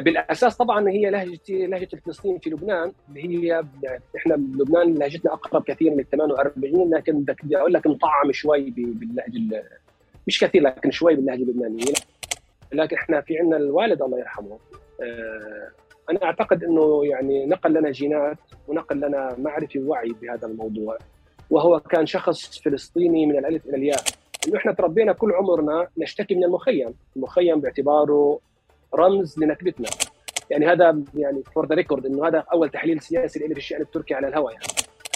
بالأساس طبعا هي لهجه لهجة الفلسطيني في لبنان اللي هي إحنا بلبنان لهجتنا أقرب كثير من ال 48 لكن بدي أقول لك مطعم شوي باللهجة مش كثير لكن شوي باللهجة اللبنانية. لكن إحنا في عندنا الوالد الله يرحمه أنا أعتقد إنه يعني نقل لنا جينات ونقل لنا معرفة ووعي بهذا الموضوع. وهو كان شخص فلسطيني من الألف إلى الياء. إنه إحنا تربينا كل عمرنا نشتكي من المخيم، المخيم باعتباره رمز لنكبتنا. يعني هذا يعني for the record إنه هذا أول تحليل سياسي لي في الشأن التركي على الهواء يعني.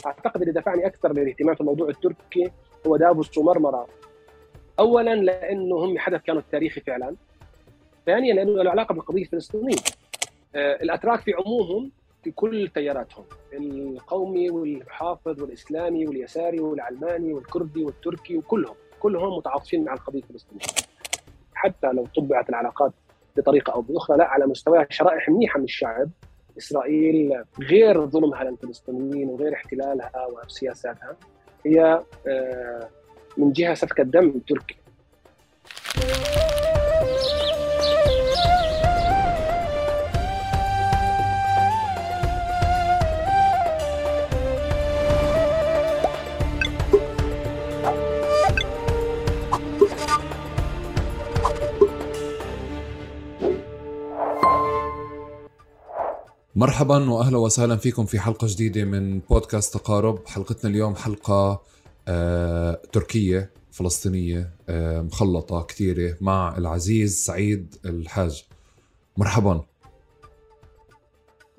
أعتقد اللي دفعني أكثر للاهتمام في الموضوع التركي هو دافوس ومرمرة. اولا لأنه هم حدث كانوا تاريخي فعلا. ثانيا لأنه له علاقة بالقضية الفلسطينية. آه، الأتراك في عمومهم في كل تياراتهم. القومي والمحافظ والإسلامي واليساري والعلماني والكردي والتركي وكلهم. كلهم متعاطفين مع القضية الفلسطينية. حتى لو طبعت العلاقات بطريقة أو بأخرى لا على مستوى شرائح منيحة من الشعب. إسرائيل غير ظلمها للفلسطينيين وغير احتلالها وسياساتها. هي آه، من جهة سفك الدم تركي مرحبا واهلا وسهلا فيكم في حلقة جديدة من بودكاست تقارب. حلقتنا اليوم حلقة آه، تركية فلسطينية آه، مخلطة كثيرة مع العزيز سعيد الحاج. مرحبا.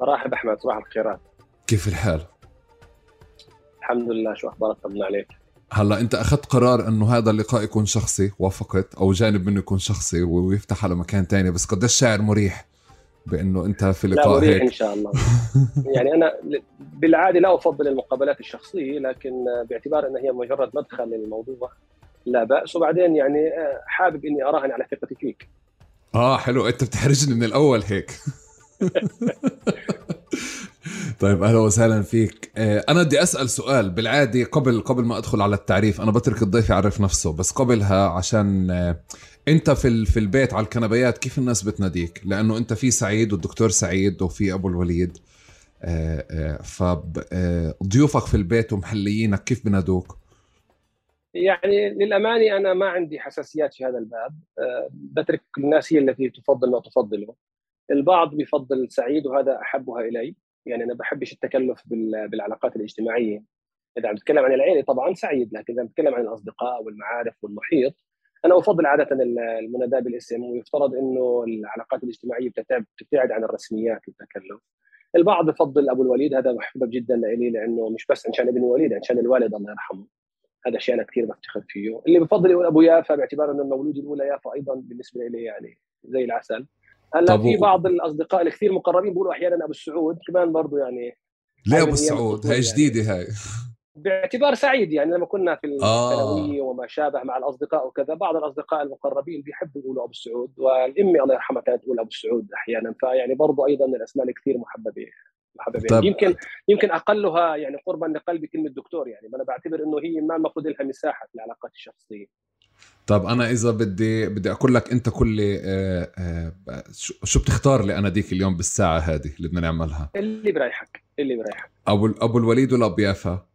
مرحبا أحمد صباح الخيرات. كيف الحال؟ الحمد لله شو أخبارك؟ طمنا عليك. هلا أنت أخذت قرار إنه هذا اللقاء يكون شخصي وافقت أو جانب منه يكون شخصي ويفتح على مكان تاني بس قديش شاعر مريح؟ بأنه أنت في لقاء لا هيك. إن شاء الله. يعني أنا بالعادة لا أفضل المقابلات الشخصية لكن باعتبار انها هي مجرد مدخل للموضوع لا بأس. وبعدين يعني آه، حابب إني أراهن على ثقتي فيك. آه حلو. أنت بتحرجني من الأول هيك. طيب أهلا وسهلا فيك. آه، أنا بدي أسأل سؤال بالعادة قبل قبل ما أدخل على التعريف أنا بترك الضيف يعرف نفسه بس قبلها عشان آه، انت في في البيت على الكنبيات كيف الناس بتناديك؟ لأنه انت في سعيد والدكتور سعيد وفي أبو الوليد. فضيوفك في البيت ومحليينك كيف بنادوك؟ يعني للأمانة أنا ما عندي حساسيات في هذا الباب. بترك الناس هي التي تفضل ما تفضله البعض بيفضل سعيد وهذا أحبها إلي. يعني أنا بحبش التكلف بالعلاقات الاجتماعية. إذا عم نتكلم عن العيلة طبعا سعيد لكن إذا نتكلم عن الأصدقاء والمعارف والمحيط أنا أفضل عادة المناداة بالاسم ويفترض إنه العلاقات الاجتماعية بتبتعد عن الرسميات والتكلف. البعض بفضل أبو الوليد هذا محبب جدا لي لأنه مش بس عشان ابن الوليد عشان الوالد الله يرحمه. هذا شيء أنا كثير بفتخر فيه. اللي بفضل يقول أبو يافا باعتبار إنه المولود الأولى يافا أيضا بالنسبة لي يعني زي العسل. هلأ في بعض الأصدقاء الكثير مقربين بيقولوا أحيانا أبو السعود كمان برضه يعني ليه أبو السعود؟ هاي جديدة هاي. باعتبار سعيد يعني لما كنا في آه. الثانوية آه. وما شابه مع الأصدقاء وكذا بعض الأصدقاء المقربين بيحبوا يقولوا أبو السعود والأمي الله يرحمها كانت تقول أبو السعود أحيانا فيعني برضه أيضا من الاسماء الكثير محببه محببه طب. يمكن يمكن أقلها يعني قربا لقلبي كلمة دكتور يعني أنا بعتبر إنه هي ما المفروض لها مساحة في العلاقات الشخصية طب أنا إذا بدي بدي أقول لك أنت كل آه، آه، شو بتختار لي أنا ديك اليوم بالساعة هذه اللي بدنا نعملها اللي بريحك اللي بريحك أبو أبو الوليد ولا ابو يافا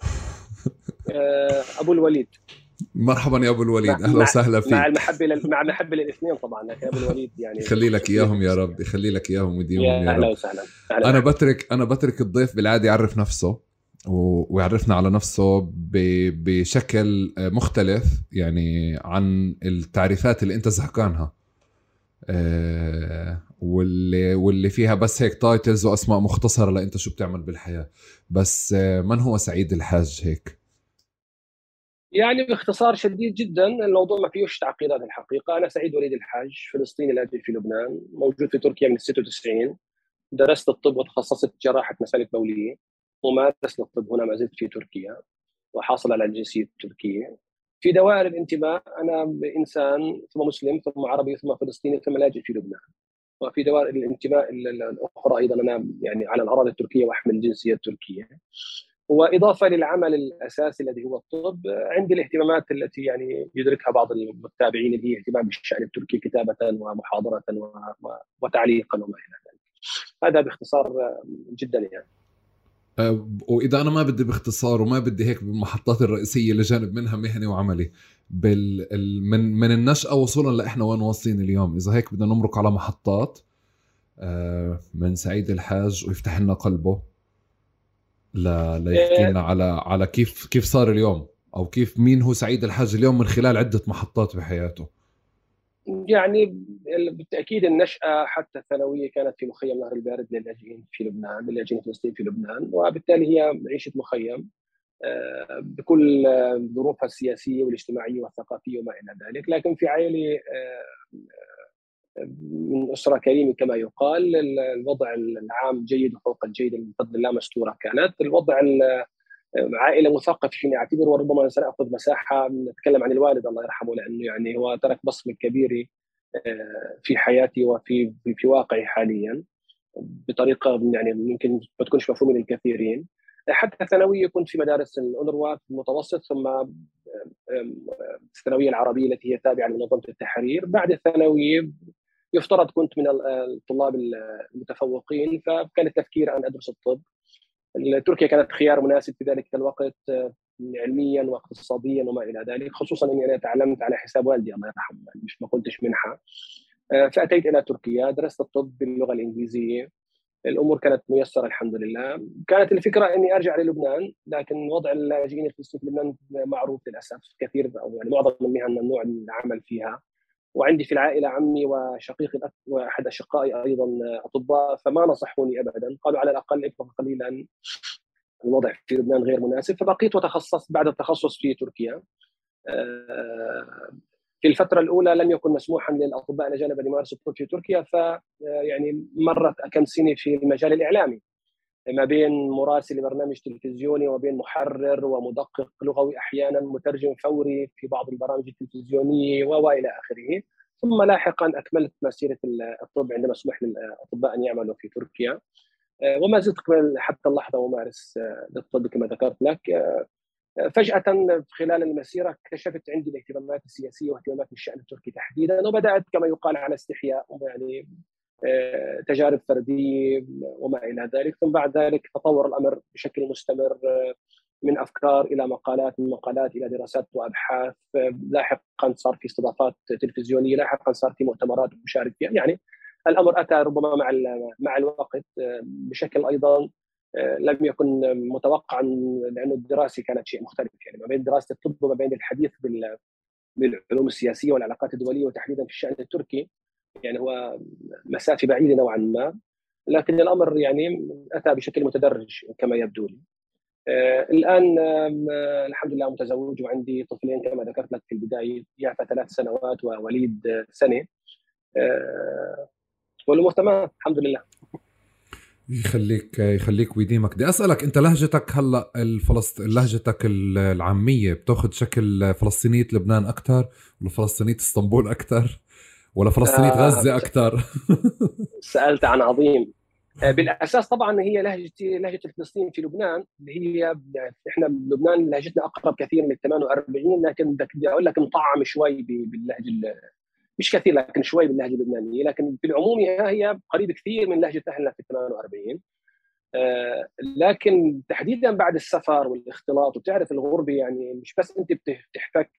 أبو الوليد. مرحبا يا أبو الوليد. أهلا وسهلا فيك. مع المحبة لل... مع المحبة للاثنين طبعا لكن أبو الوليد يعني. يخلي لك إياهم يا رب يخلي لك إياهم ويديمهم يا, يا أهلا وسهلا. أنا بترك أنا بترك الضيف بالعادة يعرف نفسه ويعرفنا على نفسه ب... بشكل مختلف يعني عن التعريفات اللي أنت زهقانها. أه واللي واللي فيها بس هيك تايتلز وأسماء مختصرة لإنت شو بتعمل بالحياة. بس آه، من هو سعيد الحاج هيك؟ يعني باختصار شديد جدا الموضوع ما فيهوش تعقيدات الحقيقة. أنا سعيد وليد الحاج فلسطيني لاجل في لبنان موجود في تركيا من 96 درست الطب وتخصصت جراحة مسالك بولية ومارس الطب هنا ما زلت في تركيا وحاصل على الجنسيه التركيه في دوائر الانتماء أنا إنسان ثم مسلم ثم عربي ثم فلسطيني ثم لاجئ في لبنان. وفي دوائر الانتماء الأخرى أيضا أنا يعني على الأراضي التركية وأحمل الجنسيه التركيه وإضافة للعمل الأساسي الذي هو الطب عندي الاهتمامات التي يعني يدركها بعض المتابعين اللي هي اهتمام بالشأن التركي كتابة ومحاضرة وتعليقا وما إلى ذلك. هذا باختصار جدا يعني. أه، وإذا أنا ما بدي باختصار وما بدي هيك بالمحطات الرئيسية لجانب منها مهني وعملي بال من من النشأة وصولا لإحنا وين واصلين اليوم. إذا هيك بدنا نمرق على محطات أه، من سعيد الحاج ويفتح لنا قلبه لا ليحكي لنا على على كيف كيف صار اليوم أو كيف مين هو سعيد الحاج اليوم من خلال عدة محطات بحياته. يعني بالتأكيد النشأة حتى الثانوية كانت في مخيم نهر البارد للأجئين في لبنان للأجئين الفلسطينيين في لبنان وبالتالي هي عيشة مخيم آه، بكل ظروفها السياسية والاجتماعية والثقافية وما إلى ذلك. لكن في عائله آه، من أسرة كريمة كما يقال الوضع العام جيد وفوق الجيد من فضل الله مستورة كانت. الوضع عائلة مثقفة فيني أعتبر وربما سنأخذ مساحة نتكلم عن الوالد الله يرحمه لأنه يعني هو ترك بصمة كبيرة آه، في حياتي وفي في واقعي حاليا بطريقة يعني ممكن ما تكونش مفهومة للكثيرين. حتى الثانويه كنت في مدارس الاونروا في المتوسط ثم آه، الثانوية العربية التي هي تابعة لمنظمة التحرير. بعد الثانوية يفترض كنت من الطلاب المتفوقين فكان التفكير أن أدرس الطب. تركيا كانت خيار مناسب في ذلك الوقت آه، علميا واقتصاديا وما إلى ذلك خصوصا إني أنا تعلمت على حساب والدي الله يرحمه مش ما كنتش منحة. آه، فأتيت إلى تركيا درست الطب باللغة الإنجليزية. الأمور كانت ميسرة الحمد لله. كانت الفكرة إني أرجع للبنان لكن وضع اللاجئين في لبنان معروف للأسف كثير أو يعني معظم المهن ممنوع العمل فيها. وعندي في العائلة عمي وشقيقي وأحد أشقائي أيضا أطباء فما نصحوني ابدا. قالوا على الأقل ابقى قليلا. الوضع في لبنان غير مناسب فبقيت وتخصصت بعد التخصص في تركيا. آه، في الفترة الأولى لم يكن مسموحا للأطباء الأجانب أن يمارسوا الطب في تركيا ف يعني مرت كم سنة في المجال الإعلامي. ما بين مراسل لبرنامج تلفزيوني وبين محرر ومدقق لغوي أحيانا مترجم فوري في بعض البرامج التلفزيونية وإلى آخره. ثم لاحقا أكملت مسيرة الطب عندما سمح للاطباء أن يعملوا في تركيا. آه، وما زلت حتى اللحظة أمارس الطب كما ذكرت لك. آه، فجأة خلال المسيرة اكتشفت عندي الاهتمامات السياسية واهتمامات الشأن التركي تحديدا وبدأت كما يقال على استحياء يعني آه، تجارب فردية وما إلى ذلك. ثم بعد ذلك تطور الأمر بشكل مستمر آه، من أفكار إلى مقالات من مقالات إلى دراسات وأبحاث. آه، لاحقا صار في استضافات تلفزيونية لاحقا صار في مؤتمرات مشارك فيها. يعني الأمر أتى ربما مع مع الوقت بشكل أيضا لم يكن متوقعا لأنه الدراسة كانت شيء مختلف. يعني ما بين دراسة الطب وما بين الحديث بالعلوم السياسية والعلاقات الدولية وتحديدا في الشأن التركي يعني هو مسافة بعيدة نوعا ما لكن الأمر يعني أتى بشكل متدرج كما يبدو لي. آه الآن آه الحمد لله متزوج وعندي طفلين كما ذكرت لك في البداية يعفى ثلاث سنوات ووليد سنة. آه والأمور تمام الحمد لله. يخليك يخليك ويديمك بدي أسألك أنت لهجتك هلأ الفلسط... لهجتك العامية بتأخذ شكل فلسطينية لبنان أكثر ولا فلسطينية إسطنبول أكثر ولا فلسطينية آه غزة أكثر سألت عن عظيم. آه، بالأساس طبعا هي لهجه لهجة الفلسطينيين في لبنان. اللي هي إحنا بلبنان لهجتنا أقرب كثير من ال 48 لكن بدي أقول لك مطعم شوي باللهجة مش كثير لكن شوي باللهجة اللبنانية. لكن بالعموم هي قريب كثير من لهجة اهلنا في ال 48 آه لكن تحديدا بعد السفر والاختلاط وبتعرف الغربة يعني مش بس أنت بتحتك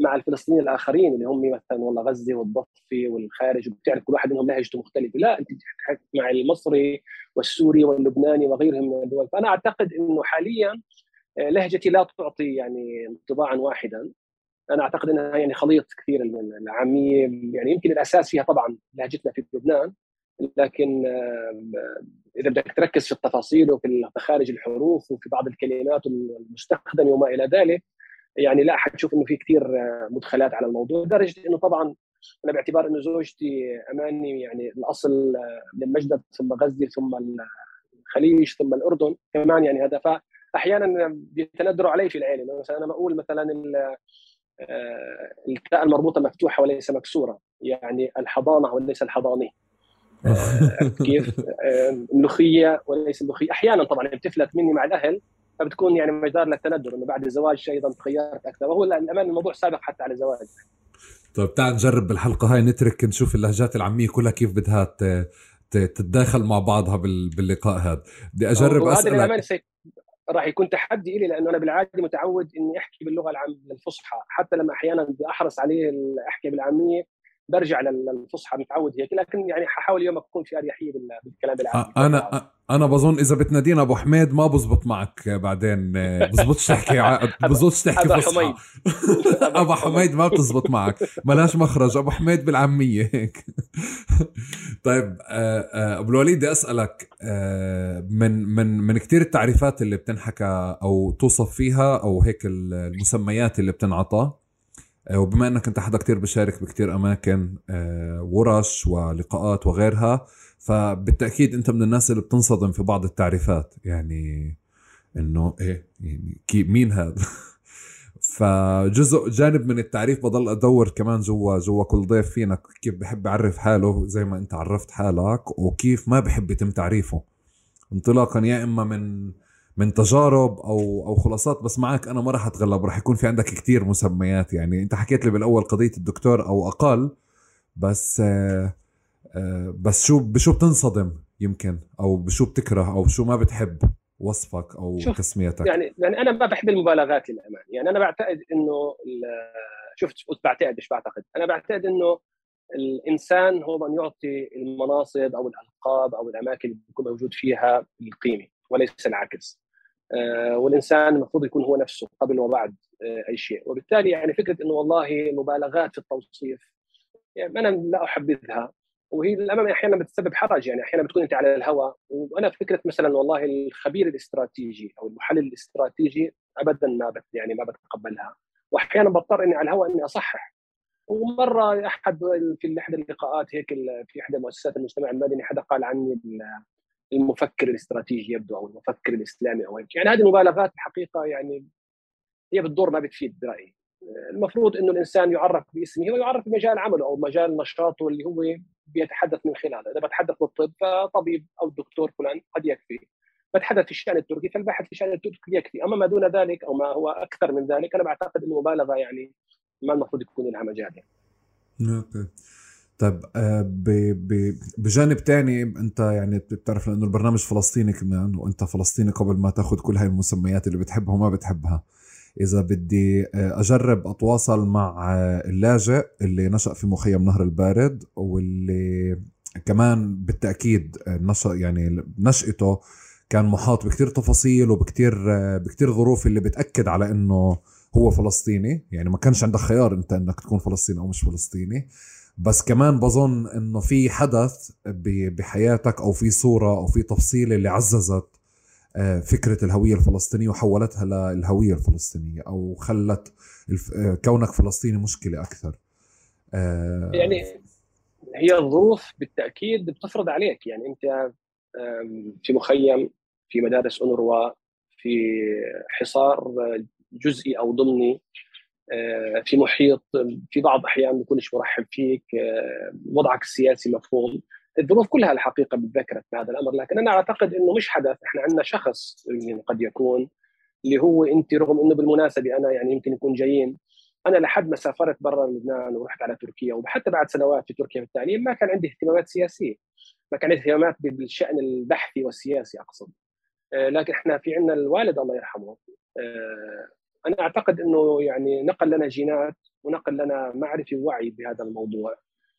مع الفلسطينيين الآخرين اللي هم مثلا والله غزة والضفة والخارج وبتعرف كل واحد منهم لهجته مختلفة. لا أنت بتحكي مع المصري والسوري واللبناني وغيرهم من الدول. فأنا أعتقد إنه حاليا آه، لهجتي لا تعطي يعني انطباعا واحدا. أنا أعتقد إنها يعني خليط كثير من العاميه يعني يمكن الأساس فيها طبعا لهجتنا في لبنان لكن إذا بدك تركز في التفاصيل وفي مخارج الحروف وفي بعض الكلمات المستخدمة وما إلى ذلك يعني لا حتشوف إنه في كثير مدخلات على الموضوع لدرجة إنه طبعا أنا باعتبار إنه زوجتي أماني يعني الأصل من مجدد ثم غزة ثم الخليج ثم الأردن كمان يعني هذا. فاحيانا بيتندروا علي في العيلة مثلا أنا بقول مثلا آه، التاء المربوطة مفتوحة وليس مكسورة يعني الحضانة وليس الحضاني آه، كيف؟ آه، ملوخية وليس ملوخية. أحيانا طبعا بتفلت مني مع الأهل فبتكون يعني مجدار للتندر إنه بعد الزواج أيضا تغيرت أكثر. وهو الأمانة الموضوع سابق حتى على الزواج. طيب تعال نجرب بالحلقة هاي نترك نشوف اللهجات العامية كلها كيف بدها تتداخل مع بعضها باللقاء هذا. بدي أجرب أسألك. راح يكون تحدي لي لأنه أنا بالعادة متعود إني أحكي باللغة العامية الفصحى حتى لما أحيانا بدي احرص عليه أحكي بالعامية برجع للفصحى متعود هيك لكن يعني حاول اليوم اكون في أريحية بالكلام العامي أنا أنا بظن إذا بتنادينا أبو حميد ما بزبط معك بعدين بزبطش تحكي بزبطش تحكي فصحى. ابو حميد. ما بتزبط معك. ملاش مخرج أبو حميد بالعامية هيك. طيب آه، آه، أبو الوليد بدي أسألك آه، من من من كثير التعريفات اللي بتنحكى أو توصف فيها أو هيك المسميات اللي بتنعطى وبما إنك أنت حدا كتير بشارك بكتير أماكن ورش ولقاءات وغيرها فبالتأكيد أنت من الناس اللي بتنصدم في بعض التعريفات. يعني إنه إيه يعني كي مين هذا؟ فجزء جانب من التعريف بضل أدور كمان جوا جوا كل ضيف فينا كيف بحب يعرف حاله زي ما أنت عرفت حالك وكيف ما بحب يتم تعريفه. انطلاقا يا إما من من تجارب أو أو خلاصات بس معك أنا ما راح أتغلب. راح يكون في عندك كتير مسميات. يعني أنت حكيت لي بالأول قضية الدكتور أو أقل بس آه آه بس شو بشو بتنصدم يمكن؟ أو بشو بتكره؟ أو شو ما بتحب وصفك أو تسميتك؟ يعني يعني أنا ما بحب المبالغات للامانه يعني أنا بعتقد إنه شفت قلت بعتقد مش بعتقد؟ أنا بعتقد إنه الإنسان هو من يعطي المناصب أو الألقاب أو الأماكن اللي بيكون موجود فيها القيمة وليس العكس. والإنسان المفروض يكون هو نفسه قبل وبعد آه أي شيء. وبالتالي يعني فكرة إنه والله مبالغات في التوصيف يعني أنا لا أحبذها. وهي للامانه أحيانا بتسبب حرج يعني أحيانا بتكون أنت على الهواء وأنا فكرة مثلا والله الخبير الاستراتيجي أو المحلل الاستراتيجي ابدا ما بت يعني ما بتقبلها. واحيانا بضطر إني على الهواء إني أصحح. ومرة أحد في إحدى اللقاءات هيك في إحدى مؤسسات المجتمع المدني حدا قال عني المفكر الاستراتيجي يبدو أو المفكر الإسلامي أو هيك. يعني هذه المبالغات الحقيقة يعني هي بالدور ما بتفيد برأيي. المفروض إنه الإنسان يعرف باسمه ويعرف بمجال عمله أو مجال نشاطه اللي هو بيتحدث من خلاله. إذا بتحدث بالطب فطبيب أو دكتور فلان قد يكفي. بتحدث في الشأن التركي فالباحث في الشأن التركي يكفي. أما ما دون ذلك أو ما هو أكثر من ذلك أنا بعتقد إنه مبالغة يعني ما المفروض يكون لها مجال يعني. طيب آه، بجانب تاني انت يعني بتعرف لأنه البرنامج فلسطيني كمان وانت فلسطيني قبل ما تاخذ كل هاي المسميات اللي بتحبها وما بتحبها. إذا بدي آه، أجرب أتواصل مع آه، اللاجئ اللي نشأ في مخيم نهر البارد واللي كمان بالتأكيد نشا يعني نشأته كان محاط بكتير تفاصيل وبكتير بكتير ظروف اللي بتأكد على إنه هو فلسطيني. يعني ما كانش عندك خيار أنت إنك تكون فلسطيني أو مش فلسطيني. بس كمان بظن إنه في حدث بحياتك أو في صورة أو في تفصيلة اللي عززت آه، فكرة الهوية الفلسطينية وحولتها للهوية الفلسطينية أو خلت آه، كونك فلسطيني مشكلة أكثر. آه، يعني هي الظروف بالتأكيد بتفرض عليك. يعني أنت في مخيم في مدارس أونروا في حصار جزئي أو ضمني. في محيط في بعض الاحيان بيكونش مرحب فيك آه، وضعك السياسي مفهوم. الظروف كلها الحقيقة بتذكرت بهذا الأمر لكن أنا أعتقد إنه مش حدث. إحنا عندنا شخص قد يكون اللي هو أنت رغم إنه بالمناسبة أنا يعني يمكن يكون جايين. أنا لحد ما سافرت برا لبنان ورحت على تركيا وحتى بعد سنوات في تركيا في التعليم ما كان عندي اهتمامات سياسية. ما كان عندي اهتمامات بالشأن البحثي والسياسي أقصد. آه، لكن إحنا في عندنا الوالد الله يرحمه أنا أعتقد إنه يعني نقل لنا جينات ونقل لنا معرفة ووعي بهذا الموضوع.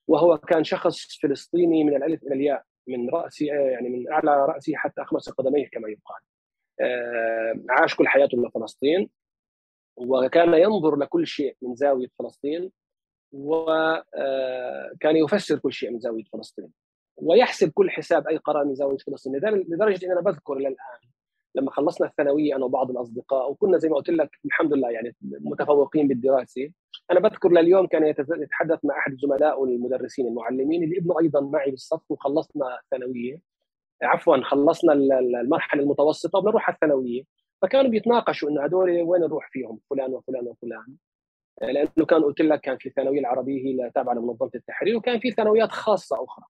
وهو كان شخص فلسطيني من الألف إلى الياء من رأسي يعني من اعلى راسه حتى اخمص قدميه كما يقال. آه، عاش كل حياته لفلسطين وكان ينظر لكل شيء من زاوية فلسطين. وكان آه، يفسر كل شيء من زاوية فلسطين. ويحسب كل حساب أي قرار من زاوية فلسطين. لدرجه إن أنا بذكر إلى الان لما خلصنا الثانوية أنا وبعض الأصدقاء وكنا زي ما قلت لك الحمد لله يعني متفوقين بالدراسة. أنا بذكر لليوم كان يتحدث مع أحد زملائه المدرسين المعلمين اللي ابنه أيضا معي بالصف وخلصنا الثانوية. عفوا خلصنا المرحلة المتوسطة وبنروح على الثانوية. فكانوا بيتناقشوا إنه هدول وين نروح فيهم؟ فلان وفلان وفلان. لأنه كان قلت لك كان في الثانوية العربية هي تابعة لمنظمة التحرير وكان في ثانويات خاصة أخرى.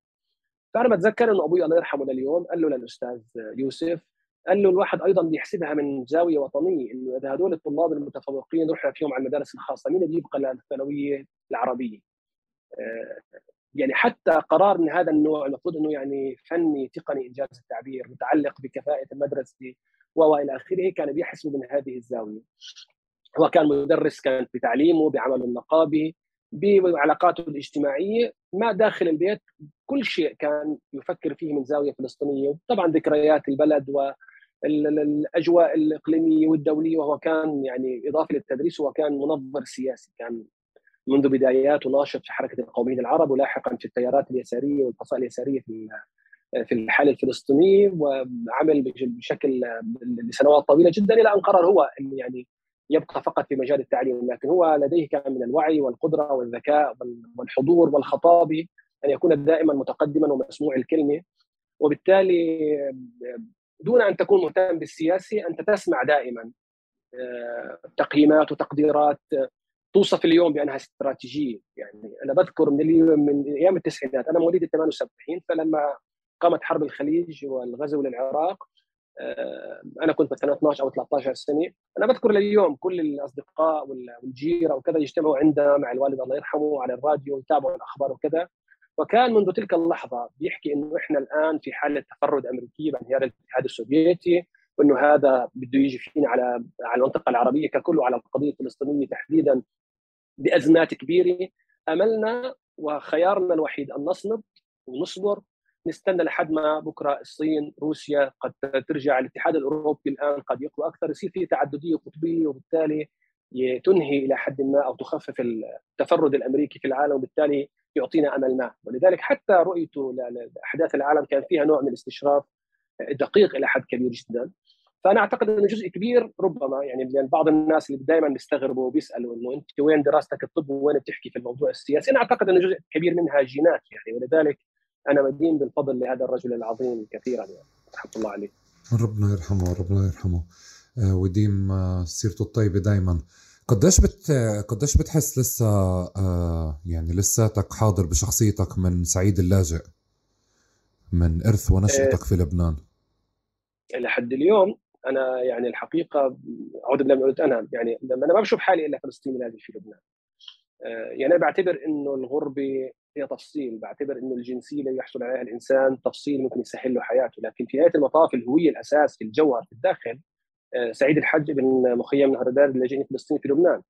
فأنا بتذكر إنه أبوي الله يرحمه لليوم قال له للأستاذ يوسف له الواحد أيضا بيحسبها من زاوية وطنية إنه إذا هذول الطلاب المتفوقين رحنا فيهم على المدارس الخاصة مين اللي يبقى للثانويه العربية؟ آه، يعني حتى قرار من هذا النوع المفروض إنه يعني فني تقني إنجاز التعبير متعلق بكفاءة المدرسة وإلى آخره كان بيحسب من هذه الزاوية. هو كان مدرس كان بتعليمه بعمله النقابي بعلاقاته الاجتماعية ما داخل البيت كل شيء كان يفكر فيه من زاوية فلسطينية طبعا ذكريات البلد والاجواء الإقليمية والدولية وهو كان يعني إضافة للتدريس هو كان منظر سياسي كان منذ بداياته ناشط في حركة القوميين العرب ولاحقا في التيارات اليسارية والفصائل اليسارية في في الحاله الفلسطينيه وعمل بشكل لسنوات طويلة جدا إلى أن قرر هو انه يعني يبقى فقط في مجال التعليم لكن هو لديه كان من الوعي والقدرة والذكاء والحضور والخطابه أن يكون دائما متقدما ومسموع الكلمة وبالتالي دون أن تكون مهتم بالسياسي أنت تسمع دائما آه، تقييمات وتقديرات توصف اليوم بأنها استراتيجية. يعني أنا بذكر من اليوم من أيام التسعينات أنا مواليد 78 فلما قامت حرب الخليج والغزو للعراق آه، أنا كنت مثلا 12 أو 13 سنة. أنا بذكر لليوم كل الأصدقاء والجيرة وكذا يجتمعوا عندنا مع الوالد الله يرحمه على الراديو ويتابعوا الأخبار وكذا. وكان منذ تلك اللحظة بيحكي إنه إحنا الآن في حالة تفرد امريكي بانهيار الاتحاد السوفيتي وإنه هذا بده يجي فينا على على المنطقة العربية ككل وعلى القضية الفلسطينية تحديدا بازمات كبيرة. أملنا وخيارنا الوحيد أن نصمد ونصبر نستنى لحد ما بكرة الصين روسيا قد ترجع. الاتحاد الأوروبي الآن قد يقوى أكثر. يصير في تعددية قطبية وبالتالي تنهي إلى حد ما أو تخفف التفرد الأمريكي في العالم. وبالتالي يعطينا أمل ما. ولذلك حتى رؤيته لاحداث العالم كان فيها نوع من الاستشراف دقيق إلى حد كبير جدا. فأنا أعتقد إنه جزء كبير ربما يعني يعني بعض الناس اللي دائما بيستغربوا وبيسألوا إنه أنت وين دراستك الطب وين بتحكي في الموضوع السياسي؟ أنا أعتقد إنه جزء كبير منها جينات يعني. ولذلك أنا مدين بالفضل لهذا الرجل العظيم كثيرا يعني. رحمه الله عليه ربنا يرحمه ربنا يرحمه. آه، ويديم آه، سيرته الطيبة دائما قديش بت قديش بتحس لسه آه يعني لساتك حاضر بشخصيتك من سعيد اللاجئ من إرث ونشأتك في لبنان؟ لحد اليوم أنا يعني الحقيقة اعوذ من قلت أنا يعني أنا ما بشوف حالي إلا فلسطيني لاجئ في لبنان. آه يعني أنا بعتبر إنه الغربة هي تفصيل بعتبر إنه الجنسية اللي يحصل عليها الإنسان تفصيل ممكن يسهل له حياته لكن في نهاية المطاف الهوية الأساس في الجوهر في الداخل سعيد الحج بن مخيم نهر البارد اللاجئين الفلسطيني في لبنان.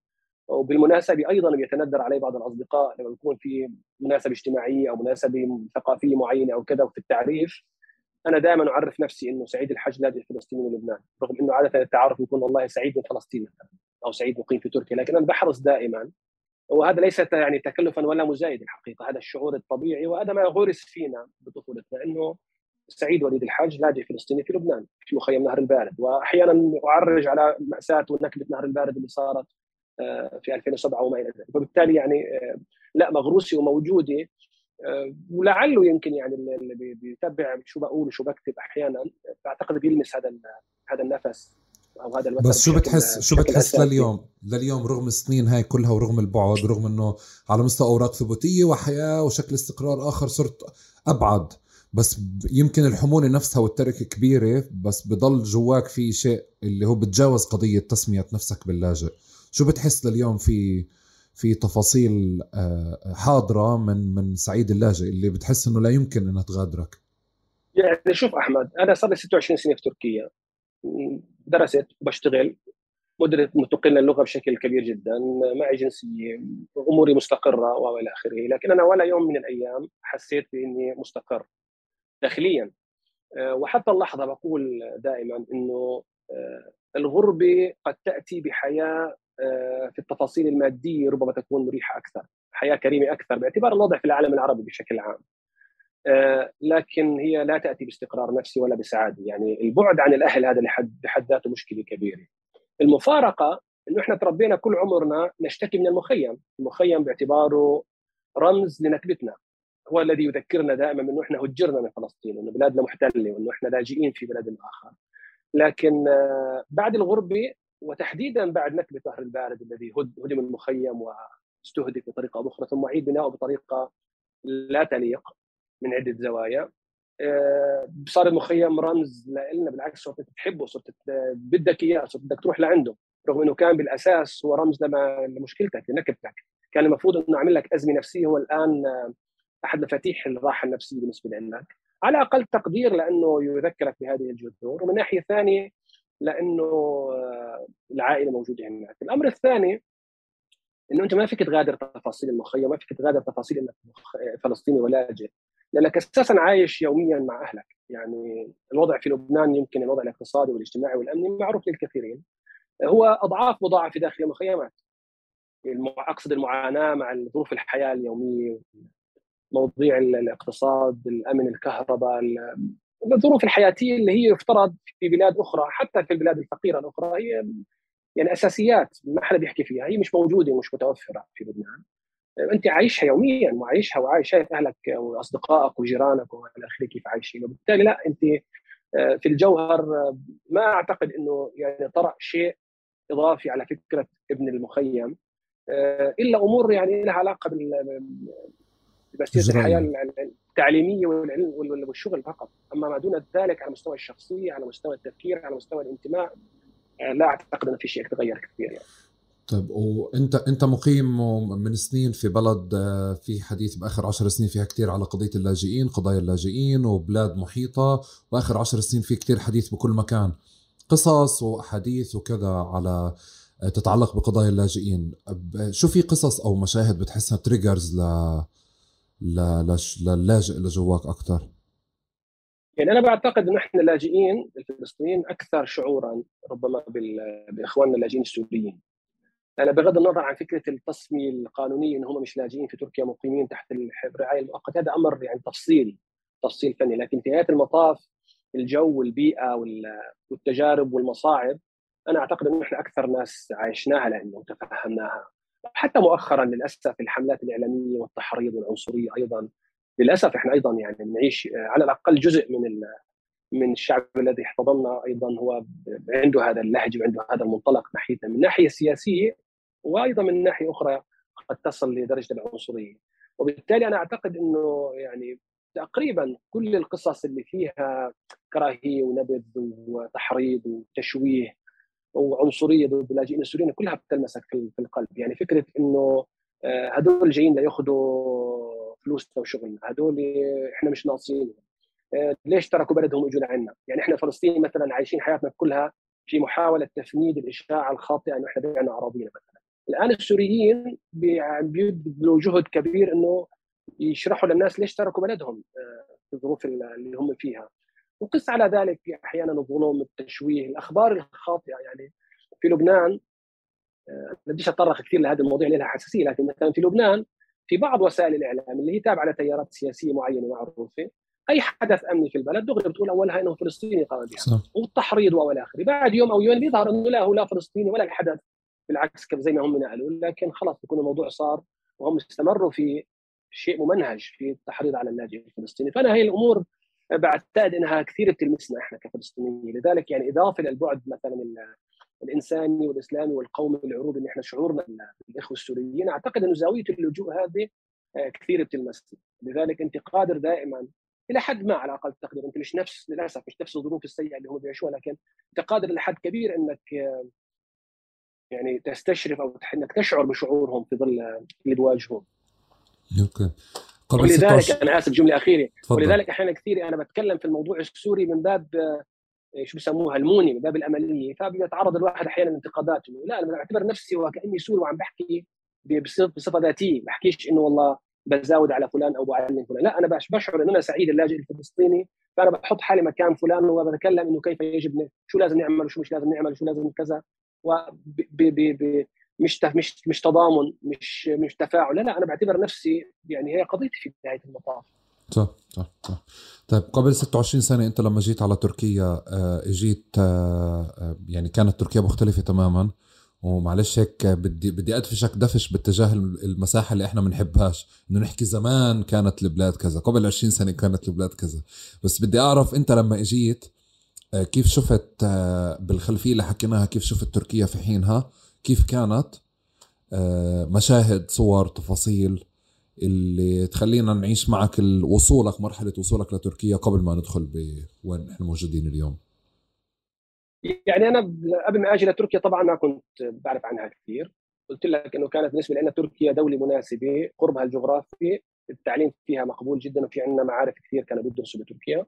وبالمناسبة أيضا بيتندر علي بعض الأصدقاء لما يكون في مناسبة اجتماعية أو مناسبة ثقافية معينة أو كذا في التعريف. أنا دائما أعرف نفسي إنه سعيد الحج لاجئ فلسطيني من لبنان رغم إنه عادة التعارف يكون والله سعيد من فلسطين أو سعيد مقيم في تركيا لكن أنا بحرص دائما. وهذا ليس يعني تكلفا ولا مزايد الحقيقة هذا الشعور الطبيعي وهذا ما غرس فينا بطفولتنا إنه سعيد وليد الحج لاجئ فلسطيني في لبنان في مخيم نهر البارد. وأحيانا أعرج على مأساة ونكبة نهر البارد اللي صارت آه، في 2007 وما إلى ذلك. فبالتالي يعني آه، لا مغروسه وموجوده آه، ولعله يمكن يعني اللي بيتبع شو بقول وشو بكتب أحيانا بعتقد بيلمس هذا هذا النفس أو هذا الوتر بس شو بتحس شو بتحس لليوم؟ لليوم رغم السنين هاي كلها ورغم البعد رغم إنه على مستوى أوراق ثبوتية وحياة وشكل استقرار آخر صرت أبعد. بس يمكن الحمولة نفسها والتركة كبيرة بس بضل جواك في شيء اللي هو بتجاوز قضية تسمية نفسك باللاجئ. شو بتحس لليوم في في تفاصيل آه، حاضرة من من سعيد اللاجئ اللي بتحس إنه لا يمكن إنها تغادرك؟ يعني شوف أحمد أنا صار لي 26 سنة في تركيا. درست وبشتغل مدرك متقن اللغة بشكل كبير جدا معي جنسية أموري مستقرة وإلى آخره. لكن أنا ولا يوم من الأيام حسيت بإني مستقر. داخليا آه، وحتى اللحظة بقول دائما إنه آه، الغربة قد تأتي بحياة آه، في التفاصيل المادية ربما تكون مريحة أكثر، حياة كريمة أكثر باعتبار الوضع في العالم العربي بشكل عام. لكن هي لا تأتي باستقرار نفسي ولا بسعادة، يعني البعد عن الأهل هذا لحد بحد ذاته مشكلة كبيرة. المفارقة إنه إحنا تربينا كل عمرنا نشتكي من المخيم، المخيم باعتباره رمز لنكبتنا، هو الذي يذكرنا دائما انه إحنا هجرنا من فلسطين وأنه بلادنا محتلة وأنه إحنا لاجئين في بلد آخر. لكن آه، بعد الغربه وتحديدا بعد نكبة نهر البارد الذي هدم المخيم واستهدف بطريقة أخرى ثم عيد بناؤه بطريقة لا تليق من عدة زوايا صار المخيم رمز لنا بالعكس صرت تحبه صرت بدك إياه صرت بدك تروح لعنده رغم إنه كان بالأساس هو رمز لما لمشكلتك لنكبتك كان المفروض إنه عمل لك أزمة نفسية هو الآن أحد مفاتيح الراحة النفسية بالنسبة لك على أقل تقدير لأنه يذكرك بهذه الجذور. ومن ناحية ثانية لأنه آه، العائلة موجودة هناك. الأمر الثاني إنه أنت ما فيك تغادر تفاصيل المخيم ما فيك تغادر تفاصيل إنك فلسطيني ولاجئ لأنك أساسا عايش يوميا مع أهلك. يعني الوضع في لبنان يمكن الوضع الاقتصادي والاجتماعي والأمني معروف للكثيرين. هو أضعاف مضاعفه داخل المخيمات. أقصد المعاناة مع ظروف الحياة اليومية. مواضيع الاقتصاد الأمن الكهرباء الظروف الحياتية اللي هي يفترض في بلاد أخرى حتى في البلاد الفقيرة الأخرى هي يعني أساسيات ما حدا بيحكي فيها هي مش موجودة ومش متوفرة في لبنان. أنت عايشها يوميا وعايشها وعايش شايف أهلك وأصدقائك وجيرانك وإلى آخره كيف عايشين. وبالتالي لا أنت آه، في الجوهر آه، ما أعتقد إنه يعني طرأ شيء إضافي على فكرة ابن المخيم. آه، إلا أمور يعني لها علاقة بمسيره الحياة التعليمية والعلم والشغل فقط. أما ما دون ذلك على مستوى الشخصية على مستوى التفكير على مستوى الانتماء لا أعتقد إن في شيء يتغير كثير يعني. طيب وانت أنت مقيم من سنين في بلد آه، في حديث بآخر عشر سنين فيها كثير على قضية اللاجئين قضايا اللاجئين وبلاد محيطة وآخر عشر سنين في كثير حديث بكل مكان. قصص وأحاديث وكذا على آه، تتعلق بقضايا اللاجئين. شو في قصص أو مشاهد بتحسها تريجرز ل للاجئ اللي جواك أكثر يعني أنا بعتقد انه إحنا اللاجئين الفلسطينيين أكثر شعورا ربما بإخواننا اللاجئين السوريين. أنا بغض النظر عن فكرة التصميم القانوني إن هم مش لاجئين في تركيا مقيمين تحت الرعاية المؤقتة هذا أمر يعني تفصيلي تفصيل فني. لكن في نهاية المطاف الجو والبيئة والتجارب والمصاعب أنا أعتقد انه إحنا أكثر ناس عايشناها لأنه تفهمناها. حتى مؤخرا للأسف الحملات الإعلامية والتحريض والعنصريه أيضا للأسف إحنا أيضا يعني نعيش على الأقل جزء من من الشعب الذي احتضننا أيضا هو عنده هذا اللهج وعنده هذا المنطلق ناحيتنا من ناحية سياسية وأيضا من ناحية أخرى قد تصل لدرجة العنصرية. وبالتالي أنا أعتقد إنه يعني تقريبا كل القصص اللي فيها كراهية ونبذ وتحريض وتشويه وعنصريه ضد اللاجئين السوريين كلها بتلمسك في القلب. يعني فكرة إنه آه، هدول جايين لياخذوا فلوسنا وشغلنا هدول إحنا مش ناقصين. آه، ليش تركوا بلدهم واجوا لعنا؟ يعني إحنا فلسطين مثلا عايشين حياتنا كلها في محاولة تفنيد الإشاعة الخاطئة إنه إحنا بعنا أراضينا مثلا. الآن السوريين بيبذلوا جهد كبير إنه يشرحوا للناس ليش تركوا بلدهم آه، في الظروف اللي هم فيها. وقس على ذلك أحيانا الظلم التشويه. الأخبار الخاطئة يعني في لبنان آه، بديش اتطرق كثير لهذه المواضيع اللي لها حساسية لكن مثلا في لبنان في بعض وسائل الإعلام اللي هي تابعة لتيارات سياسية معينة معروفة أي حدث أمني في البلد دغري بتقول أولها إنه فلسطيني قام بها والتحريض وإلى آخره. بعد يوم أو يومين بيظهر إنه لا هو لا فلسطيني ولا الحدث بالعكس زي ما هم نقلوا لكن خلاص بيكون الموضوع صار وهم استمروا في شيء ممنهج في التحريض على اللاجئ الفلسطيني. فأنا هي الأمور بعتقد إنها كثير بتلمسنا إحنا كفلسطينيين لذلك يعني إضافة للبعد مثلا الإنساني والإسلامي والقومي العروبي إن إحنا شعورنا بالإخوة السوريين أعتقد إنه زاوية اللجوء هذه آه، كثير بتلمسني لذلك أنت قادر دائما إلى حد ما على أقل تقدير أنت مش نفس للأسف مش نفس الظروف السيئة اللي هم بيعيشوها لكن أنت قادر إلى حد كبير إنك آه، يعني تستشرف أو إنك تشعر بشعورهم في ظل اللي بيواجهوه. okay. قبل ولذلك أنا آسف جملة أخيرة. فضل. ولذلك أحيانا كثير أنا بتكلم في الموضوع السوري من باب آه، شو بسموها المونة من باب الأملية. فبيتعرض الواحد أحيانا لانتقادات لا أنا بعتبر نفسي وكاني سوري وعم بحكي بصفة ذاتية. بحكيش إنه والله بزاود على فلان أو بعلم فلان. لا أنا بشعر إن أنا سعيد اللاجئ الفلسطيني. فأنا بحط حالي مكان فلان وبتكلم إنه كيف يجب شو لازم نعمل وشو مش لازم نعمل وشو لازم كذا. مش مش مش تضامن مش مش تفاعل. لا لا أنا بعتبر نفسي يعني هي قضيتي في نهاية المطاف. صح صح صح. طيب قبل 26 سنة أنت لما جيت على تركيا آه، جيت آه، آه، يعني كانت تركيا مختلفة تماما. ومعلش هيك بدي بدي أدفشك دفش باتجاه المساحة اللي إحنا بنحبهاش إنه نحكي زمان كانت البلاد كذا قبل 20 سنة كانت البلاد كذا. بس بدي أعرف أنت لما إجيت كيف شفت بالخلفية اللي حكيناها كيف شفت تركيا في حينها؟ كيف كانت؟ مشاهد صور تفاصيل اللي تخلينا نعيش معك وصولك مرحلة وصولك لتركيا قبل ما ندخل بوين نحن موجودين اليوم. يعني أنا قبل ما أجي لتركيا طبعا ما كنت بعرف عنها كثير. قلت لك إنه كانت بالنسبة لنا تركيا دولة مناسبة قربها الجغرافي التعليم فيها مقبول جدا وفي عندنا معارف كثير كانوا بيدرسوا بتركيا.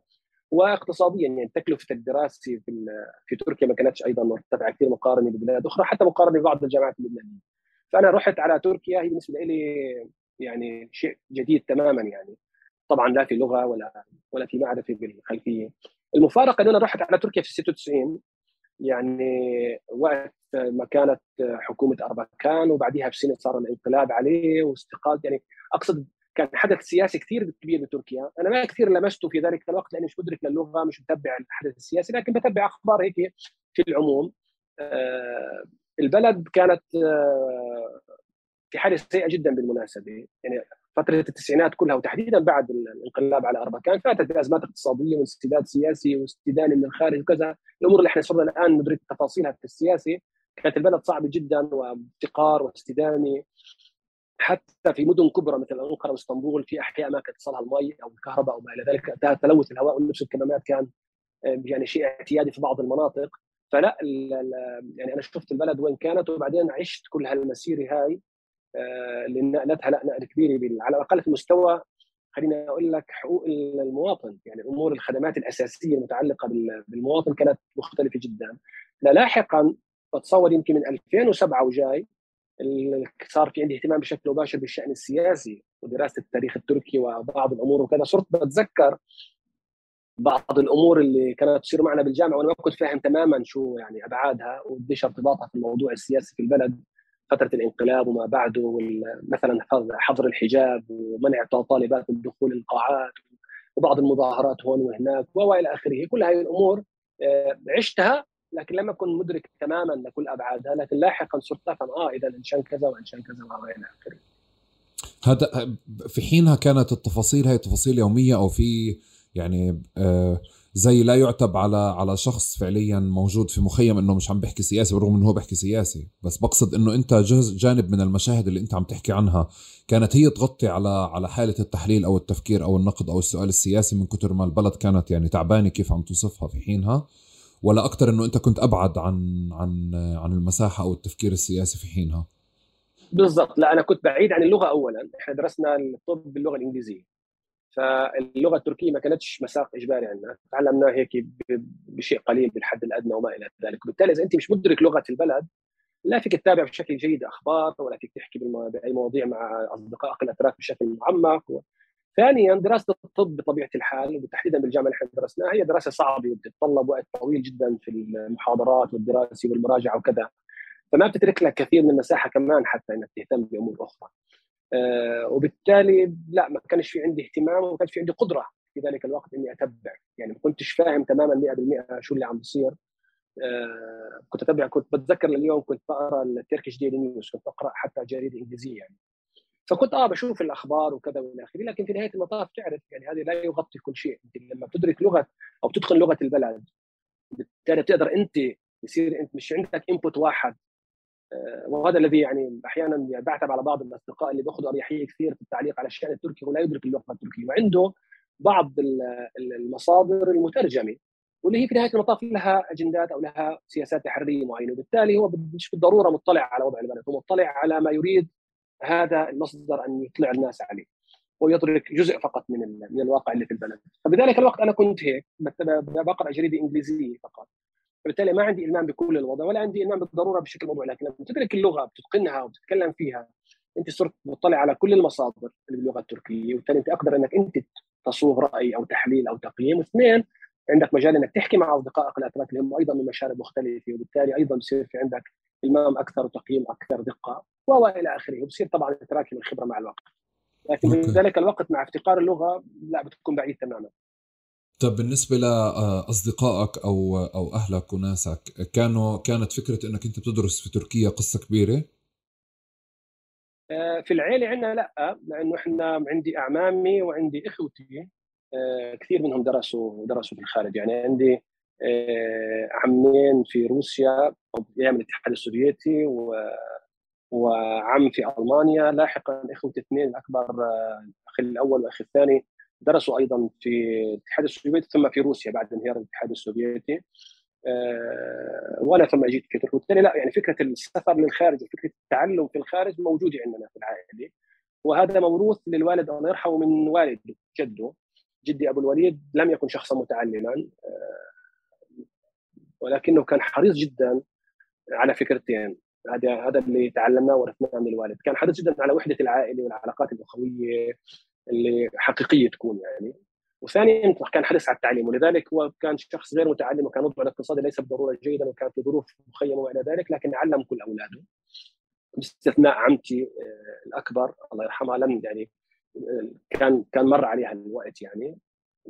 واقتصاديا يعني تكلفه الدراسه في في تركيا ما كانتش أيضا مرتفعة كثير مقارنة ببلاد أخرى حتى مقارنة ببعض الجامعات اللبنانية. فأنا رحت على تركيا هي بالنسبة لي يعني شيء جديد تماما يعني. طبعا لا في لغة ولا ولا في معرفة بالخلفية. المفارقة انه أنا رحت على تركيا في 96 يعني وقت ما كانت حكومة اربكان وبعدها بسنة صار الانقلاب عليه واستقالت يعني أقصد كان حدث سياسي كثير كبير بتركيا. أنا ما كثير لمسته في ذلك الوقت لأني مش مدرك للغة مش متابع الحدث السياسي لكن بتابع أخبار هيك في العموم. آه، البلد كانت آه، في حالة سيئة جدا بالمناسبة. يعني فترة التسعينات كلها وتحديدا بعد الانقلاب على اربكان فاتت بأزمات اقتصادية واستبداد سياسي واستدانة من الخارج وكذا. الأمور اللي إحنا صرنا الآن ندرك تفاصيلها في السياسة كانت البلد صعبة جدا وافتقار واستدانة. حتى في مدن كبرى مثل أنقرة وإسطنبول في أحياء ما كانت تصلها المي أو الكهرباء أو ما إلى ذلك. تلوث الهواء ولبس الكمامات كان آه، يعني شيء اعتيادي في بعض المناطق. فلا يعني أنا شفت البلد وين كانت وبعدين عشت كل هالمسيرة هاي آه، اللي نقلتها لا كبيرة على الأقل في مستوى خليني أقول لك حقوق المواطن. يعني أمور الخدمات الأساسية المتعلقة بالمواطن كانت مختلفة جدا. لاحقا بتصور يمكن من 2007 وجاي صار في عندي اهتمام بشكل مباشر بالشأن السياسي ودراسة التاريخ التركي وبعض الأمور وكذا. صرت بتذكر بعض الأمور اللي كانت تصير معنا بالجامعة وأنا ما كنت فاهم تماما شو يعني أبعادها وقديش ارتباطها في الموضوع السياسي في البلد. فترة الانقلاب وما بعده مثلا حظر الحجاب ومنع طالبات من دخول القاعات وبعض المظاهرات هون وهناك وإلى آخره. كل هذه الأمور آه، عشتها لكن لم اكن مدرك تماما لكل أبعادها لكن لاحقا صرت أفهم آه اذا انشان كذا وانشان كذا والى آخره. هذا في حينها كانت التفاصيل هي تفاصيل يومية أو في يعني آه زي لا يعتب على على شخص فعليا موجود في مخيم إنه مش عم بيحكي سياسي بالرغم إنه هو بيحكي سياسي. بس بقصد إنه أنت جزء جانب من المشاهد اللي أنت عم تحكي عنها كانت هي تغطي على على حالة التحليل أو التفكير أو النقد أو السؤال السياسي من كثر ما البلد كانت يعني تعبانة كيف عم توصفها في حينها. ولا أكثر إنه أنت كنت أبعد عن عن عن المساحة أو التفكير السياسي في حينها. بالضبط. لا أنا كنت بعيد عن اللغة اولا. إحنا درسنا الطب باللغة الإنجليزية. فاللغة التركية ما كانتش مساق إجباري عندنا. تعلمناها هيك بشيء قليل بالحد الأدنى وما إلى ذلك. وبالتالي إذا أنت مش مدرك لغة البلد لا فيك تتابع بشكل جيد أخبار ولا فيك تحكي بأي مواضيع مع أصدقائك الاتراك بشكل معمق ثانيا دراسة الطب بطبيعة الحال وتحديدا بالجامعة اللي إحنا درسناها هي دراسة صعبة وبتتطلب وقت طويل جدا في المحاضرات والدراسة والمراجعة وكذا. فما بتترك لك كثير من المساحة كمان حتى إنك تهتم بأمور أخرى. آه وبالتالي لا ما كانش في عندي اهتمام وما كانش في عندي قدرة في ذلك الوقت إني أتبع. يعني ما كنتش فاهم تماما 100% شو اللي عم بيصير آه كنت أتبع كنت بتذكر لليوم كنت بقرأ ال Turkish Daily News كنت بقرا حتى جريدة إنجليزية يعني. فكنت آه بشوف الأخبار وكذا والى آخره لكن في نهاية المطاف تعرف يعني هذه لا يغطي كل شيء. أنت لما بتدرك لغة أو بتتقن لغة البلد بالتالي بتقدر أنت يصير أنت مش عندك input واحد. آه، وهذا الذي يعني أحيانا بعتب على بعض الأصدقاء اللي بيأخذوا أريحية كثير في التعليق على الشأن التركي ولا يدرك اللغة التركية وعنده بعض المصادر المترجمة واللي هي في نهاية المطاف لها أجندات أو لها سياسات تحريريه معينه وبالتالي هو مش بالضروره مطلع على وضع البلد هو مطلع على ما يريد هذا المصدر أن يطلع الناس عليه ويدرك جزء فقط من من الواقع اللي في البلد. فبذلك الوقت أنا كنت هيك بقرأ جريدة إنجليزية فقط. فبالتالي ما عندي إلمام بكل الوضع ولا عندي إلمام بالضرورة بشكل موضوع لكن لما تدرك اللغة بتتقنها وبتتكلم فيها أنت صرت مطلع على كل المصادر اللي باللغة التركية وبالتالي أنت أقدر إنك أنت تصوغ رأي أو تحليل أو تقييم. واثنين عندك مجال إنك تحكي مع أصدقائك الأتراك اللي هم أيضا من مشارب مختلفة وبالتالي أيضا بصير في عندك المام أكثر وتقييم أكثر دقة وإلى آخره. وبصير طبعا تراكم الخبرة مع الوقت. لكن في ذلك الوقت مع افتقار اللغة لا بتكون بعيد تماما. طب بالنسبة لاصدقائك أو أو أهلك وناسك كانوا كانت فكرة إنك أنت بتدرس في تركيا قصة كبيرة؟ آه، في العيلة عندنا لا لأنه إحنا عندي أعمامي وعندي إخوتي آه، كثير منهم درسوا درسوا في الخارج. يعني عندي آه، عمين في روسيا أيام الاتحاد السوفيتي وعم في ألمانيا. لاحقا اخوتي الاثنين الأكبر الاخ الأول والاخ الثاني درسوا أيضا في الاتحاد السوفيتي ثم في روسيا بعد انهيار الاتحاد السوفيتي. وأنا ثم جيت في تركيا. وبالتالي لا يعني فكرة السفر للخارج وفكره التعلم في الخارج موجودة عندنا في العائلة. وهذا موروث للوالد الله يرحمه من والده جده جدي أبو الوليد لم يكن شخصا متعلما. ولكنه كان حريص جدا على فكرتين. هذا هذا اللي تعلمناه ورثناه من الوالد. كان حريص جدا على وحدة العائلة والعلاقات الأخوية اللي حقيقية تكون يعني. وثانيا كان حريص على التعليم ولذلك هو كان شخص غير متعلم وكان وضعه الاقتصادي ليس بالضرورة جيدا وكان في ظروف مخيمه وإلى ذلك لكن علم كل أولاده. باستثناء عمتي آه، الأكبر الله يرحمها لم يعني آه، كان كان مر عليها الوقت يعني.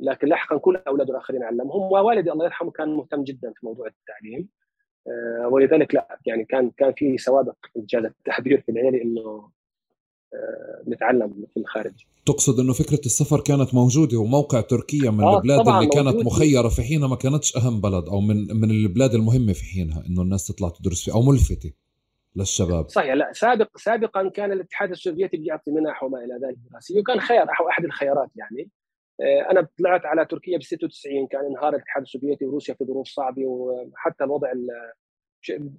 لكن لاحقا كل اولاده الآخرين علمهم ووالدي الله يرحمه كان مهتم جدا في موضوع التعليم. آه، ولذلك لا يعني كان كان في سوابق إنجاز التعبير في العيله إنه نتعلم في الخارج تقصد إنه فكرة السفر كانت موجودة وموقع تركيا من آه البلاد اللي كانت موجود. مخيرة في حينها ما كانتش أهم بلد أو من من البلاد المهمة في حينها إنه الناس تطلع تدرس فيه أو ملفتة للشباب. صحيح لا سابق سابقا كان الاتحاد السوفيتي بيعطي منح وما إلى ذلك دراسية وكان خيار أحد الخيارات يعني. آه، أنا طلعت على تركيا ب 96 كان انهار الاتحاد السوفيتي وروسيا في ظروف صعبة وحتى الوضع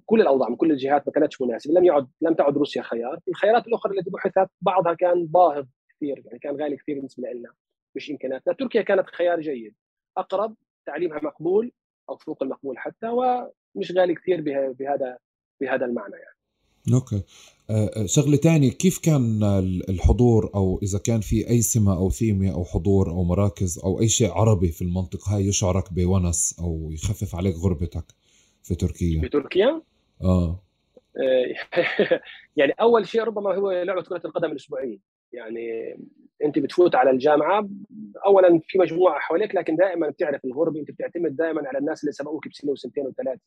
كل الأوضاع من كل الجهات ما كانتش مناسبة لم يعد لم تعد روسيا خيار. الخيارات الأخرى التي بحثت بعضها كان باهظ كثير يعني كان غالي كثير بالنسبة لنا مش إمكانياتنا. تركيا كانت خيار جيد أقرب تعليمها مقبول أو فوق المقبول حتى ومش غالي كثير بهذا بهذا المعنى يعني. okay. آه، آه، شغلة ثانية كيف كان الحضور أو إذا كان في أي سمة أو ثيمه أو حضور أو مراكز أو أي شيء عربي في المنطقة؟ هاي يشعرك بونس أو يخفف عليك غربتك في تركيا؟ في تركيا؟ آه, آه، يعني أول شيء ربما هو لعبة كرة القدم الأسبوعية. يعني أنت بتفوت على الجامعة اولا في مجموعة حواليك لكن دائما بتعرف الغربه أنت بتعتمد دائما على الناس اللي سبقوك بسنة وسنتين وثلاثة.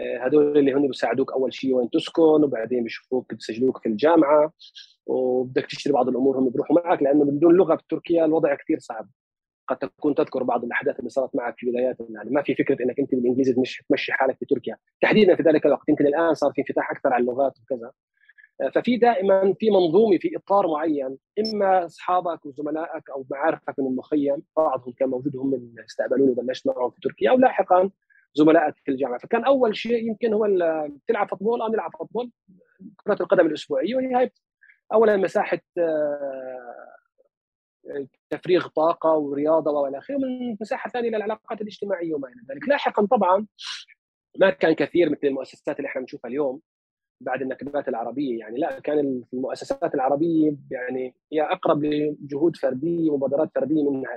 هذول اللي هن بيساعدوك أول شيء وين تسكن وبعدين بيشوفوك بيسجلوك في الجامعة وبدك تشتري بعض الأمور هم بيروحوا معك لأنه بدون لغة في تركيا الوضع كثير صعب. قد تكون تذكر بعض الأحداث اللي صارت معك في بدايات يعني ما في فكرة إنك أنت بالإنجليزي تمشي, تمشي حالك في تركيا. تحديدا في ذلك الوقت يمكن الآن صار في انفتاح أكثر على اللغات وكذا. ففي دائما في منظومة في إطار معين إما أصحابك وزملائك أو معارفك من المخيم بعضهم كان موجود هم اللي استقبلوني وبلشت معهم في تركيا أو لاحقا زملائك في الجامعة. فكان أول شيء يمكن هو تلعب football آه نلعب فوتبول كرة القدم الأسبوعية وهي هاي اولا مساحة آه، تفريغ طاقة ورياضة وإلى آخره ومن مساحة ثانية للعلاقات الاجتماعية وما إلى ذلك. لاحقا طبعا ما كان كثير مثل المؤسسات اللي إحنا بنشوفها اليوم بعد النكبات العربية. يعني لا كان المؤسسات العربية يعني هي أقرب لجهود فردية ومبادرات فردية منها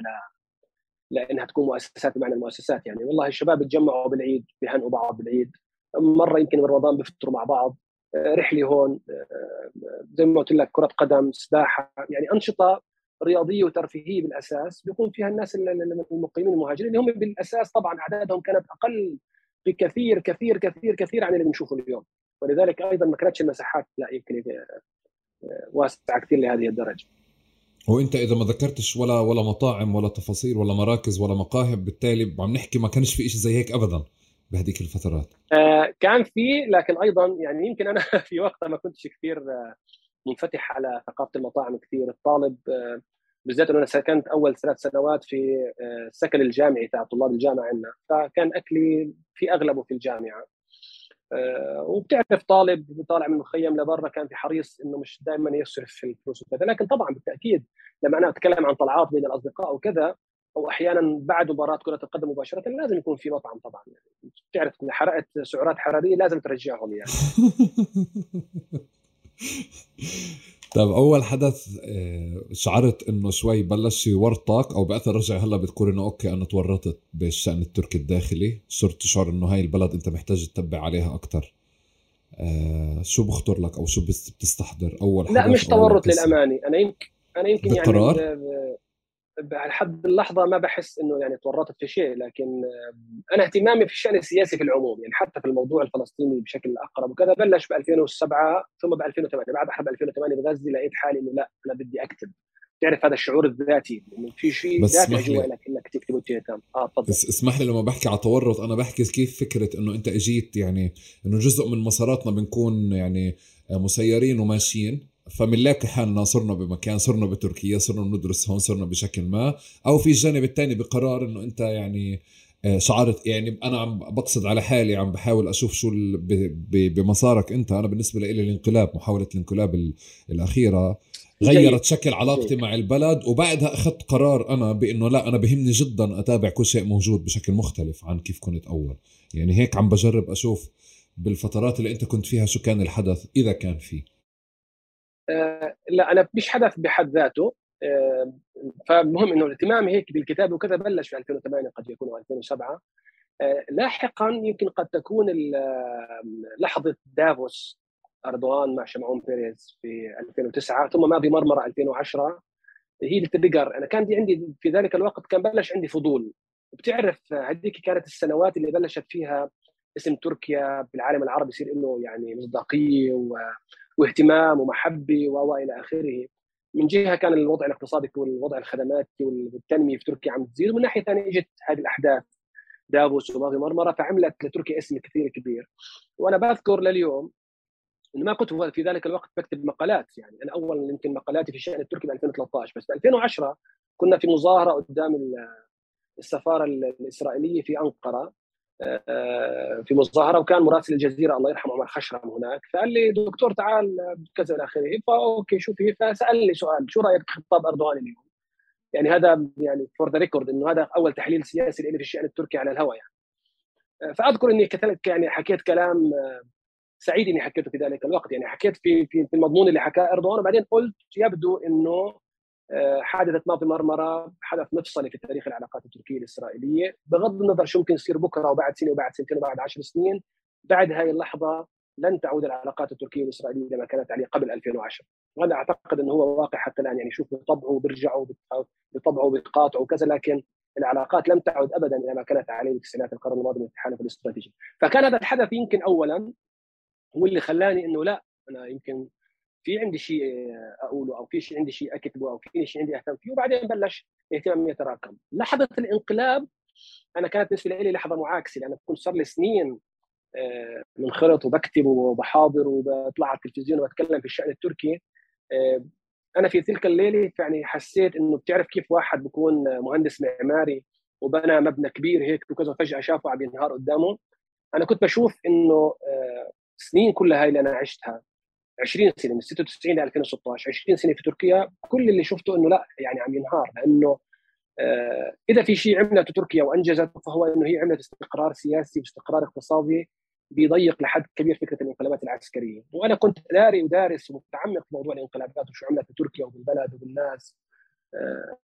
لأنها تكون مؤسسات بمعنى المؤسسات يعني. والله الشباب يتجمعوا بالعيد بيهنئوا بعض بالعيد. مرة يمكن برمضان بيفطروا مع بعض. رحلة هون زي ما قلت لك كرة قدم سباحة. يعني أنشطة رياضية وترفيهية بالأساس بيكون فيها الناس المقيمين المهاجرين اللي هم بالأساس طبعا أعدادهم كانت أقل بكثير كثير كثير كثير عن اللي بنشوفه اليوم. ولذلك أيضا ما كانتش المساحات لا يمكن واسعة كثير لهذه الدرجة. وانت اذا ما ذكرتش ولا ولا مطاعم ولا تفاصيل ولا مراكز ولا مقاهي بالتالي عم نحكي ما كانش في شيء زي هيك ابدا بهذيك الفترات. آه كان في لكن أيضا يعني يمكن أنا في وقتها ما كنتش كثير آه، منفتح على ثقافة المطاعم كثير. الطالب آه بالذات إنه أنا سكنت أول ثلاث سنوات في السكن الجامعي تاع طلاب الجامعة عندنا. فكان أكلي في أغلبه في الجامعة. وبتعرف طالب طالع من المخيم لبرا كان في حريص إنه مش دائما يصرف في الفلوس وكذا. لكن طبعا بالتأكيد لما أنا أتكلم عن طلعات بين الأصدقاء وكذا أو أحيانا بعد مباراة كرة القدم مباشرة لازم يكون في مطعم طبعا. يعني بتعرف اذا حرقت سعرات حرارية لازم ترجعهم يعني. طيب أول حدث آه، شعرت إنه شوي بلش يورطك أو بأثر رجع هلأ بتقول إنه okay أنا تورطت بالشأن التركي الداخلي. صرت تشعر إنه هاي البلد أنت محتاج تتبع عليها أكثر آه شو بخطر لك أو شو بتستحضر؟ أول حدث لا مش تورط للامانه أنا يمكن أنا يمكن بالقرار؟ يعني لحد اللحظة ما بحس إنه يعني تورطت في شيء لكن أنا اهتمامي في الشأن السياسي في العموم يعني حتى في الموضوع الفلسطيني بشكل أقرب وكذا بلش ب 2007 ثم ب 2008 بعد حرب 2008 بغزه لقيت حالي إنه لا أنا بدي أكتب. تعرف هذا الشعور الذاتي إنه في شيء ذاتي جوا لك إنك تكتب وتهتم. آه تفضل. بس اسمح لي لما بحكي على تورط أنا بحكي كيف فكرة إنه أنت إجيت يعني إنه جزء من مساراتنا بنكون يعني مسيرين وماشيين. فمنلاقي حالنا صرنا بمكان صرنا بتركيا صرنا بندرس هون صرنا بشكل ما. أو في الجانب الثاني بقرار إنه أنت يعني آه، شعرت يعني أنا عم بقصد على حالي عم بحاول أشوف شو بمسارك أنت. أنا بالنسبة لي الانقلاب محاولة الانقلاب الأخيرة غيرت شكل علاقتي مع البلد. وبعدها أخذت قرار أنا بإنه لا أنا بهمني جدا أتابع كل شيء موجود بشكل مختلف عن كيف كنت أول. يعني هيك عم بجرب أشوف بالفترات اللي أنت كنت فيها شو كان الحدث إذا كان فيه لا أنا مش حدث بحد ذاته. آه فمهم إنه الاهتمام هيك بالكتاب وكذا بلش في 2008 قد يكون أو 2007 آه لاحقا يمكن قد تكون لحظة دافوس أردوغان مع شمعون بيريز في 2009 ثم مافي مرمرة 2010 هي ال trigger أنا كان عندي في ذلك الوقت كان بلش عندي فضول. وبتعرف هذيك كانت السنوات اللي بلشت فيها اسم تركيا بالعالم العربي يصير له يعني مصداقية و... واهتمام ومحبة وإلى آخره. من جهة كان الوضع الاقتصادي والوضع الخدماتي والتنمية في تركيا عم تزيد ومن ناحية ثانية إجت هذه الأحداث. دافوس وماضي مرمرة فعملت لتركيا اسم كثير كبير. وأنا بذكر لليوم إنه ما كنت في ذلك الوقت بكتب مقالات. يعني أنا اول يمكن مقالاتي في الشأن التركي ب 2013 بس ب 2010 كنا في مظاهرة قدام السفارة الإسرائيلية في أنقرة. في مظاهرة وكان مراسل الجزيرة الله يرحمه عمر خشرم هناك فقال لي دكتور تعال كذا إلى آخره ف okay شو في فسألني سؤال شو رأيك بخطاب أردوغان اليوم؟ يعني هذا يعني for the record إنه هذا أول تحليل سياسي لي في الشأن التركي على الهواء يعني آه، فأذكر إني كتبت يعني حكيت كلام آه، سعيد إني حكيته في ذلك الوقت يعني حكيت في في المضمون اللي حكاه أردوغان وبعدين قلت يبدو إنه آه، حادثة ماضي مرمرة حدث مفصلي في تاريخ العلاقات التركية الإسرائيلية. بغض النظر شو ممكن يصير بكرة وبعد سنة وبعد سنتين وبعد عشر سنين بعد هذه اللحظة لن تعود العلاقات التركية الإسرائيلية لما كانت عليه قبل 2010 وهذا أعتقد انه هو واقع حتى الآن يعني شوف بطبعه بيرجعوا بطبعه بيتقاطعوا وكذا لكن العلاقات لم تعد ابدا إلى ما كانت عليه في تسعينات القرن الماضي من التحالف الاستراتيجي. فكان هذا الحدث يمكن اولا هو اللي خلاني إنه لا أنا يمكن في عندي شيء أقوله أو في شيء عندي شيء أكتبه أو في شيء عندي أهتم فيه وبعدين بلش اهتمامي يتراكم. لحظة الانقلاب أنا كانت بالنسبة لي لحظة معاكسة لأن كنت صار لي سنين آه، منخرط وبكتب وبحاضر وبطلع على التلفزيون وبتكلم في الشأن التركي. آه، أنا في تلك الليلة يعني حسيت إنه بتعرف كيف واحد بيكون مهندس معماري وبنى مبنى كبير هيك وكذا فجاه شافه عم ينهار قدامه. أنا كنت بشوف إنه آه، سنين كلها هاي اللي أنا عشتها. 20 سنة من 96 ل 2016 20 سنة في تركيا كل اللي شفته إنه لا يعني عم ينهار لأنه آه إذا في شيء عملته تركيا وانجزته فهو إنه هي عملت استقرار سياسي واستقرار اقتصادي بيضيق لحد كبير فكرة الانقلابات العسكرية، وأنا كنت داري ودارس ومتعمق في موضوع الانقلابات وشو عملت تركيا وبالبلد وبالناس آه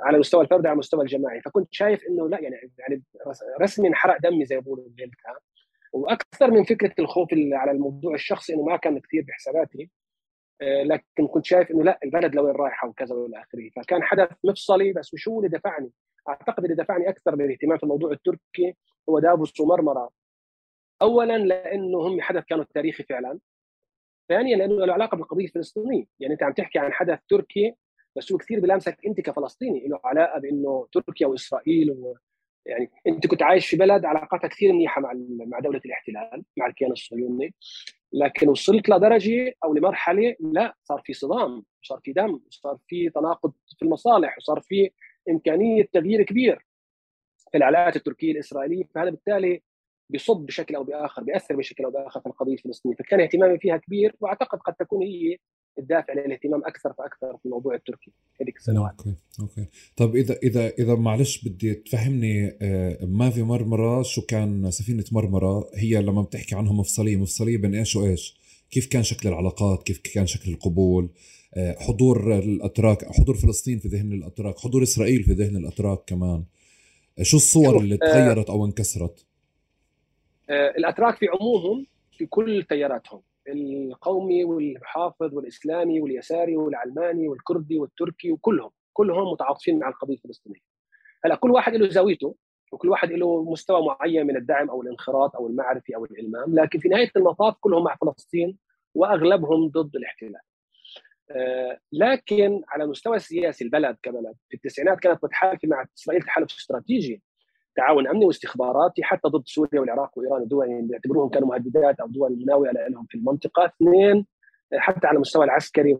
على مستوى الفرد على المستوى الجماعي، فكنت شايف إنه لا يعني يعني رسمي انحرق دمي زي ما بيقولوا وأكثر من فكرة الخوف على الموضوع الشخصي إنه ما كان كثير بحساباتي آه، لكن كنت شايف إنه لا البلد لوين رايحة وكذا وإلى آخره فكان حدث مفصلي بس شو اللي دفعني؟ أعتقد اللي دفعني أكثر للاهتمام في الموضوع التركي هو دافوس ومرمرة اولا لأنه هم حدث كانوا تاريخي فعلا ثانيا لأنه له علاقة بالقضية الفلسطينية يعني أنت عم تحكي عن حدث تركي بس هو كثير بلامسك أنت كفلسطيني له علاقة بأنه تركيا وإسرائيل. يعني أنت كنت عايش في بلد علاقاتها كثير منيحة مع مع دولة الاحتلال مع الكيان الصهيوني. لكن وصلت لدرجة أو لمرحلة لا صار في صدام صار في دم صار في تناقض في المصالح وصار في إمكانية تغيير كبير في العلاقات التركية الإسرائيلية. فهذا بالتالي بيصب بشكل أو بآخر بيأثر بشكل أو بآخر في القضية الفلسطينية. فكان اهتمامي فيها كبير وأعتقد قد تكون هي الدافع للاهتمام أكثر فأكثر في الموضوع التركي هذيك السنوات. okay okay. طيب إذا إذا إذا معلش بدي تفهمني آه، مافي مرمرة؟ شو كان سفينة مرمرة؟ هي لما بتحكي عنها مفصلية مفصلية بين إيش وإيش؟ كيف كان شكل العلاقات؟ كيف كان شكل القبول؟ آه، حضور الأتراك حضور فلسطين في ذهن الأتراك حضور إسرائيل في ذهن الأتراك كمان. آه، شو الصور اللي تغيرت أو انكسرت؟ الأتراك في عمومهم في كل تياراتهم. القومي والمحافظ والإسلامي واليساري والعلماني والكردي والتركي وكلهم كلهم متعاطفين مع القضية الفلسطينية. هلا كل واحد له زاويته وكل واحد له مستوى معين من الدعم أو الانخراط أو المعرفة أو الإلمام، لكن في نهاية المطاف كلهم مع فلسطين وأغلبهم ضد الاحتلال. آه، لكن على المستوى السياسي البلد كبلد في التسعينات كانت متحالفة مع إسرائيل تحالف استراتيجي تعاون أمني واستخباراتي حتى ضد سوريا والعراق وإيران ودول يعني بيعتبروهم كانوا مهددات أو دول مناوئه لهم في المنطقة. اثنين حتى على المستوى العسكري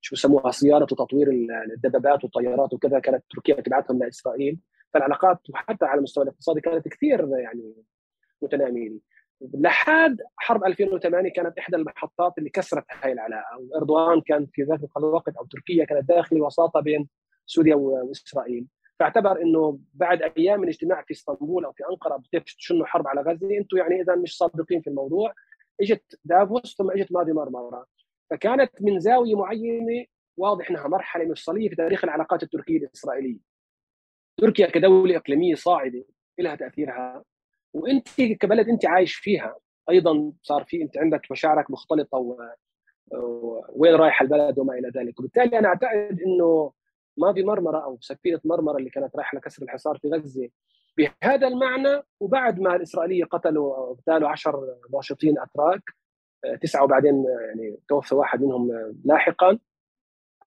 شو بسموها صيانة وتطوير الدبابات والطيارات وكذا كانت تركيا تبعثهم لإسرائيل. فالعلاقات وحتى على المستوى الاقتصادي كانت كثير يعني متنامية. لحد حرب 2008 كانت إحدى المحطات اللي كسرت هاي العلاقة واردوغان كان في ذاك الوقت أو تركيا كانت داخل وساطة بين سوريا وإسرائيل. فاعتبر إنه بعد أيام من اجتماع في إسطنبول أو في أنقرة بتشنوا حرب على غزة أنتم يعني إذا مش صادقين في الموضوع. إجت دافوس ثم إجت ماضي مرمرة. فكانت من زاوية معينة واضح إنها مرحلة مفصليه في تاريخ العلاقات التركية الإسرائيلية. تركيا كدولة إقليمية صاعدة لها تأثيرها. وأنت كبلد أنت عايش فيها. أيضا صار في أنت عندك مشاعرك مختلطة و... وين رايح البلد وما إلى ذلك. وبالتالي أنا أعتقد إنه ما في مرمرة أو سفينة مرمرة اللي كانت رايحة لكسر الحصار في غزة. بهذا المعنى وبعد ما الإسرائيلية قتلوا اغتالوا 10 ناشطين أتراك تسعة وبعدين يعني توفى واحد منهم لاحقا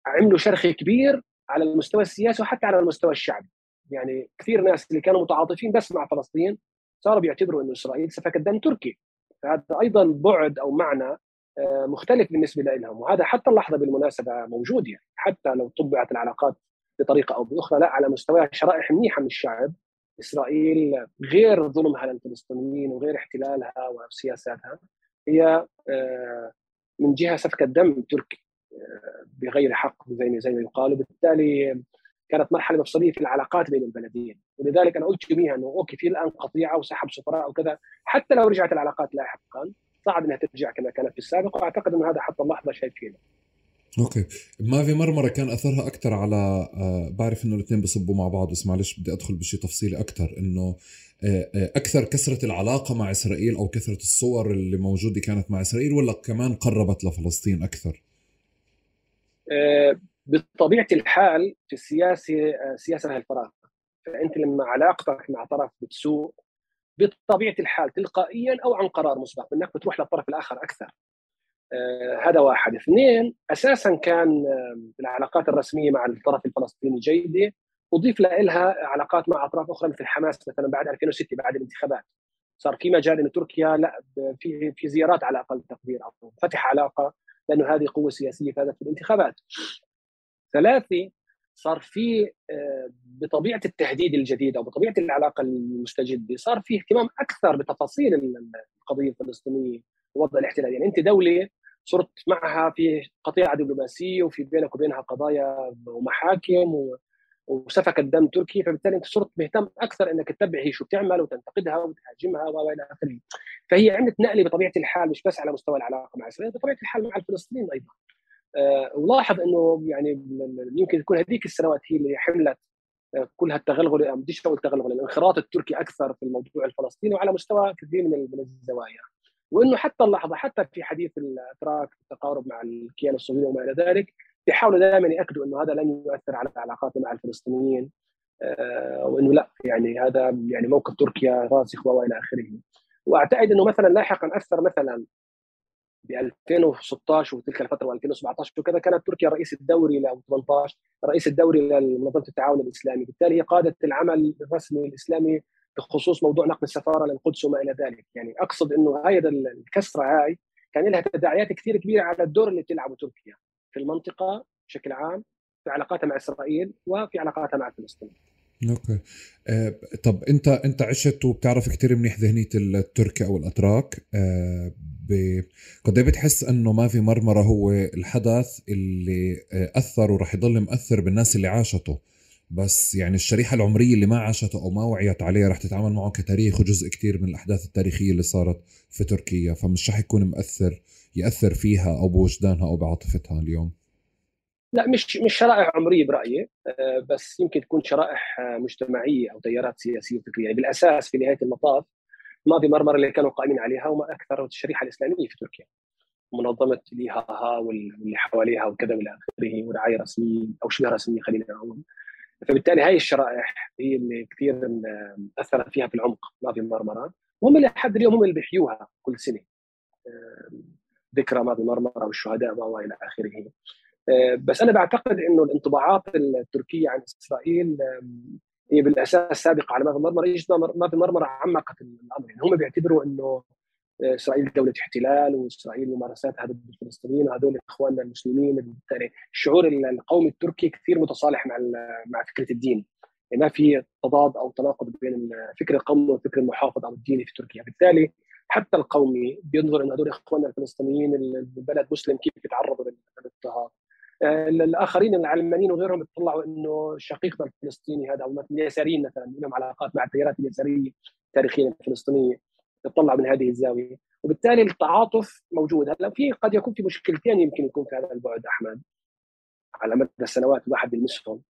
عملوا شرخ كبير على المستوى السياسي وحتى على المستوى الشعبي. يعني كثير ناس اللي كانوا متعاطفين بس مع فلسطين صاروا بيعتبروا إنه إسرائيل سفكت دم تركي. فهذا أيضا بعد أو معنى آه، مختلف بالنسبة لهم وهذا حتى اللحظة بالمناسبة موجود يعني. حتى لو طبعت العلاقات بطريقة أو بأخرى لا على مستوى شرائح منيحة من الشعب. إسرائيل غير ظلمها للفلسطينيين وغير احتلالها وسياساتها. هي آه، من جهة سفك دم تركي آه، بغير حق زي ما زي ما يقال. وبالتالي كانت مرحلة مفصلية في العلاقات بين البلدين. ولذلك أنا قلت يوميها أنه أوكي في الآن قطيعة وسحب سفراء وكذا. حتى لو رجعت العلاقات لاحقا صعب إنها ترجع كما كانت في السابق وأعتقد انه هذا حتى اللحظة شايفينه أوكي. ما في مرمره كان أثرها أكثر على آه بعرف إنه الاثنين بصبوا مع بعض بس معلش بدي أدخل بشيء تفصيلي أكثر إنه آه آه أكثر كثرة العلاقة مع إسرائيل أو كثرة الصور اللي موجودة كانت مع إسرائيل ولا كمان قربت لفلسطين أكثر؟ بطبيعة الحال في السياسة سياسة الفراغ. فأنت لما علاقتك مع طرف بتسوء بطبيعة الحال تلقائيا أو عن قرار مسبق انك بتروح للطرف الآخر أكثر. آه هذا واحد. اثنين أساسا كان العلاقات الرسمية مع الطرف الفلسطيني جيدة. أضيف لها علاقات مع أطراف أخرى مثل حماس مثلا بعد 2006 بعد الانتخابات. صار في مجال إن تركيا لا في في زيارات على أقل تقدير أو فتح علاقة لأنه هذه قوة سياسية فازت في الانتخابات. ثلاثة صار في آه، بطبيعة التهديد الجديد أو بطبيعة العلاقة المستجده صار في اهتمام أكثر بتفاصيل القضية الفلسطينية ووضع الاحتلال. يعني أنت دولة صرت معها في قطيعة دبلوماسية وفي بينك وبينها قضايا ومحاكم وسفك الدم تركي فبالتالي أنت صرت مهتم أكثر إنك تتبع هي شو بتعمل وتنتقدها وتهاجمها وإلى آخره. فهي عملت نقلة بطبيعة الحال مش بس على مستوى العلاقة مع إسرائيل بطبيعة الحال مع الفلسطينيين أيضا. ولاحظ إنه يعني يمكن تكون هذيك السنوات هي اللي حملت آه، كل هالتغلغل بديش أقول تغلغل الانخراط التركي أكثر في الموضوع الفلسطيني وعلى مستوى كثير من الزوايا. وإنه حتى اللحظة حتى في حديث الأتراك التقارب مع الكيان الصهيوني وما إلى ذلك بيحاولوا دائما يأكدوا إنه هذا لن يؤثر على علاقاتنا مع الفلسطينيين آه، وإنه لأ يعني هذا يعني موقف تركيا راسخ وإلى آخره. وأعتقد إنه مثلا لاحقا أثر مثلا ب 2016 وتلك الفترة و2017 وكذا كانت تركيا رئيس الدوري ل 18 رئيس الدوري لمنظمة التعاون الإسلامي، بالتالي هي قادت العمل الرسمي الإسلامي بخصوص موضوع نقل السفارة للقدس وما إلى ذلك، يعني أقصد إنه هاي الكسرة هاي كان لها تداعيات كثير كبيرة على الدور اللي بتلعبه تركيا في المنطقة بشكل عام في علاقاتها مع إسرائيل وفي علاقاتها مع فلسطين. أوكي. آه طب أنت أنت عشت وبتعرف كثير منيح ذهنية الترك أو الأتراك. قد إيه بتحس إنه ما في مرمرة هو الحدث اللي آه أثر وراح يضل مأثر بالناس اللي عاشته. بس يعني الشريحة العمرية اللي ما عاشته أو ما وعيت عليها رح تتعامل معه كتاريخ وجزء كتير من الأحداث التاريخية اللي صارت في تركيا. فمش رح يكون مأثر يأثر فيها أو بوجدانها أو بعاطفتها اليوم. لا مش مش شرائح عمرية برأيي آه، بس يمكن تكون شرائح آه، مجتمعية أو تيارات سياسية وفكرية. يعني بالأساس في نهاية المطاف ماضي مرمرة اللي كانوا قائمين عليها وما أكثر الشريحة الإسلامية في تركيا. منظمة ليها واللي حواليها وكذا والى آخره ورعاية رسمية أو شبه رسمية خلينا نقول فبالتالي هاي الشرائح هي اللي كثير أثرت فيها في العمق ماضي مرمرة. وهم اللي لحد اليوم هم اللي بيحيوها كل سنة. ذكرى ماضي مرمرة والشهداء وإلى آخره. آه، بس أنا بعتقد إنه الانطباعات التركية عن إسرائيل هي بالأساس سابقة على ماذا مرمره يجد ماذا مرمره عمقت الأمر. يعني هم بيعتبروا إنه إسرائيل دولة احتلال وإسرائيل ممارساتها ضد الفلسطينيين وهذول إخواننا المسلمين. بالتالي الشعور القومي التركي كثير متصالح مع مع فكرة الدين. يعني ما في تضاد أو تناقض بين الفكر القومي والفكر المحافظ أو الديني في تركيا. بالتالي حتى القومي بينظر ان هذول إخواننا الفلسطينيين البلد مسلم كيف يتعرضوا للاضطهاد آه، الآخرين العلمانيين وغيرهم يطلعوا إنه شقيقنا الفلسطيني هذا أو اليساريين مثلا لهم علاقات مع التيارات اليسارية التاريخية الفلسطينية يطلع من هذه الزاوية. وبالتالي التعاطف موجود. هلا في قد يكون في مشكلتين يمكن يكون في هذا البعد أحمد على مدى السنوات الواحد بيلمسهم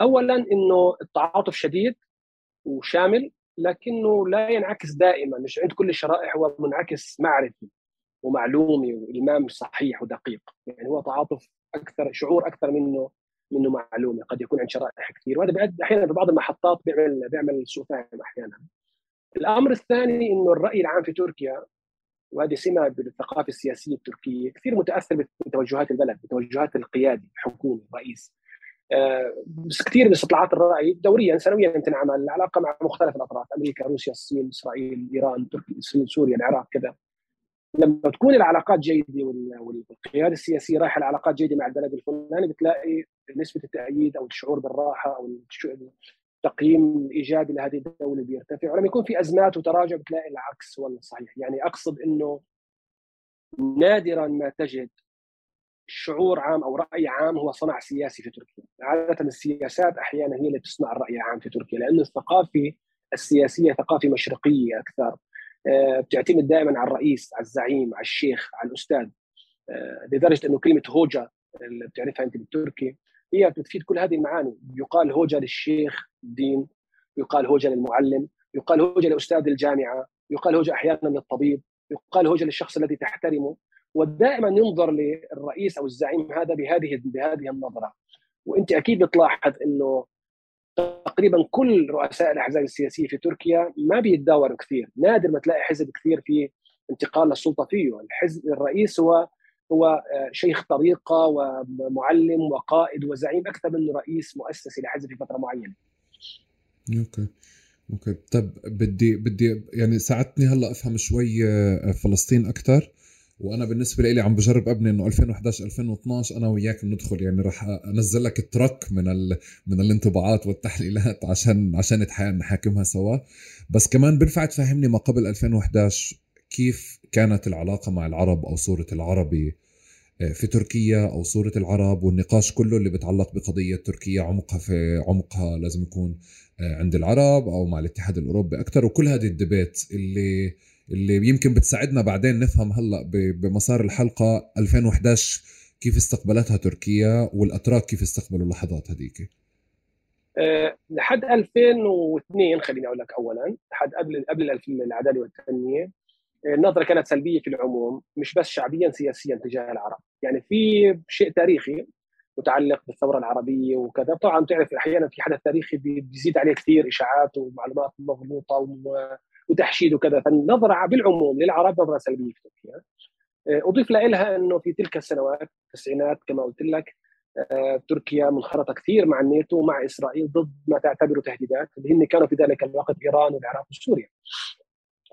اولا إنه التعاطف شديد وشامل لكنه لا ينعكس دائما مش عند كل الشرائح هو منعكس معرفي ومعلومي والمام صحيح ودقيق. يعني هو تعاطف أكثر شعور أكثر منه منه معلومة قد يكون عند شرائح كثير. وهذا بيؤدي أحيانا في بعض المحطات بيعمل بيعمل سوء فهم أحيانا. الأمر الثاني إنه الرأي العام في تركيا وهذه سمة بالثقافة السياسية التركية كثير متأثر بتوجهات البلد بتوجهات القيادي الحكومي الرئيس. آه، بس كثير من استطلاعات الرأي دوريا سنويا تنعمل العلاقه مع مختلف الأطراف أمريكا روسيا الصين إسرائيل إيران تركيا سوريا العراق كذا. لما تكون العلاقات جيدة والقيادة السياسية رايحة العلاقات جيدة مع البلد الفلاني بتلاقي نسبة التأييد أو الشعور بالراحة أو التقييم الايجابي لهذه الدولة بيرتفع. ولما يكون في أزمات وتراجع بتلاقي العكس هو الصحيح يعني أقصد إنه نادرا ما تجد شعور عام أو رأي عام هو صنع سياسي في تركيا. عادة السياسات أحيانا هي اللي تصنع الرأي العام في تركيا لأنه الثقافة السياسية ثقافة مشرقية أكثر. بتعتمد دائما على الرئيس على الزعيم على الشيخ على الأستاذ آه، لدرجة إنه كلمة هوجا اللي بتعرفها أنت بالتركي هي بتفيد كل هذه المعاني. يقال هوجا للشيخ الدين يقال هوجا للمعلم يقال هوجا لأستاذ الجامعة يقال هوجا أحيانا للطبيب يقال هوجا للشخص الذي تحترمه. ودائما ينظر للرئيس أو الزعيم هذا بهذه بهذه النظرة. وأنت أكيد بتلاحظ إنه تقريبا كل رؤساء الأحزاب السياسية في تركيا ما بيتداولوا كثير. نادر ما تلاقي حزب كثير في انتقال للسلطة فيه. الحزب الرئيس هو هو آه، شيخ طريقة ومعلم وقائد وزعيم أكثر منه رئيس مؤسسي لحزب في فترة معينة. okay. okay. طب بدي بدي يعني ساعدتني هلأ أفهم شوي آه، فلسطين أكثر وأنا بالنسبة لي عم بجرب ابني إنه 2011 2012 أنا وياك بندخل يعني راح أنزل لك ترك من ال... من الانطباعات والتحليلات عشان عشان نحاكمها سوا. بس كمان بنفع تفهمني ما قبل 2011 كيف كانت العلاقة مع العرب أو صورة العربي آه، في تركيا أو صورة العرب والنقاش كله اللي بيتعلق بقضية تركيا عمقها في عمقها لازم يكون آه، عند العرب أو مع الاتحاد الأوروبي أكثر وكل هذه الدبيت اللي اللي يمكن بتساعدنا بعدين نفهم هلأ بمسار الحلقة 2011 كيف استقبلتها تركيا والأتراك كيف استقبلوا اللحظات هذيك؟ أه لحد 2002 خليني أقول لك اولا لحد قبل قبل العدالة والتنمية آه، النظرة كانت سلبية في العموم مش بس شعبيا سياسيا تجاه العرب. يعني في شيء تاريخي متعلق بالثورة العربية وكذا طبعا تعرف أحيانا في حدث تاريخي بيزيد عليه كثير إشاعات ومعلومات مغلوطة وتحشيد وكذا فالنظره بالعموم للعرب نظرة سلبية في تركيا. آه، أضيف لها أنه في تلك السنوات التسعينات كما قلت لك آه، تركيا منخرطة كثير مع الناتو ومع إسرائيل ضد ما تعتبره تهديدات. اللي هن كانوا في ذلك الوقت إيران والعراق وسوريا.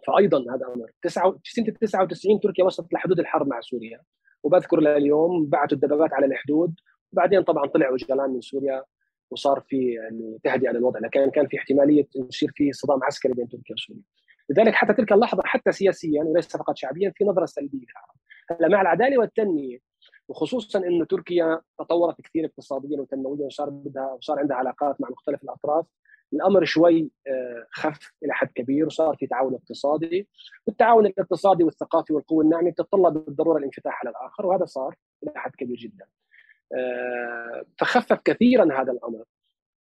فايضا هذا أمر. في سنة 99 تركيا وصلت لحدود الحرب مع سوريا. وبذكر لليوم بعثوا الدبابات على الحدود. وبعدين طبعا طلعوا جلان من سوريا. وصار في يعني تهدئة للوضع. لكن كان في احتمالية يصير في صدام عسكري بين تركيا وسوريا. لذلك حتى تلك اللحظة حتى سياسيا وليس فقط شعبيا في نظرة سلبية. للعرب هلا مع العدالة والتنمية وخصوصا انه تركيا تطورت كثير اقتصاديا وتنمويا وصار بدها وصار عندها علاقات مع مختلف الأطراف الأمر شوي آه، خف إلى حد كبير وصار في تعاون اقتصادي. والتعاون الاقتصادي والثقافي والقوة الناعمة تتطلب بالضرورة الانفتاح على الآخر وهذا صار إلى حد كبير جدا. آه، فخفف كثيرا هذا الأمر.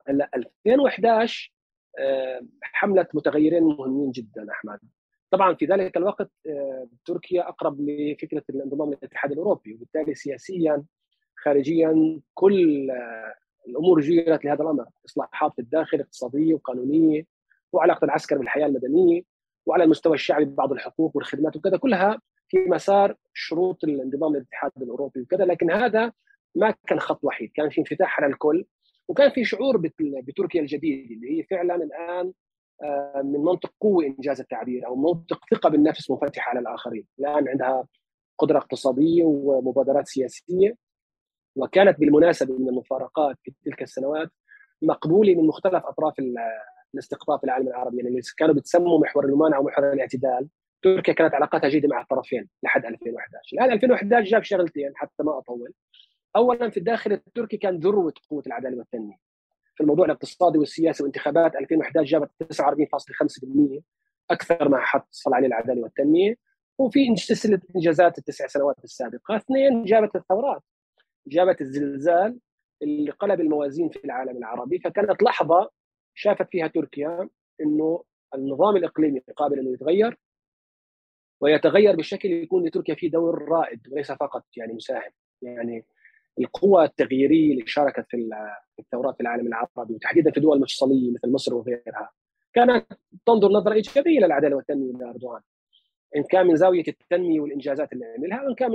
هلا 2011 آه، حملت متغيرين مهمين جدا أحمد. طبعا في ذلك الوقت آه، تركيا أقرب لفكرة الانضمام للاتحاد الأوروبي وبالتالي سياسيا خارجيا كل الأمور جيرت لهذا الأمر إصلاحات في الداخل اقتصادية وقانونية وعلاقة العسكر بالحياة المدنية وعلى المستوى الشعبي بعض الحقوق والخدمات وكذا كلها في مسار شروط الانضمام للاتحاد الأوروبي وكذا لكن هذا ما كان خط وحيد كان في انفتاح على الكل. وكان في شعور بتركيا الجديده اللي هي فعلا الآن آه، من منطق قوة إنجاز التعبير أو منطق ثقة بالنفس منفتحة على الآخرين، الآن عندها قدرة اقتصادية ومبادرات سياسية وكانت بالمناسبة من المفارقات في تلك السنوات مقبولة من مختلف أطراف الاستقطاب في العالم العربي. يعني اللي كانوا بتسموا محور الممانعه ومحور الاعتدال تركيا كانت علاقاتها جيدة مع الطرفين لحد 2011 الآن 2011 جاب شغلتين حتى ما أطول. اولا في الداخل التركي كان ذروة قوة العدالة والتنمية. في الموضوع الاقتصادي والسياسي وانتخابات 2011 جابت 49.5% أكثر ما حصل عليه العداله والتنمية. وفي سلسله إنجازات التسع سنوات السابقة. اثنين جابت الثورات. جابت الزلزال اللي قلب الموازين في العالم العربي. فكانت لحظة شافت فيها تركيا إنه النظام الإقليمي قابل إنه يتغير ويتغير بشكل يكون لتركيا فيه دور رائد وليس فقط يعني مساهم. يعني القوى التغييرية اللي شاركت في الثورات في العالم العربي وتحديدا في دول مفصلية مثل مصر وغيرها كانت تنظر نظرة إيجابية للعدالة والتنمية لاردوغان إن كان من زاوية التنمية والإنجازات اللي عملها وإن كان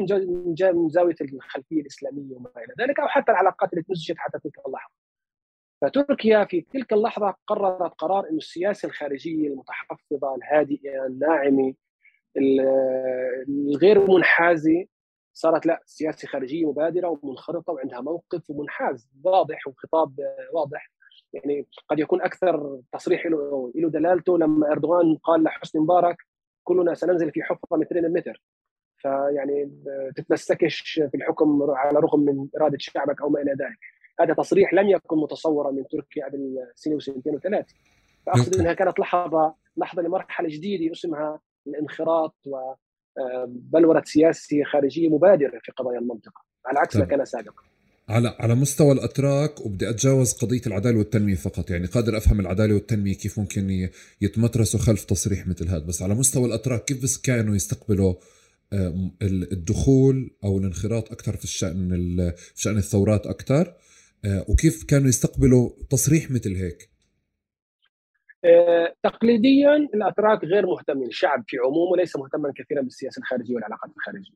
من زاوية الخلفية الإسلامية وما إلى ذلك أو حتى العلاقات اللي تمزجت حتى تلك اللحظة. فتركيا في تلك اللحظة قررت قرار إنه السياسة الخارجية المتحفظة الهادئة الناعمة الغير منحازة صارت لا سياسة خارجية مبادرة ومنخرطة وعندها موقف ومنحاز واضح وخطاب واضح. يعني قد يكون أكثر تصريح له له دلالته لما إردوغان قال لحسني مبارك كلنا سننزل في حفرة مترين المتر. فيعني تتمسكش في الحكم على رغم من إرادة شعبك أو ما إلى ذلك. هذا تصريح لم يكن متصورا من تركيا قبل سنة وسنتين وثلاث. فأقصد إنها كانت لحظة لحظة لمرحلة جديدة اسمها الانخراط وبلوره سياسيه خارجية مبادرة في قضايا المنطقة. على عكس ما كان سابقا. على على مستوى الأتراك وبدي أتجاوز قضية العدالة والتنمية فقط. يعني قادر أفهم العدالة والتنمية كيف ممكن يتمترسوا خلف تصريح مثل هذا. بس على مستوى الأتراك كيف بس كانوا يستقبلوا الدخول أو الانخراط أكثر في الشأن في شأن الثورات أكثر؟ آه، وكيف كانوا يستقبلوا تصريح مثل هيك؟ آه، تقليديا الأتراك غير مهتمين. الشعب في عمومه ليس مهتما كثيرا بالسياسة الخارجية والعلاقات الخارجية.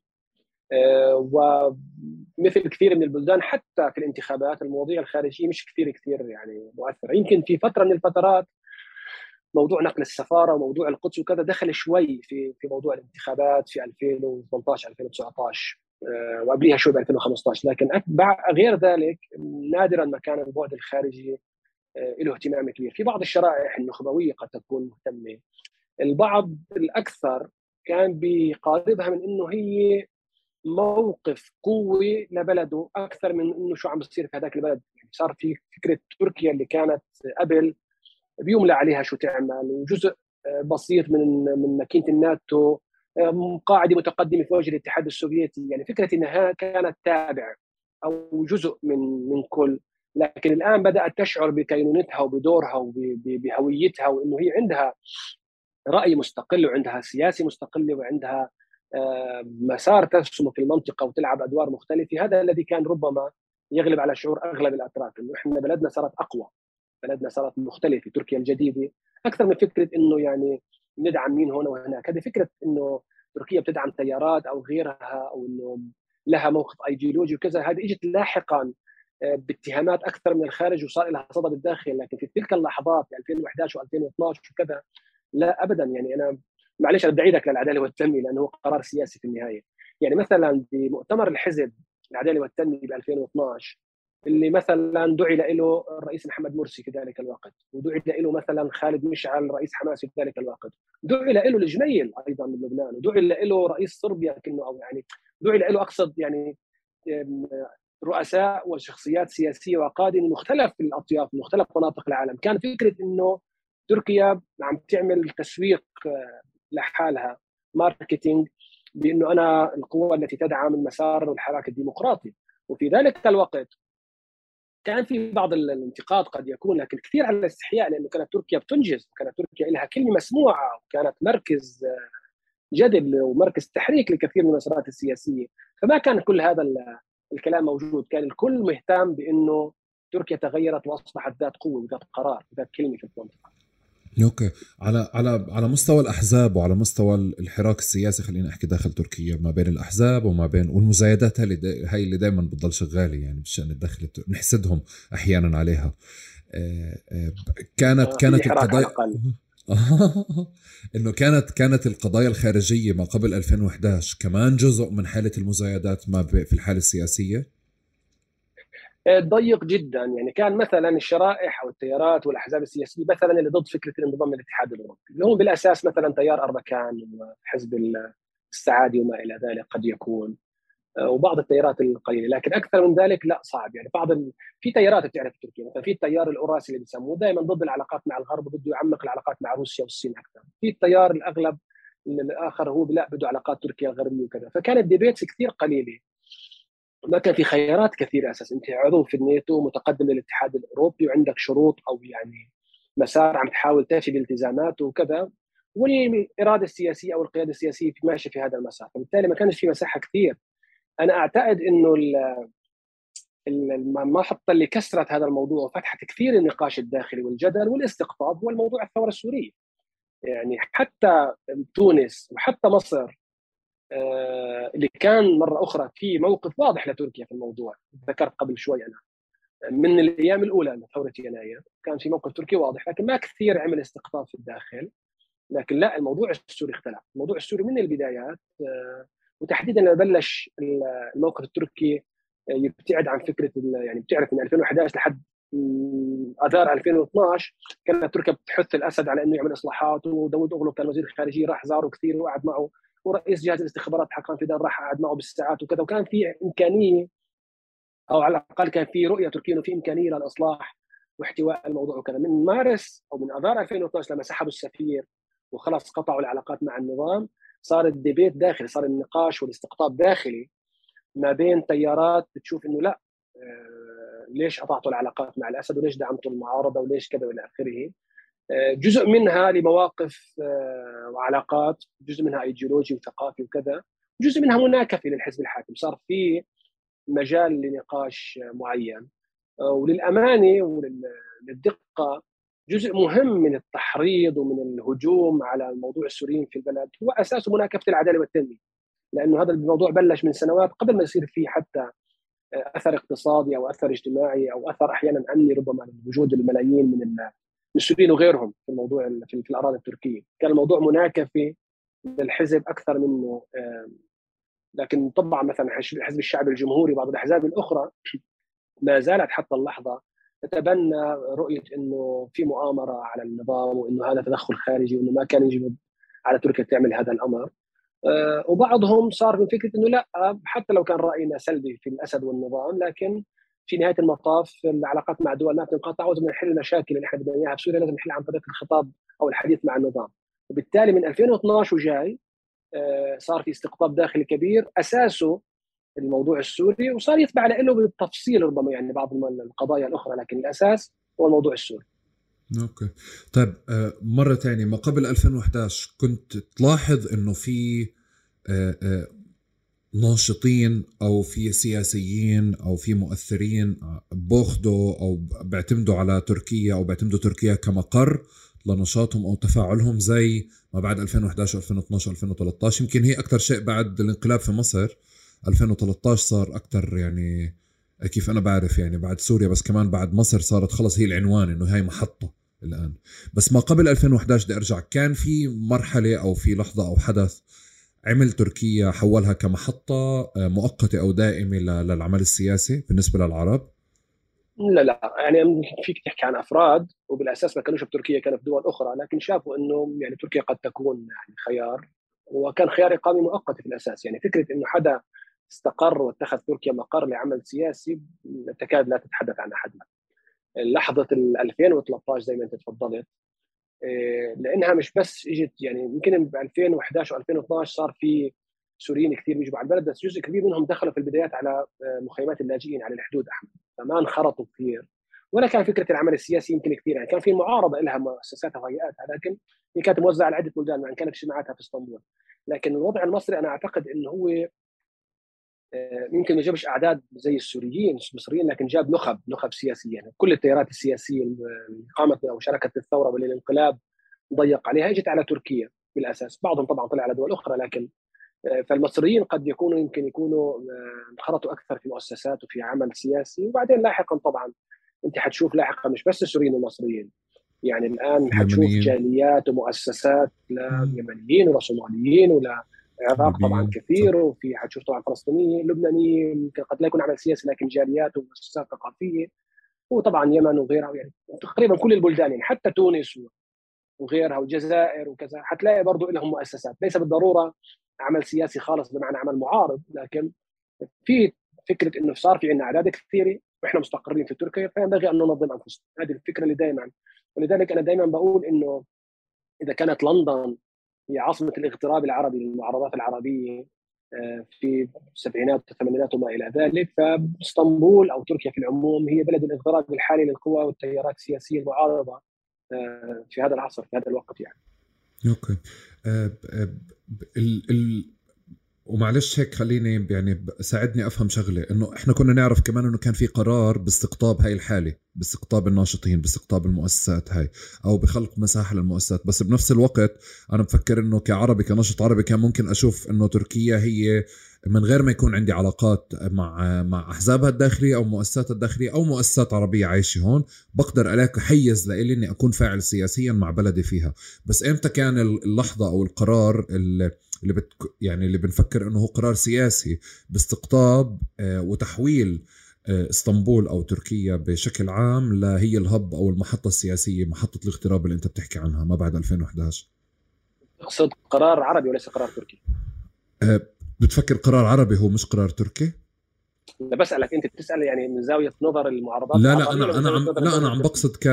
آه، ومثل كثير من البلدان حتى في الانتخابات المواضيع الخارجية مش كثير كثير يعني مؤثرة. يمكن في فترة من الفترات موضوع نقل السفارة وموضوع القدس وكذا دخل شوي في في موضوع الانتخابات في 2018 2019 آه، وقبلها شوي ب 2015 لكن غير ذلك نادرا ما كان البعد الخارجي آه، له اهتمام كبير. في بعض الشرائح النخبوية قد تكون مهتمة. البعض الأكثر كان بيقاربها من إنه هي موقف قوه لبلده أكثر من إنه شو عم بصير في هذاك البلد. يعني صار في فكرة تركيا اللي كانت قبل بيملى عليها شو تعمل. وجزء آه، بسيط من من ماكينة الناتو قاعدة متقدمة في وجه الاتحاد السوفيتي. يعني فكرة إنها كانت تابع أو جزء من من كل. لكن الآن بدأت تشعر بكينونتها وبدورها وبهويتها وإنه هي عندها رأي مستقل وعندها سياسه مستقله وعندها آه، مسار ترسمه في المنطقة وتلعب أدوار مختلفة. هذا الذي كان ربما يغلب على شعور أغلب الأتراك إنه إحنا بلدنا صارت أقوى بلدنا صارت مختلفة تركيا الجديدة. أكثر من فكرة إنه يعني ندعم مين هنا وهناك. هذه فكرة إنه تركيا بتدعم تيارات أو غيرها أو إنه لها موقف ايديولوجي وكذا هذه إجت لاحقا باتهامات أكثر من الخارج وصار لها صدى بالداخل لكن في تلك اللحظات في 2011 و2012 وكذا لا ابدا. يعني أنا معلش أنا بدي أعيدك للعدالة والتنمية لأنه هو قرار سياسي في النهاية. يعني مثلا بمؤتمر الحزب العدالة والتنمية ب 2012 اللي مثلا دعي له الرئيس محمد مرسي في ذلك الوقت ودعي له مثلا خالد مشعل رئيس حماس في ذلك الوقت دعي له الجميل أيضا من لبنان ودعي له رئيس صربيا كانه أو يعني دعي له أقصد يعني رؤساء وشخصيات سياسية وقادة من مختلف الأطياف من مختلف مناطق العالم. كان فكرة إنه تركيا عم تعمل تسويق آه، لحالها ماركتينج بإنه أنا القوة التي تدعم المسار والحراك الديمقراطي. وفي ذلك الوقت كان في بعض الانتقاد قد يكون لكن كثير على الاستحياء لأنه كانت تركيا بتنجز وكانت تركيا لها كلمة مسموعة وكانت مركز آه، جدل ومركز تحريك لكثير من المسارات السياسية. فما كان كل هذا الكلام موجود. كان الكل مهتم بإنه تركيا تغيرت وأصبحت ذات قوة وذات قرار وذات كلمة في المنطقة. أوكي. على على على مستوى الأحزاب وعلى مستوى الحراك السياسي خلينا أحكي داخل تركيا ما بين الأحزاب وما بين والمزايدات هاي اللي هاي اللي دائما بتضل شغالة يعني بالشان الداخلي نحسدهم أحيانا عليها. آه، آه، كانت آه، كانت القضايا انه كانت كانت القضايا الخارجية ما قبل 2011 كمان جزء من حالة المزايدات ما في الحالة السياسية؟ آه، ضيق جدا. يعني كان مثلا الشرائح أو التيارات والأحزاب السياسية مثلا اللي ضد فكرة الانضمام للاتحاد الأوروبي. اللي هم بالأساس مثلا تيار أربكان وحزب السعادي وما إلى ذلك قد يكون. وبعض التيارات القليلة. لكن أكثر من ذلك لا صعب. يعني بعض ال... في تيارات بتعرف تركيا. مثلا في التيار الأوراسي اللي بيسموه دائما ضد العلاقات مع الغرب وبده يعمق العلاقات مع روسيا والصين أكثر. في التيار الأغلب الآخر هو لا بده علاقات تركيا الغربية وكذا. فكانت ديبيتس كثير قليلة. ما كان في خيارات كثيرة أساسا. أنت عضو في الناتو متقدم للاتحاد الأوروبي وعندك شروط أو يعني مسار عم تحاول تفي بالتزاماته وكذا. والإرادة السياسية أو القيادة السياسية ماشية في هذا المسار. فبالتالي ما كانش في مساحة كثير أنا أعتقد إنه المحطة اللي كسرت هذا الموضوع وفتحت كثير النقاش الداخلي والجدل والاستقطاب هو الموضوع الثورة السورية. يعني حتى تونس وحتى مصر آه، اللي كان مرة أخرى في موقف واضح لتركيا في الموضوع ذكرت قبل شوي أنا. من الأيام الأولى لثوره يناير كان في موقف تركي واضح لكن ما كثير عمل استقطاب في الداخل. لكن لا الموضوع السوري اختلف. الموضوع السوري من البدايات آه، وتحديدا لما بلش الموقف التركي آه، يبتعد عن فكرة يعني بتعرف من 2011 لحد آذار 2012 كانت تركيا بتحث الأسد على إنه يعمل إصلاحات وداود أوغلو كان وزير الخارجية راح زاره كثير وقعد معه ورئيس جهاز الاستخبارات حقان فيدان راح قعد معه بالساعات وكذا وكان في إمكانية أو على الأقل كان في رؤية تركية إنه في إمكانية للإصلاح واحتواء الموضوع وكذا. من مارس أو من آذار 2012 لما سحبوا السفير وخلص قطعوا العلاقات مع النظام صار ال debate داخلي صار النقاش والاستقطاب داخلي ما بين تيارات بتشوف إنه لا آه ليش قطعتوا العلاقات مع الأسد وليش دعمتوا المعارضة وليش كذا وإلى آخره. آه جزء منها لمواقف آه وعلاقات جزء منها ايديولوجي وثقافي وكذا جزء منها مناكفة للحزب الحاكم. صار في مجال لنقاش معين وللامانه وللدقه جزء مهم من التحريض ومن الهجوم على الموضوع السوريين في البلد. هو اساسه مناكفه العدالة والتنمية. لأنه هذا الموضوع بلش من سنوات قبل ما يصير فيه حتى أثر اقتصادي أو أثر اجتماعي أو أثر أحيانا امني ربما لوجود الملايين من السوريين وغيرهم في الموضوع في الأراضي التركية، كان الموضوع مناكفه للحزب أكثر منه لكن طبعا مثلا حزب الشعب الجمهوري وبعض الأحزاب الأخرى ما زالت حتى اللحظة تتبنى رؤية إنه في مؤامرة على النظام وإنه هذا تدخل خارجي وإنه ما كان يجب على تركيا تعمل هذا الأمر. آه، وبعضهم صار من فكرة إنه لا حتى لو كان رأينا سلبي في الأسد والنظام لكن في نهاية المطاف العلاقات مع دول ما تنقطع وبدنا نحل المشاكل اللي إحنا بدنا إياها. بسوريا لازم نحلها عن طريق الخطاب أو الحديث مع النظام. وبالتالي من 2012 وجاي آه، صار في استقطاب داخلي كبير. أساسه الموضوع السوري وصار يتبع له بالتفصيل ربما يعني بعض القضايا الأخرى لكن الأساس هو الموضوع السوري. أوكي. طيب آه، مرة ثانية ما قبل 2011 كنت تلاحظ إنه في آه، آه، ناشطين أو في سياسيين أو في مؤثرين بأخذوا أو بيعتمدوا على تركيا أو بيعتمدوا تركيا كمقر لنشاطهم أو تفاعلهم زي ما بعد 2011 2012 2013 يمكن هي أكثر شيء بعد الانقلاب في مصر. 2013 صار أكثر يعني كيف أنا بعرف يعني بعد سوريا بس كمان بعد مصر صارت خلص هي العنوان إنه هاي محطة الآن. بس ما قبل 2011 بدي أرجع كان في مرحلة أو في لحظة أو حدث عمل تركيا حولها كمحطة آه، مؤقتة أو دائمة للعمل السياسي بالنسبة للعرب؟ لا لا. يعني فيك تحكي عن أفراد وبالأساس ما كانوش بتركيا كانوا في دول أخرى لكن شافوا إنه يعني تركيا قد تكون يعني خيار وكان خيار إقامي مؤقت في الأساس. يعني فكرة إنه حدا استقر واتخذ تركيا مقر لعمل سياسي تكاد لا تتحدث عن أحد. لحظة 2013 زي ما أنت تفضلت إيه، لأنها مش بس إجت يعني يمكن ب 2011 و2012 صار في سوريين كثير بيجوا على البلد بس جزء كبير منهم دخلوا في البدايات على آه، مخيمات اللاجئين على الحدود أحمد. فما انخرطوا كثير. ولا كان فكرة العمل السياسي يمكن كثير يعني كان في معارضة لها مؤسساتها وهيئاتها لكن هي كانت موزعة على عده بلدان يعني كانت اجتماعاتها في إسطنبول. لكن الوضع المصري أنا أعتقد انه هو يمكن ما جابش أعداد زي السوريين المصريين لكن جاب نخب نخب سياسيه يعني كل التيارات السياسية اللي قامت أو شاركت الثورة والانقلاب ضيق عليها إجت على تركيا بالأساس. بعضهم طبعا طلع على دول أخرى لكن آه، فالمصريين قد يكونوا يمكن يكونوا آه، انخرطوا أكثر في مؤسسات وفي عمل سياسي. وبعدين لاحقا طبعا أنت حتشوف لاحقا مش بس السوريين والمصريين. يعني الآن حتشوف جاليات ومؤسسات ليمنيين ولا صوماليين ولا العراق طبعا كثير وفي حتشوف طبعا فلسطينيين لبنانيين قد لا يكون عمل سياسي لكن جاليات ومؤسسات ثقافية. وطبعا يمن وغيرها يعني تقريبا كل البلدان يعني حتى تونس وغيرها والجزائر وكذا حتلاقي برضه لهم مؤسسات. ليس بالضرورة عمل سياسي خالص بمعنى عمل معارض لكن في فكرة إنه صار في عندنا أعداد كثيرة وإحنا مستقرين في تركيا فينبغي أن ننظم أنفسنا. هذه الفكرة اللي دائما ولذلك أنا دائما بقول إنه إذا كانت لندن هي عاصمة الاغتراب العربي للمعارضات العربية آه، في السبعينات والثمانينات وما إلى ذلك فاسطنبول أو تركيا في العموم هي بلد الاغتراب الحالي للقوى والتيارات السياسية المعارضة آه، في هذا العصر في هذا الوقت يعني. أوكي. ومعلش هيك خليني يعني ساعدني أفهم شغلة إنه إحنا كنا نعرف كمان إنه كان في قرار باستقطاب هاي الحالة باستقطاب الناشطين باستقطاب المؤسسات هاي أو بخلق مساحة للمؤسسات. بس بنفس الوقت أنا بفكر إنه كعربي كناشط عربي كان ممكن أشوف إنه تركيا هي من غير ما يكون عندي علاقات مع مع أحزابها الداخلية أو مؤسساتها الداخلية أو مؤسسات عربية عايشة هون بقدر الاقي حيز لإلي إني أكون فاعل سياسيا مع بلدي فيها. بس إمتى كان اللحظة أو القرار اللي اللي بت يعني اللي بنفكر إنه هو قرار سياسي باستقطاب آه، وتحويل آه، إسطنبول أو تركيا بشكل عام لهي الهب أو المحطة السياسية محطة الاغتراب اللي أنت بتحكي عنها ما بعد 2011 تقصد قرار عربي وليس قرار تركي. آه، بتفكر قرار عربي هو مش قرار تركي؟ أنا بسألك أنت بتسأل يعني من زاوية نظر المعارضات لا لا أنا أنا عم لا أنا عم بقصد ك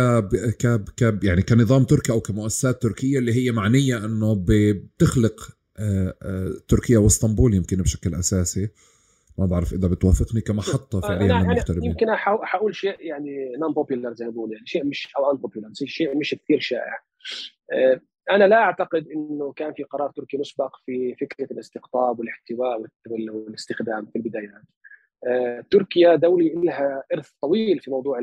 ك ك يعني كنظام تركي أو كمؤسسات تركية اللي هي معنية إنه بتخلق تركيا واسطنبول يمكن بشكل أساسي. ما بعرف إذا بتوافقني كمحطة آه، فعليا للمغتربين يمكن حقول شيء يعني نون بوبيلر زي ما بقول يعني شيء مش أو ان بوبيلر شيء مش كثير شائع. أنا لا أعتقد إنه كان في قرار تركي مسبق في فكرة الاستقطاب والاحتواء والاستخدام في البدايات. تركيا دوله لها إرث طويل في موضوع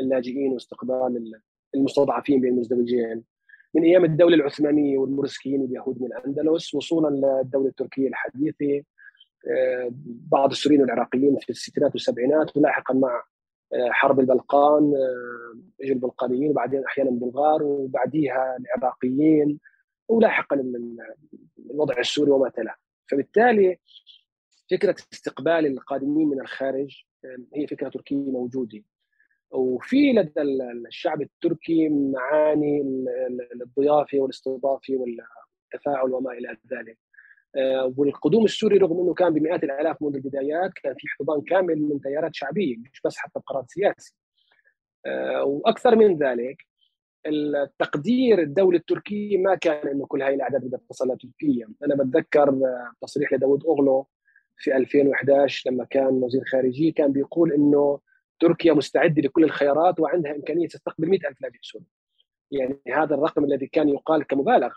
اللاجئين واستقبال المستضعفين بين المزدوجين. من أيام الدولة العثمانية والمورسكيين واليهود من الأندلس وصولا للدولة التركية الحديثة آه، بعض السوريين والعراقيين في الستينات والسبعينات ولاحقا مع آه، حرب البلقان آه، اجوا البلقانيين وبعدين أحيانا البلغار وبعديها العراقيين ولاحقا الوضع السوري وما تلا. فبالتالي فكرة استقبال القادمين من الخارج هي فكرة تركية موجودة. وفي لدى الشعب التركي معاني الضيافه والاستضافه والتفاعل وما إلى ذلك. آه، والقدوم السوري رغم إنه كان بمئات الآلاف منذ البدايات كان في احتضان كامل من تيارات شعبية مش بس حتى بقرار سياسي. آه، وأكثر من ذلك التقدير الدولة التركيه ما كان إنه كل هاي الأعداد بدها تصل لتركيا، أنا بتذكر آه، تصريح لداود أوغلو في 2011 لما كان وزير خارجية كان بيقول إنه تركيا مستعدة لكل الخيارات وعندها إمكانية تستقبل 100000 لاجئ سوري. يعني هذا الرقم الذي كان يقال كمبالغ